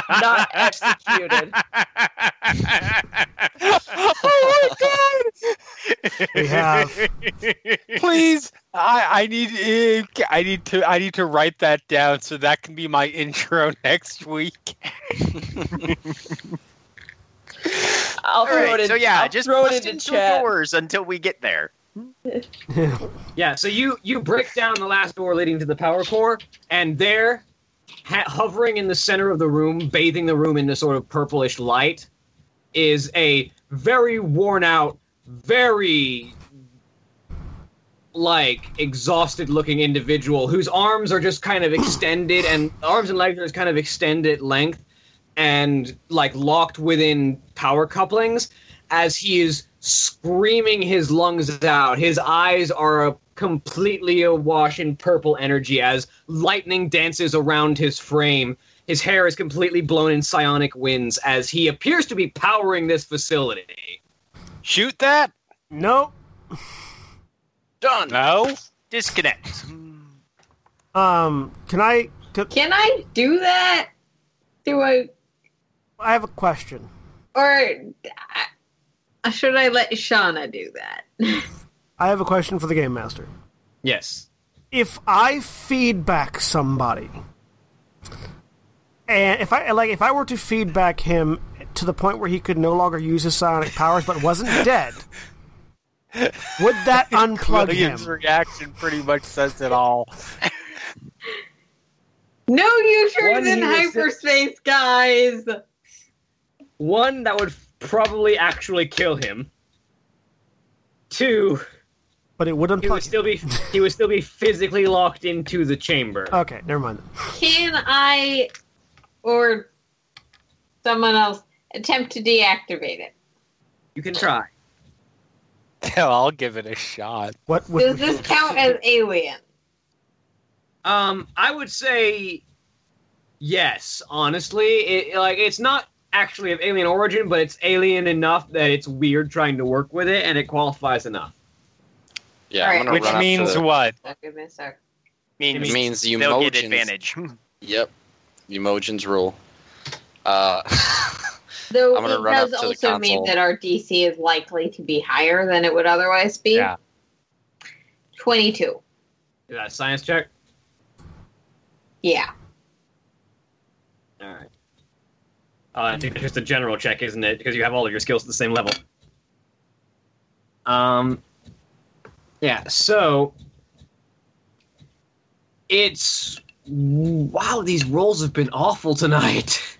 not executed. *laughs* oh my god! We have- Please, I, I need, I need to, I need to write that down so that can be my intro *laughs* next week. I'll All throw right, it in. so yeah, I'll just throw it bust into into chat. doors until we get there. Yeah, so you you break down the last door leading to the power core, and there, ha- hovering in the center of the room, bathing the room in a sort of purplish light, is a very worn out, very like exhausted looking individual whose arms are just kind of extended and arms and legs are just kind of extended length and like locked within power couplings as he is screaming his lungs out. His eyes are a completely awash in purple energy as lightning dances around his frame. His hair is completely blown in psionic winds as he appears to be powering this facility. Shoot that? Nope. Done. No. Disconnect. Um, can I? c- Can I do that? Do I, I have a question. or uh, should I let Shauna do that? *laughs* I have a question for the game master. Yes. If I feedback somebody, and if I like, if I were to feedback him to the point where he could no longer use his psionic powers but wasn't *laughs* dead, would that *laughs* unplug William's him? reaction pretty much says it all. no users One in he was- hyperspace, guys. One that would probably actually kill him. Two, But it would he would still be he would still be physically locked into the chamber. Okay, never mind. Can I, or someone else, attempt to deactivate it? You can try. I'll give it a shot. What would Does this count as alien? Um, I would say yes. Honestly, it, like it's not actually of alien origin, but it's alien enough that it's weird trying to work with it, and it qualifies enough. Yeah, Alright. Which means to, what? Give me a sec. Means It means the they'll get advantage. *laughs* Yep. Emojins rule. Uh, *laughs* Though I'm it run up does to also mean that our DC is likely to be higher than it would otherwise be. Yeah. 22. Is that science check? Yeah. All right. Uh, I think it's just a general check, isn't it? Because you have all of your skills at the same level. Um. Yeah. So it's wow. These rolls have been awful tonight.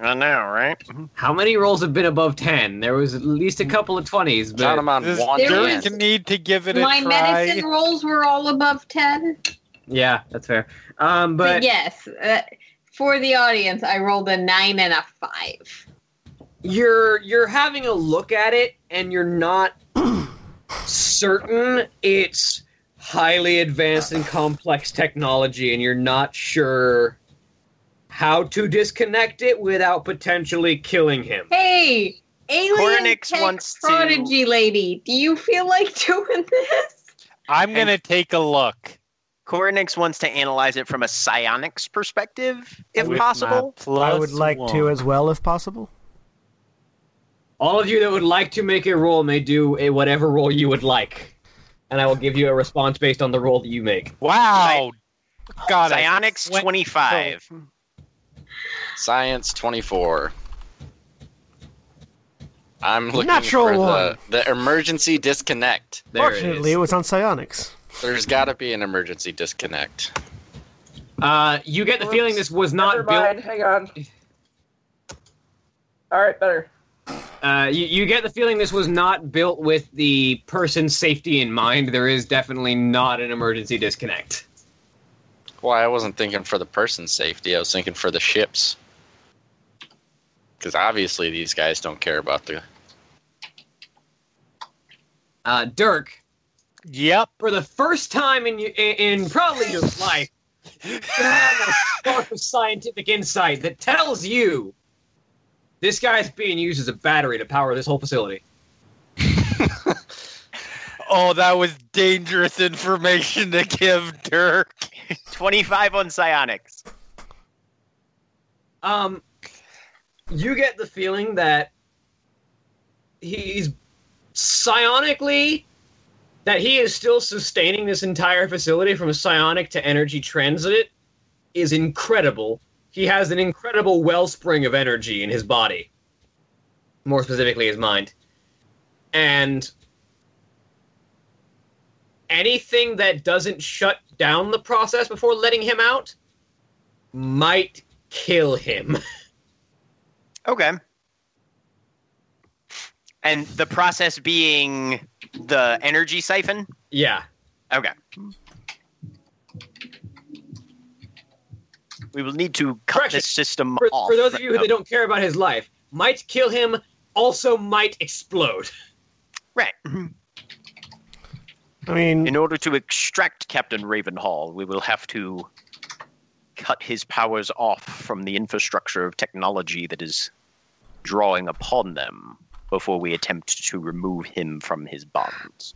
I know, right? How many rolls have been above ten? There was at least a couple of twenties, got but him on This one There Dirk was- need to give it a My try. medicine rolls were all above 10. yeah, that's fair. Um, But, but yes, uh, for the audience, I rolled a 9 and a 5. you're you're having a look at it and you're not certain it's highly advanced and complex technology and you're not sure how to disconnect it without potentially killing him. Hey, alien Koranix tech wants to- prodigy lady, do you feel like *laughs* doing this? I'm gonna take a look. Koranix wants to analyze it from a psionics perspective, if with possible. I would like to as well, if possible. All of you that would like to make a roll may do a whatever roll you would like. And I will give you a response based on the roll that you make. Wow. Got it. Psionics When- 25. Science 24. I'm looking Natural for one. the, the emergency disconnect. There it Fortunately, is. it was on psionics. There's got to be an emergency disconnect. Uh, you get the feeling this was not built mind. Hang on. All right, better. Uh, you, you get the feeling this was not built with the person's safety in mind. There is definitely not an emergency disconnect. Well, I wasn't thinking for the person's safety. I was thinking for the ships. Because obviously these guys don't care about the. Uh, Dirk, Yep. for the first time in, in, in probably your life, *laughs* you have a spark of scientific insight that tells you this guy's being used as a battery to power this whole facility. *laughs* Oh, that was dangerous information to give Dirk. *laughs* 25 on psionics. Um, you get the feeling that he's psionically that he is still sustaining this entire facility from psionic to energy transit is incredible. He has an incredible wellspring of energy in his body, more specifically his mind, and anything that doesn't shut down the process before letting him out might kill him. *laughs* Okay. And the process being the energy siphon? yeah. Okay. We will need to cut Correction. this system For, off. for those of you that don't care about his life, might kill him, also might explode. Right. I mean, In order to extract Captain Ravenhall, we will have to cut his powers off from the infrastructure of technology that is drawing upon them before we attempt to remove him from his bonds.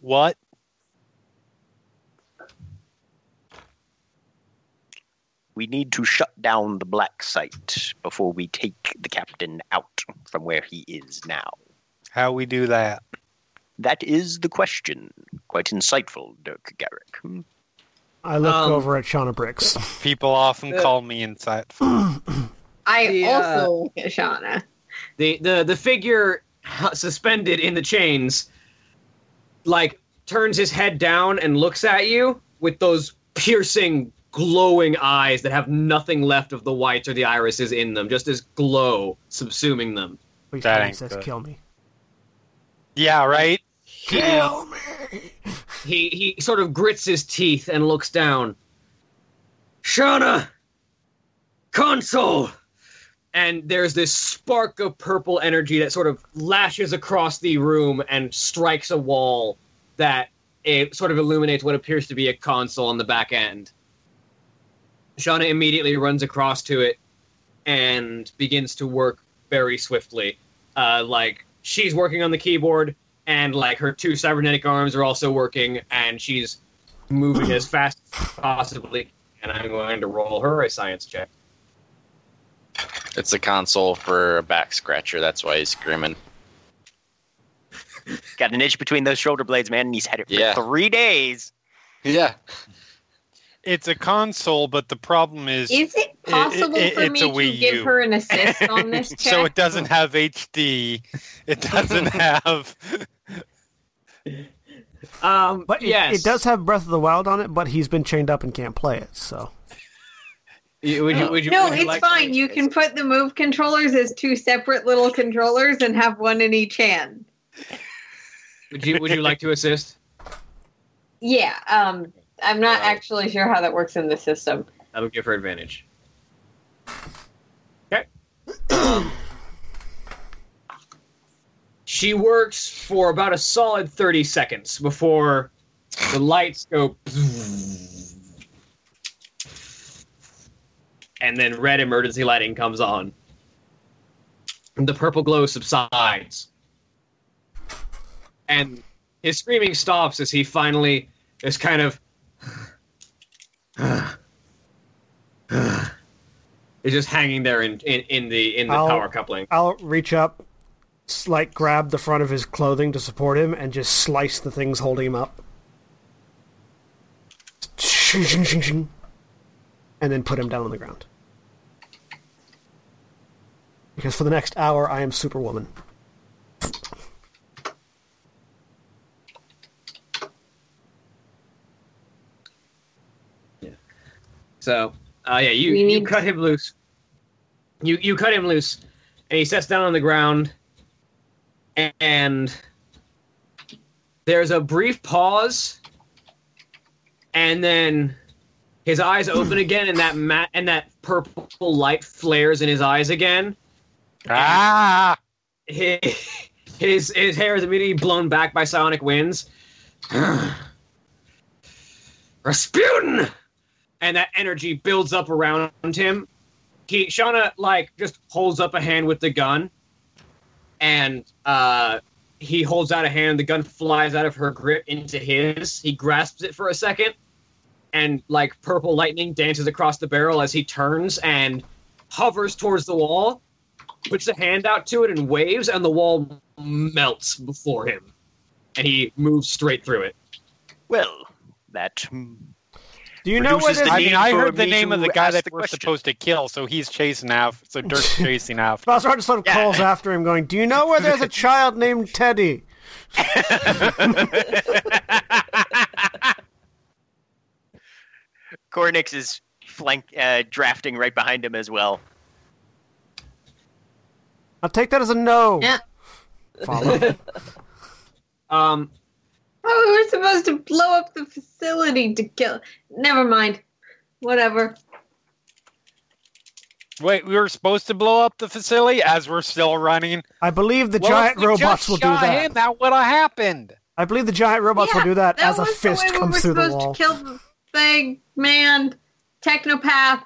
What? We need to shut down the black site before we take the captain out from where he is now. How we do that? That is the question. Quite insightful, Dirk Garrick. Hmm. I look Um, over at Shauna Briggs. People often Uh, call me insightful. I The, uh, also look at Shauna. The the the figure suspended in the chains, like turns his head down and looks at you with those piercing, glowing eyes that have nothing left of the whites or the irises in them, just as glow subsuming them. Please That he ain't says, good. "Kill me." Yeah, right. Kill me. He he sort of grits his teeth and looks down. Shauna, console. And there's this spark of purple energy that sort of lashes across the room and strikes a wall that it sort of illuminates what appears to be a console on the back end. Shauna immediately runs across to it and begins to work very swiftly. Uh, like she's working on the keyboard and like her two cybernetic arms are also working and she's moving as *clears throat* fast as possibly and i'm going to roll her a science check It's a console for a back scratcher. That's why he's screaming. Got an itch between those shoulder blades, man, and he's had it for Yeah. three days. Yeah. It's a console, but the problem is, Is it possible it- for it's me a to Wii give U. her an assist *laughs* on this check? so it doesn't have HD. It doesn't *laughs* have. um But it, yes it does have Breath of the Wild on it, but he's been chained up and can't play it. So You- would you, would you, no, would you it's like fine. to- You can put the move controllers as two separate little controllers and have one in each hand. would you would you like to assist Yeah, um, I'm not Uh, actually sure how that works in the system. that'll give her advantage. Okay. Um, *clears throat* she works for about a solid 30 seconds before the lights go *sniffs* and then red emergency lighting comes on. The purple glow subsides. And his screaming stops as he finally is kind of is just hanging there in, in, in the in the I'll- power coupling I'll reach up, like grab the front of his clothing to support him, and just slice the things holding him up. And then put him down on the ground. Because for the next hour, I am Superwoman. So, uh, yeah, you, We you need- cut him loose. You you cut him loose, and he sits down on the ground, and there's a brief pause, and then his eyes *clears throat* open again, and that mat and that purple light flares in his eyes again. Ah! His *laughs* his, his hair is immediately blown back by psionic winds. *sighs* Rasputin! And that energy builds up around him. He, Shauna, like, just holds up a hand with the gun. And uh, he holds out a hand. The gun flies out of her grip into his. He grasps it for a second. And, like, purple lightning dances across the barrel as he turns and hovers towards the wall, puts a hand out to it and waves, and the wall melts before him. And he moves straight through it. Well, that Do you know where Reduces I mean, I heard the name of the guy that the we're question. supposed to kill, so he's chasing af. So Dirk's *laughs* chasing af. Boss Sergeant sort of Yeah. calls after him, going, "Do you know where there's a child named Teddy?" *laughs* Koranix is flank uh, drafting right behind him as well. I'll take that as a no. Yeah. Follow. *laughs* Um, Oh, we were supposed to blow up the facility to kill. Never mind. Whatever. Wait, we were supposed to blow up the facility as we're still running. I believe the Well, giant if we robots just will do shot that. Him, that would have happened. I believe the giant robots will do that, as a was the fist way we comes were through the supposed wall. to kill the thing, man. Technopath.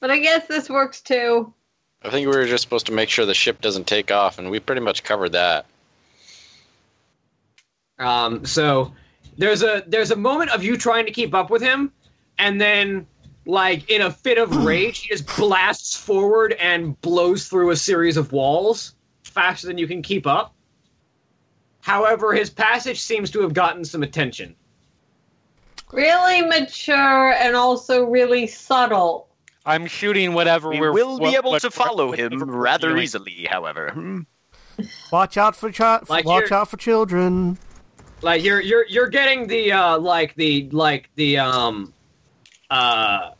But I guess this works too. I think we were just supposed to make sure the ship doesn't take off, and we pretty much covered that. Um, so there's a there's a moment of you trying to keep up with him, and then like in a fit of *sighs* rage, he just blasts forward and blows through a series of walls faster than you can keep up. However, his passage seems to have gotten some attention. Really mature and also really subtle. I'm shooting whatever We we're. will be able what- to follow him rather easily, however. Watch out for chi- Like watch out for children. Like you're you're you're getting the uh like the like the um uh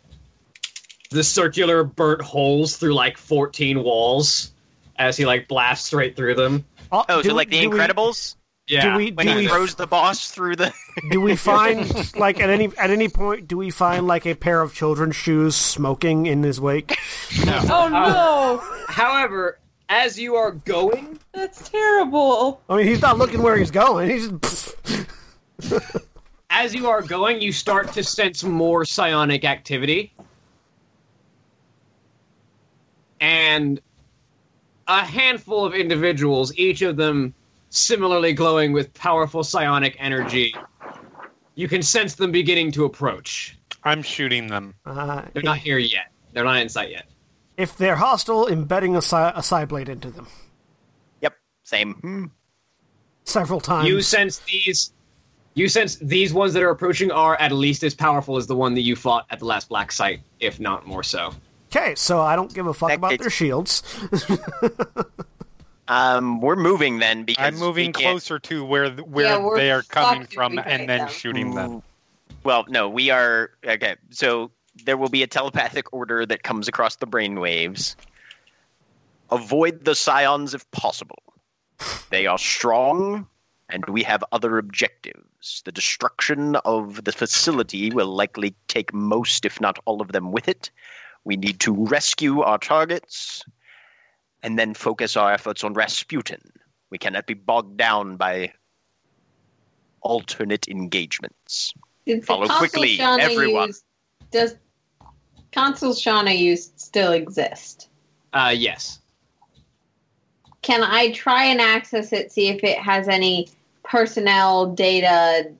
the circular burnt holes through like 14 walls as he like blasts straight through them. Oh, do so we- like the do we- Incredibles Yeah. Do we when do he we throws the boss through the. *laughs* do we find like at any at any point do we find like a pair of children's shoes smoking in his wake? No. Oh no, However, as you are going, that's terrible. I mean, he's not looking where he's going. He's just, *laughs* as you are going, you start to sense more psionic activity. And a handful of individuals, each of them similarly glowing with powerful psionic energy. You can sense them beginning to approach. I'm shooting them. uh, They're not here yet. They're not in sight yet. If they're hostile, embedding a, psi- a psi blade into them Yep, same. Hmm. several times. You sense these. You sense these ones that are approaching are at least as powerful as the one that you fought at the last black site, if not more so. Okay, so I don't give a fuck That about gets- their shields. *laughs* Um, we're moving then because I'm moving closer to where where Yeah, they are coming from, and then them. shooting them. Well, no, we are okay. So there will be a telepathic order that comes across the brainwaves. Avoid the scions if possible. They are strong, and we have other objectives. The destruction of the facility will likely take most, if not all of them, with it. We need to rescue our targets, and then focus our efforts on Rasputin. We cannot be bogged down by alternate engagements. Did Follow quickly, everyone. Does console Shauna used still exist? Uh, yes. Can I try and access it, see if it has any personnel data?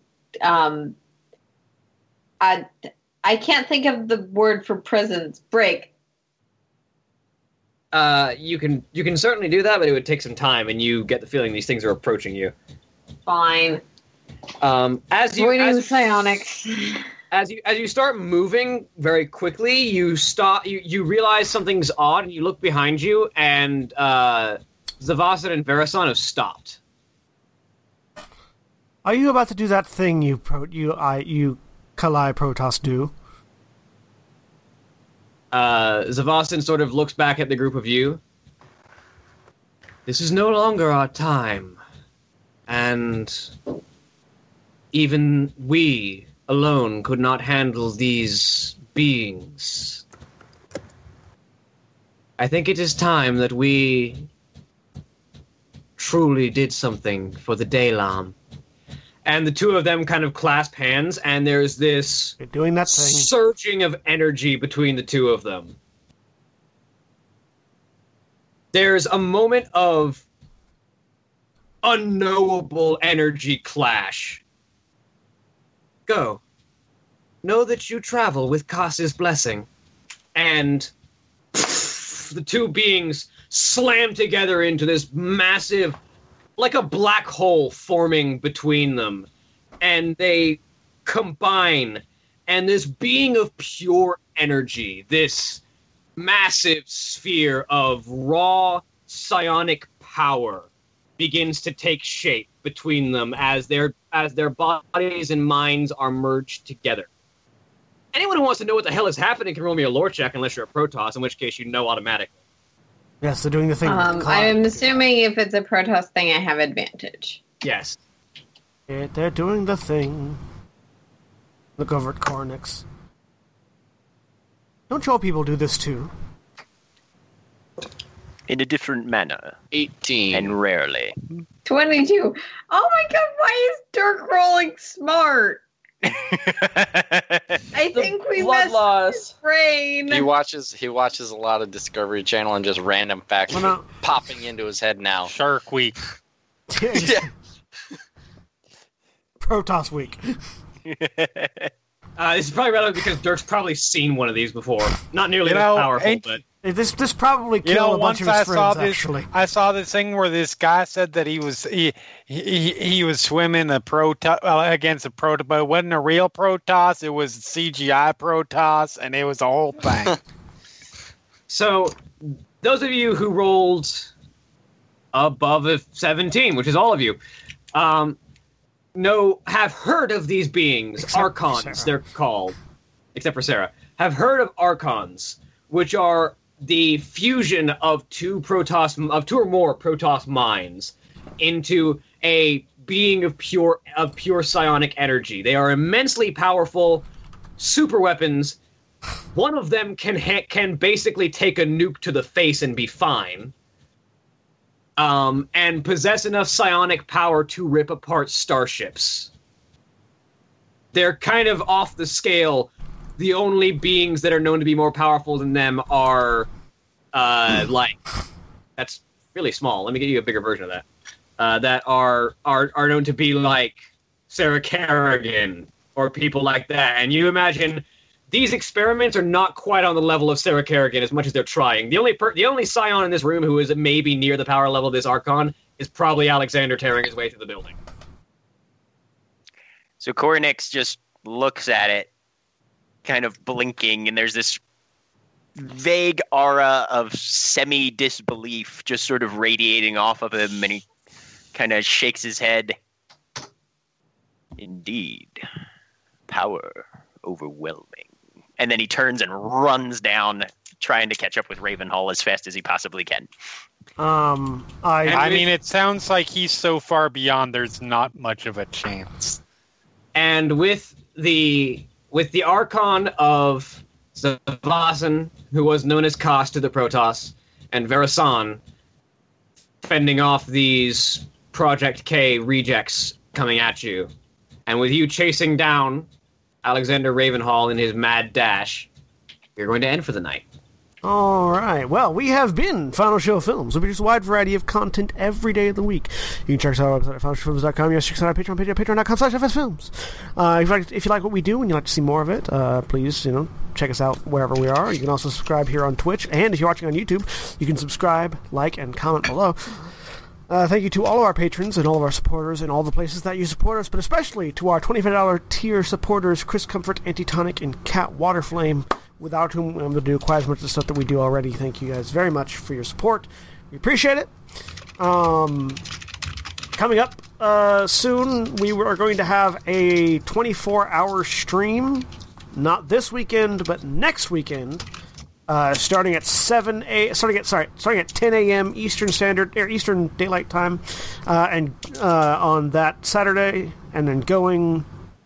Um, I, I can't think of the word for prisons. Break. Uh, you can you can certainly do that, but it would take some time, and you get the feeling these things are approaching you. Fine. Um, as you Avoiding as, the psionics. *laughs* as you as you start moving very quickly, you stop. You, you realize something's odd, and you look behind you, and uh, Zavasan and Verasan have stopped. Are you about to do that thing you pro- you I you Khalai Protoss do? Uh, Zavasan sort of looks back at the group of you. This is no longer our time, and even we alone could not handle these beings. I think it is time that we truly did something for the Daelaam. and the two of them kind of clasp hands, and there's this You're doing that thing. surging of energy between the two of them. There's a moment of unknowable energy clash. Go. Know that you travel with Khas's blessing. And the two beings slam together into this massive, like a black hole forming between them. And they combine and this being of pure energy, this massive sphere of raw psionic power begins to take shape between them as their as their bodies and minds are merged together. Anyone who wants to know what the hell is happening can roll me a lore check unless you're a Protoss, in which case you know automatically. Yes, they're doing the thing. with Um, the. I'm assuming if it's a Protoss thing, I have advantage. Yes. Yeah, they're doing the thing. Look over at Koranix. Don't y'all people do this too? In a different manner 18. and rarely. 22. Oh my god, why is Dirk rolling smart? *laughs* I think we blood messed loss. his brain. he watches he watches a lot of Discovery Channel and just random facts Well, no. popping into his head now. Shark Week. *laughs* Yeah. *laughs* Protoss week. Uh, this is probably relevant because Dirk's probably seen one of these before. Not nearly You as know, powerful, but This this probably You killed know, a bunch once of I his saw friends. this, Actually, I saw this thing where this guy said that he was he he, he was swimming a proto uh, against a proto, but it wasn't a real Protoss. It was CGI Protoss, and it was a whole thing. *laughs* So, those of you who rolled above a 17, which is all of you, um, know have heard of these beings, Except archons. They're called, except for Sarah, have heard of archons, which are the fusion of two Protoss of two or more Protoss minds into a being of pure of pure psionic energy. They are immensely powerful super weapons one of them can ha- can basically take a nuke to the face and be fine. Um, and possess enough psionic power to rip apart starships. They're kind of off the scale. The only beings that are known to be more powerful than them are, uh, like, that's really small. Let me get you a bigger version of that. Uh, that are are are known to be like Sarah Kerrigan or people like that. And you imagine these experiments are not quite on the level of Sarah Kerrigan as much as they're trying. The only per- the only scion in this room who is maybe near the power level of this Archon is probably Alexander tearing his way through the building. So Koranix just looks at it, kind of blinking, and there's this vague aura of semi disbelief just sort of radiating off of him, and he kind of shakes his head. Indeed, power overwhelming. And then he turns and runs down, trying to catch up with Ravenhall as fast as he possibly can. um, I, I mean, it sounds like he's so far beyond. There's not much of a chance. And with the with the Archon of Zavasan, who was known as Koss to the Protoss, and Verasan fending off these Project K rejects coming at you, and with you chasing down Alexander Ravenhall in his mad dash, you're going to end for the night. All right. Well, we have been Final Show Films. We produce a wide variety of content every day of the week. You can check us out on our website at finalshowfilms.com. can check us out on Patreon at patreon.com slash fsfilms. Uh, if, you like, if you like what we do and you'd like to see more of it, uh, please, you know, check us out wherever we are. You can also subscribe here on Twitch. And if you're watching on YouTube, you can subscribe, like, and comment below. Uh, thank you to all of our patrons and all of our supporters and all the places that you support us, but especially to our $25 tier supporters, Chris Comfort, Antitonic, and Cat Waterflame, without whom I'm to do quite as much of the stuff that we do already. Thank you guys very much for your support. We appreciate it. Um, coming up uh, soon, we are going to have a 24 hour stream. Not this weekend, but next weekend uh, starting at seven a starting at sorry starting at ten a.m. Eastern Standard or Eastern Daylight Time, uh, and uh, on that Saturday, and then going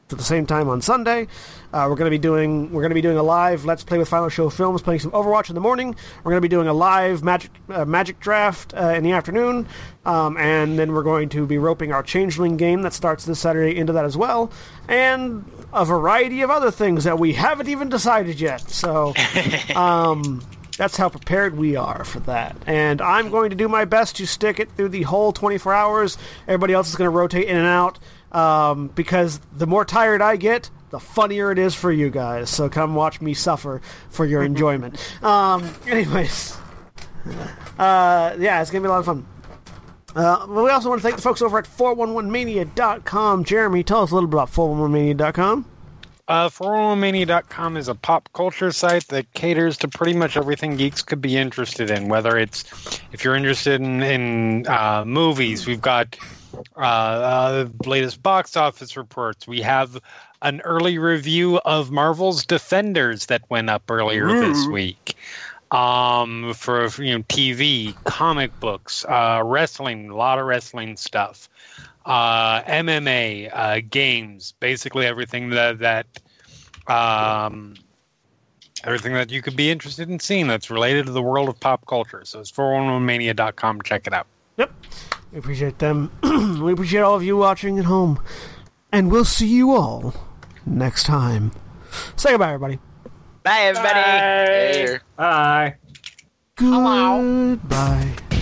to the same time on Sunday. Uh, we're going to be doing we're going to be doing a live Let's Play with Final Show Films, playing some Overwatch in the morning. We're going to be doing a live Magic uh, Magic Draft uh, in the afternoon, um, and then we're going to be roping our Changeling game that starts this Saturday into that as well, and a variety of other things that we haven't even decided yet. So. *laughs* Um, that's how prepared we are for that. And I'm going to do my best to stick it through the whole 24 hours. Everybody else is going to rotate in and out um, because the more tired I get, the funnier it is for you guys. So come watch me suffer for your enjoyment. *laughs* Um, anyways, uh, yeah, it's going to be a lot of fun. Uh, but we also want to thank the folks over at 411mania.com. Jeremy, tell us a little bit about 411mania.com. Uh, 411mania.com is a pop culture site that caters to pretty much everything geeks could be interested in. Whether it's if you're interested in, in uh, movies, we've got uh, uh, latest box office reports. We have an early review of Marvel's Defenders that went up earlier this week. Um, for you know, TV, comic books, uh, wrestling, a lot of wrestling stuff uh, MMA, uh, games, basically everything that that um, everything that you could be interested in seeing that's related to the world of pop culture. So it's 411mania.com. Check it out. Yep. We appreciate them. *clears throat* we appreciate all of you watching at home. And we'll see you all next time. Say goodbye, everybody. Bye, everybody. Later. Bye. Goodbye.